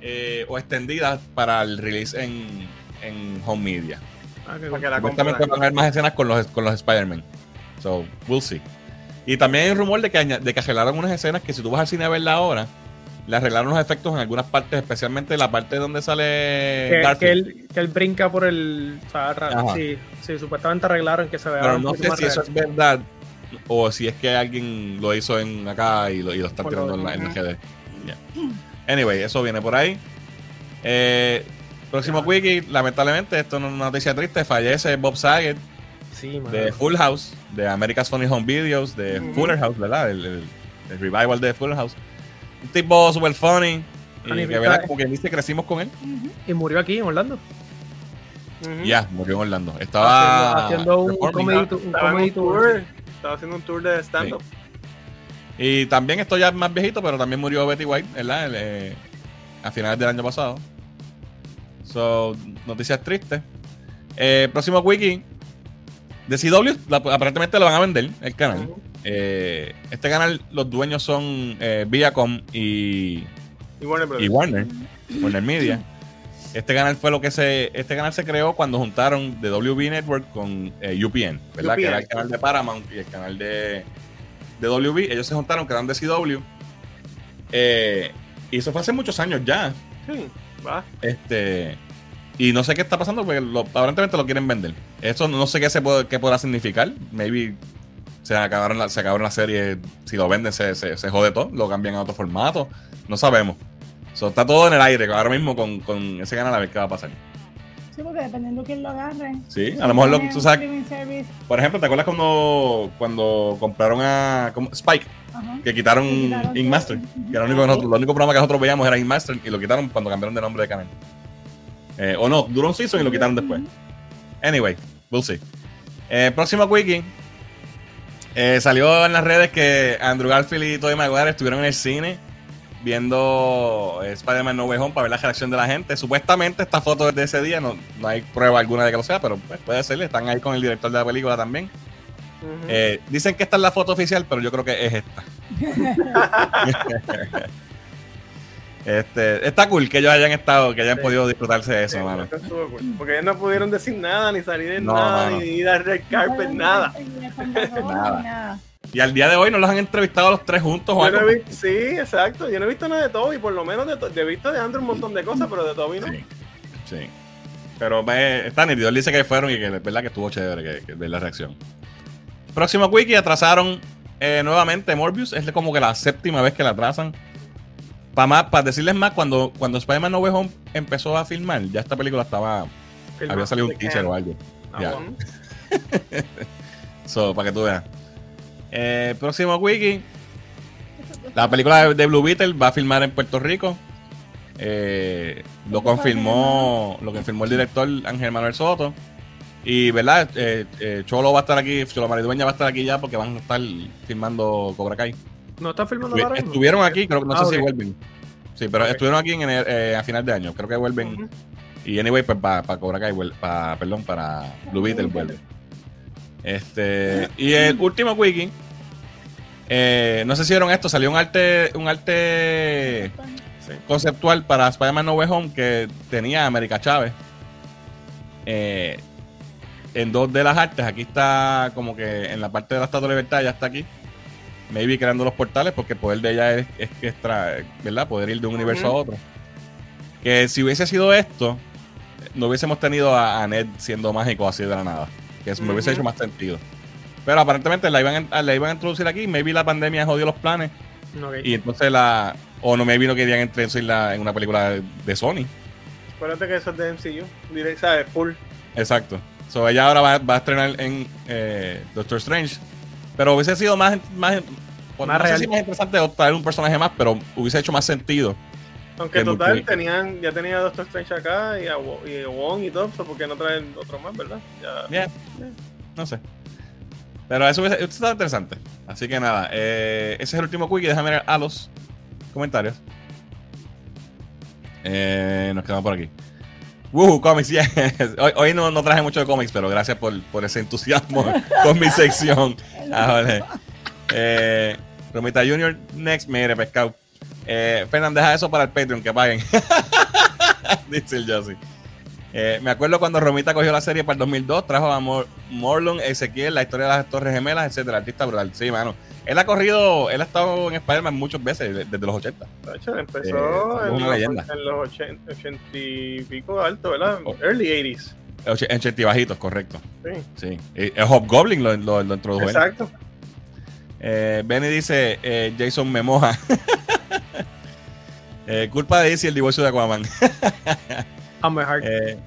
S1: eh, o extendidas para el release en, en home media.
S3: Ah,
S2: que la
S1: van a haber más escenas con los, con los Spider-Man. So, we'll see. Y también hay un rumor de que, de que unas escenas que si tú vas al cine a verla ahora, le arreglaron los efectos en algunas partes, especialmente la parte donde sale
S3: que, él, que él brinca por el. O sea, sí, sí, supuestamente arreglaron que se vea.
S1: Pero no sé si eso es verdad o si es que alguien lo hizo en acá y lo, y lo están
S3: Por
S1: tirando en la, en la GD. Ya. Anyway, eso viene por ahí. Eh, próximo wiki, lamentablemente, esto no es una noticia triste, fallece Bob Saget
S3: Sí,
S1: de Full House, de America's Funny Home Videos, de. Fuller House, ¿verdad? El, el- el revival de Fuller House. Un tipo super funny. Y que, ¿verdad? Como que dice, crecimos con él.
S3: Y murió aquí en Orlando.
S1: Ya, murió en Orlando. Estaba
S3: haciendo, haciendo un comedy, tour- un
S2: Estaba en
S3: comedy
S2: un
S3: tour.
S2: tour. Estaba haciendo un tour de stand-up.
S1: Y también esto ya es más viejito, pero también murió Betty White, ¿verdad? El, eh, a finales del año pasado. So, noticias tristes. Eh, próximo wiki. De CW, la- aparentemente lo van a vender, el canal. Eh, este canal, los dueños son eh, Viacom y,
S2: Y Warner
S1: y Warner, Warner Media. Este canal fue lo que se. Este canal se creó cuando juntaron de WB Network con eh, UPN, ¿verdad? Que era el canal de Paramount y el canal de, de WB. Ellos se juntaron, quedaron de CW. Eh, y eso fue hace muchos años ya.
S2: Sí, va.
S1: Este. Y no sé qué está pasando porque lo- aparentemente lo quieren vender. Eso no sé qué se puede, qué podrá significar. Maybe se acabaron la, se acabaron la serie. Si lo venden, se, se, se jode todo. Lo cambian a otro formato. No sabemos. So, está todo en el aire ahora mismo con, con ese canal a ver qué va a pasar.
S4: Sí, porque dependiendo de quién lo agarre.
S1: Sí, a lo mejor lo, tú sabes. Por ejemplo, ¿te acuerdas cuando, cuando compraron a como- Spike?
S4: ajá.
S1: Que quitaron
S4: quitaron
S1: Ink
S4: todo.
S1: Master.
S4: Ujú.
S1: Que era lo único que nosotros, lo único programa que nosotros veíamos era Ink Master y lo quitaron cuando cambiaron de nombre de canal. Eh, o no, duró un season y lo quitaron después. Anyway, we'll see. Eh, próximo wiki. Eh, salió en las redes que Andrew Garfield y Tobey Maguire estuvieron en el cine viendo eh, Spider-Man No Way Home para ver la reacción de la gente. Supuestamente esta foto es de ese día, no, no hay prueba alguna de que lo sea, pero pues, puede ser. Están ahí con el director de la película también. Eh, dicen que esta es la foto oficial, pero yo creo que es esta. <laughs> <laughs> <laughs> este, está cool que ellos hayan estado, que hayan
S2: Sí.
S1: podido disfrutarse de eso,
S2: Sí,
S1: mano.
S2: cool. Porque ellos no pudieron decir nada, ni salir en
S1: No,
S2: nada,
S1: no,
S2: ni ir a red carpet, nada.
S1: Nada.
S4: nada.
S1: Y al día de hoy no los han entrevistado a los tres juntos o
S2: Yo no sí, exacto. Yo no he visto nada de Toby, por lo menos de, to- he visto de Andrew un montón de cosas, pero de Toby no.
S1: Sí, sí. Pero me, está nítido. Él dice que fueron y que es verdad que estuvo chévere que, que ver la reacción. Próximo wiki atrasaron eh, nuevamente Morbius. Es como que la séptima vez que la atrasan. Para más, para decirles más, cuando, cuando Spider-Man No Way Home empezó a filmar, ya esta película estaba. Había salido un teaser o algo.
S3: Ah,
S1: ya.
S3: bueno. <laughs>
S1: So, para que tú veas. Eh, próximo wiki. La película de, de Blue Beetle va a filmar en Puerto Rico. Eh, lo confirmó lo confirmó el director Ángel Manuel Soto. Y, ¿verdad? Eh, eh, Cholo va a estar aquí, Cholo Maridueña va a estar aquí ya porque van a estar filmando Cobra Kai.
S3: ¿No está filmando
S1: Estuvi-
S3: ahora mismo?
S1: estuvieron aquí, creo que no
S3: Ah,
S1: sé si
S3: ok.
S1: vuelven. Sí, pero estuvieron aquí en ener- eh, a final de año. Creo que vuelven. Y anyway, pues para Cobra Kai, pa- perdón, para Blue Beetle vuelve. Este, y el último wiki, Eh, no sé si vieron esto, salió un arte, un arte conceptual para Spider-Man No Way Home que tenía América Chávez. Eh, en dos de las artes, aquí está como que en la parte de la Estatua de Libertad ya está aquí. Maybe creando los portales porque el poder de ella es, es extra, ¿verdad? Poder ir de un universo a otro. Que si hubiese sido esto, no hubiésemos tenido a, Ned siendo mágico así de la nada. Que eso me hubiese hecho más sentido. Pero aparentemente la iban, a, la iban a introducir aquí. Maybe la pandemia jodió los planes. Y entonces la. O no, maybe no querían introducirla en una película de Sony.
S2: Acuérdate que eso es de MCU. Direct, ¿sabes? Full.
S1: Exacto. So ella ahora va, va a estrenar en eh, Doctor Strange. Pero hubiese sido más, más, más, no sé si más interesante traer un personaje más, pero hubiese hecho más sentido.
S2: Aunque total tenían, ya tenía a Doctor Strange acá y a, y Wong y todo, ¿por qué no traen otro más, verdad? Ya.
S1: No sé. Pero eso hubiese, estado interesante. Así que nada, eh, ese es el último quickie. Déjame ver a los comentarios. Eh, nos quedamos por aquí. Woohoo, comics, yes. Hoy, hoy no, no, traje mucho de cómics, pero gracias por, por ese entusiasmo <laughs> con mi sección. Ah, eh, Romita Junior, next, mire, pescado. Eh, Fernan, deja eso para el Patreon, que paguen. <laughs> Dice el Josie. Eh, me acuerdo cuando Romita cogió la serie para el 2002, trajo a Morlon, Ezequiel, la historia de las Torres Gemelas, etcétera. Artista brutal. Sí, mano. Él ha corrido, él ha estado en Spider-Man muchas veces, desde los 80.
S2: De hecho, empezó eh, en, los, en, los, 80, 80, y pico alto, ¿verdad? Oh. Early 80s.
S1: En 80 y bajitos, correcto. Sí. sí. El Hobgoblin lo, lo, lo introdujo
S2: Exacto.
S1: Eh, Benny dice, eh, Jason me moja. <laughs> eh, culpa de DC el divorcio de Aquaman. <laughs> eh,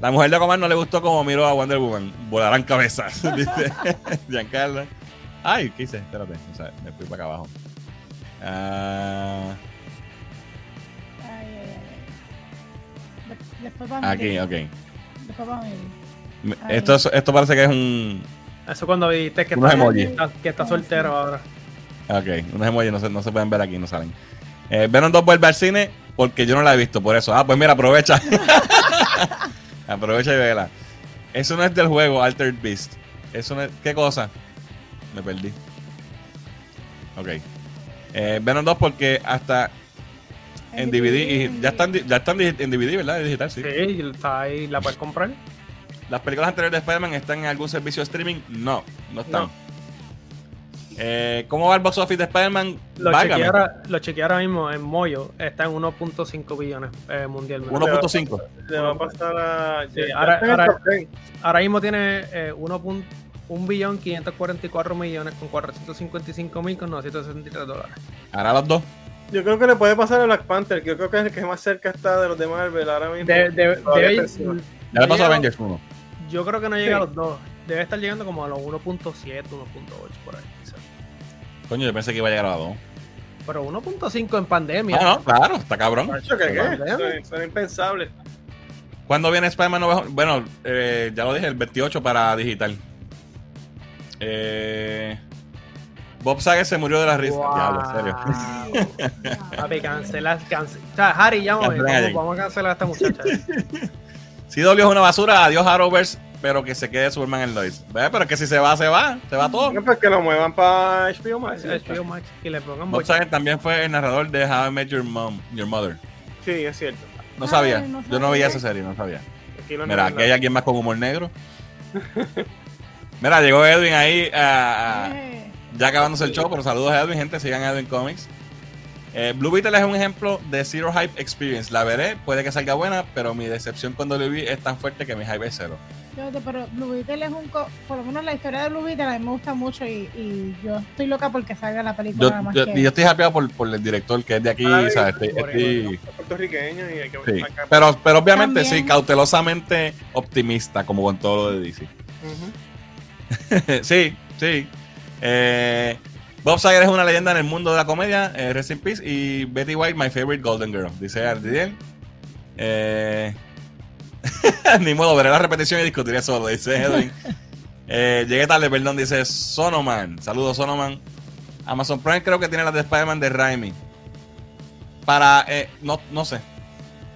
S1: la mujer de Aquaman no le gustó como miró a Wonder Woman. Volarán cabezas, <laughs> dice <laughs> Giancarlo. Ay, ¿qué hice? Espérate, o sea, me fui para acá abajo. Uh... Aquí, ok. Esto, esto parece que es un.
S3: Eso cuando viste que, está, que está soltero ahora.
S1: Ok, unos emojis no se, no se pueden ver aquí, no salen. Eh, Venom 2 vuelve al cine porque yo no la he visto, por eso. Ah, pues mira, aprovecha. <laughs> aprovecha y vela. Eso no es del juego Altered Beast. Eso no es. ¿Qué cosa? Me perdí. Ok. Eh, Venom 2 porque hasta en DVD y ya están, ya están en DVD, ¿verdad? digital, sí.
S3: Sí, está ahí, la puedes comprar.
S1: ¿Las películas anteriores de Spider-Man están en algún servicio de streaming? No, no están. Eh, ¿Cómo va el box office de Spider-Man?
S3: Lo chequeé, ahora, lo chequeé ahora mismo en Moyo. Está en 1.5 billones eh, mundialmente.
S1: 1.5.
S2: Le va a pasar a.
S3: Sí, ahora, ahora, ahora, mismo tiene eh, 1. 1 billón 544 millones con 455 mil con 963 dólares.
S1: ¿Hará los dos?
S2: Yo creo que le puede pasar a Black Panther, que yo creo que es el que más cerca está de los de Marvel ahora mismo. De, de,
S1: ya le pasó a Avengers 1.
S3: Yo creo que no llega a los dos. Debe estar llegando como a los 1.7, 1.8 por ahí.
S1: Coño, yo pensé que iba a llegar a los 2.
S3: Pero 1.5 en pandemia.
S1: Ah, no, claro, está cabrón.
S2: ¿Qué, qué? Son, impensables.
S1: ¿Cuándo viene Spider-Man Bueno, eh, ya lo dije, el 28 para digital. Eh, Bob Saget se murió de la risa. Diablo, en
S3: serio. <laughs> Papi, cancela, cancela. O sea, Harry. Vamos, vamos, a cancelar a esta muchacha. <laughs>
S1: Si W es una basura, adiós Arrowverse, pero que se quede Superman en Lois. ¿Ves? Pero que si se va, se va. Se va todo.
S2: No, pues que lo muevan para HBO Max.
S3: HBO Max y le pongan
S1: Bob Saget también fue el narrador de How I Met Your Mom, Your Mother.
S2: Sí, es cierto.
S1: No sabía. Yo no veía esa serie, no sabía. Mira, aquí hay alguien más con humor negro. <laughs> Mira, llegó Edwin ahí, uh, ya acabándose el show, pero saludos a Edwin, gente, sigan Edwin Comics. Eh, Blue Beetle es un ejemplo de Zero Hype Experience. La veré, puede que salga buena, pero mi decepción cuando lo vi es tan fuerte que mi hype es cero.
S4: Pero Blue Beetle es un. Por lo menos la historia de Blue Beetle a mí me gusta mucho y, yo estoy loca porque salga la película.
S1: Yo, yo, estoy happy por, por, el director que es de aquí,
S2: ¿sabes? puertorriqueño y hay que
S1: sí. pero, pero obviamente sí, cautelosamente optimista, como con todo lo de DC. <laughs> sí, sí. Eh, Bob Sager es una leyenda en el mundo de la comedia, eh, Rest in Peace, y Betty White, my favorite Golden Girl, dice Ardiel. Eh, <laughs> ni modo, veré la repetición y discutiré solo, dice Edwin. <laughs> Eh, llegué tarde, perdón, dice Sonoman. Saludos, Sonoman. Amazon Prime creo que tiene las de Spider-Man de Raimi. Para, eh, no, no sé.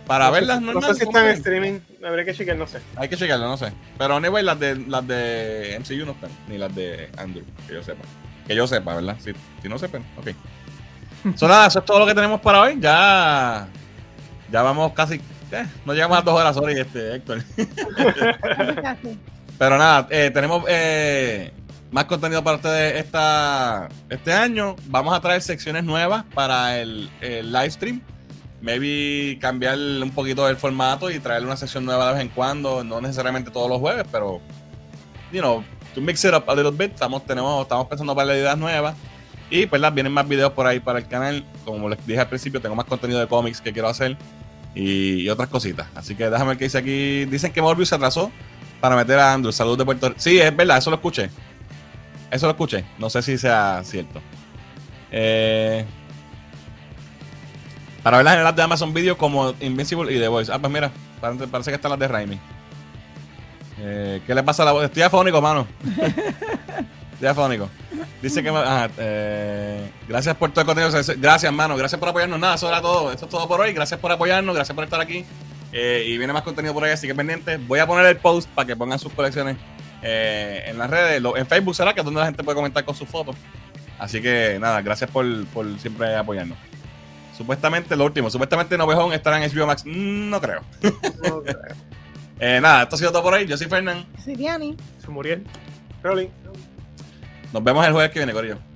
S1: Para verlas,
S2: no, no sé si están en streaming. Habría que chequear, no sé.
S1: Hay que chequearlo, no sé. Pero anyway, las de, las de MCU no están, ni las de Andrew, que yo sepa. Que yo sepa, ¿verdad? Si, si no sepan, ok. <laughs> So, nada, eso es todo lo que tenemos para hoy. Ya, ya vamos casi. Eh, no llegamos a dos horas hoy, este, Héctor. <laughs> Pero nada, eh, tenemos eh, más contenido para ustedes esta, este año. Vamos a traer secciones nuevas para el, el live stream. Maybe cambiar un poquito el formato y traer una sección nueva de vez en cuando. No necesariamente todos los jueves, pero, you know, to mix it up a little bit. Estamos, tenemos, estamos pensando para ideas nuevas. Y pues las vienen más videos por ahí para el canal. Como les dije al principio, tengo más contenido de cómics que quiero hacer y, otras cositas. Así que déjame ver qué dice aquí. Dicen que Morbius se atrasó para meter a Andrew. Salud de Puerto Rico. Sí, es verdad, eso lo escuché. Eso lo escuché. No sé si sea cierto. Eh, para ver las en las de Amazon Video como Invincible y The Voice. Ah, pues mira, parece, parece que están las de Raimi. Eh, ¿Qué le pasa a la voz? Estoy afónico, mano. <laughs> Afónico. Dice que. me- ah, eh, gracias por todo el contenido. Gracias, mano. Gracias por apoyarnos. Nada, eso era todo. Eso es todo por hoy. Gracias por apoyarnos. Gracias por estar aquí. Eh, y viene más contenido por ahí, así que pendientes. Voy a poner el post para que pongan sus colecciones eh, en las redes. Lo- en Facebook será que es donde la gente puede comentar con sus fotos. Así que nada, gracias por, por siempre apoyarnos. Supuestamente lo último, supuestamente Novejón estará en HBO Max. No creo.
S2: No creo. <laughs>
S1: Eh, nada, esto ha sido todo por hoy. Yo soy Fernán.
S4: Siriani.
S3: Se murió.
S2: Rolling.
S1: Nos vemos el jueves que viene, Corillo.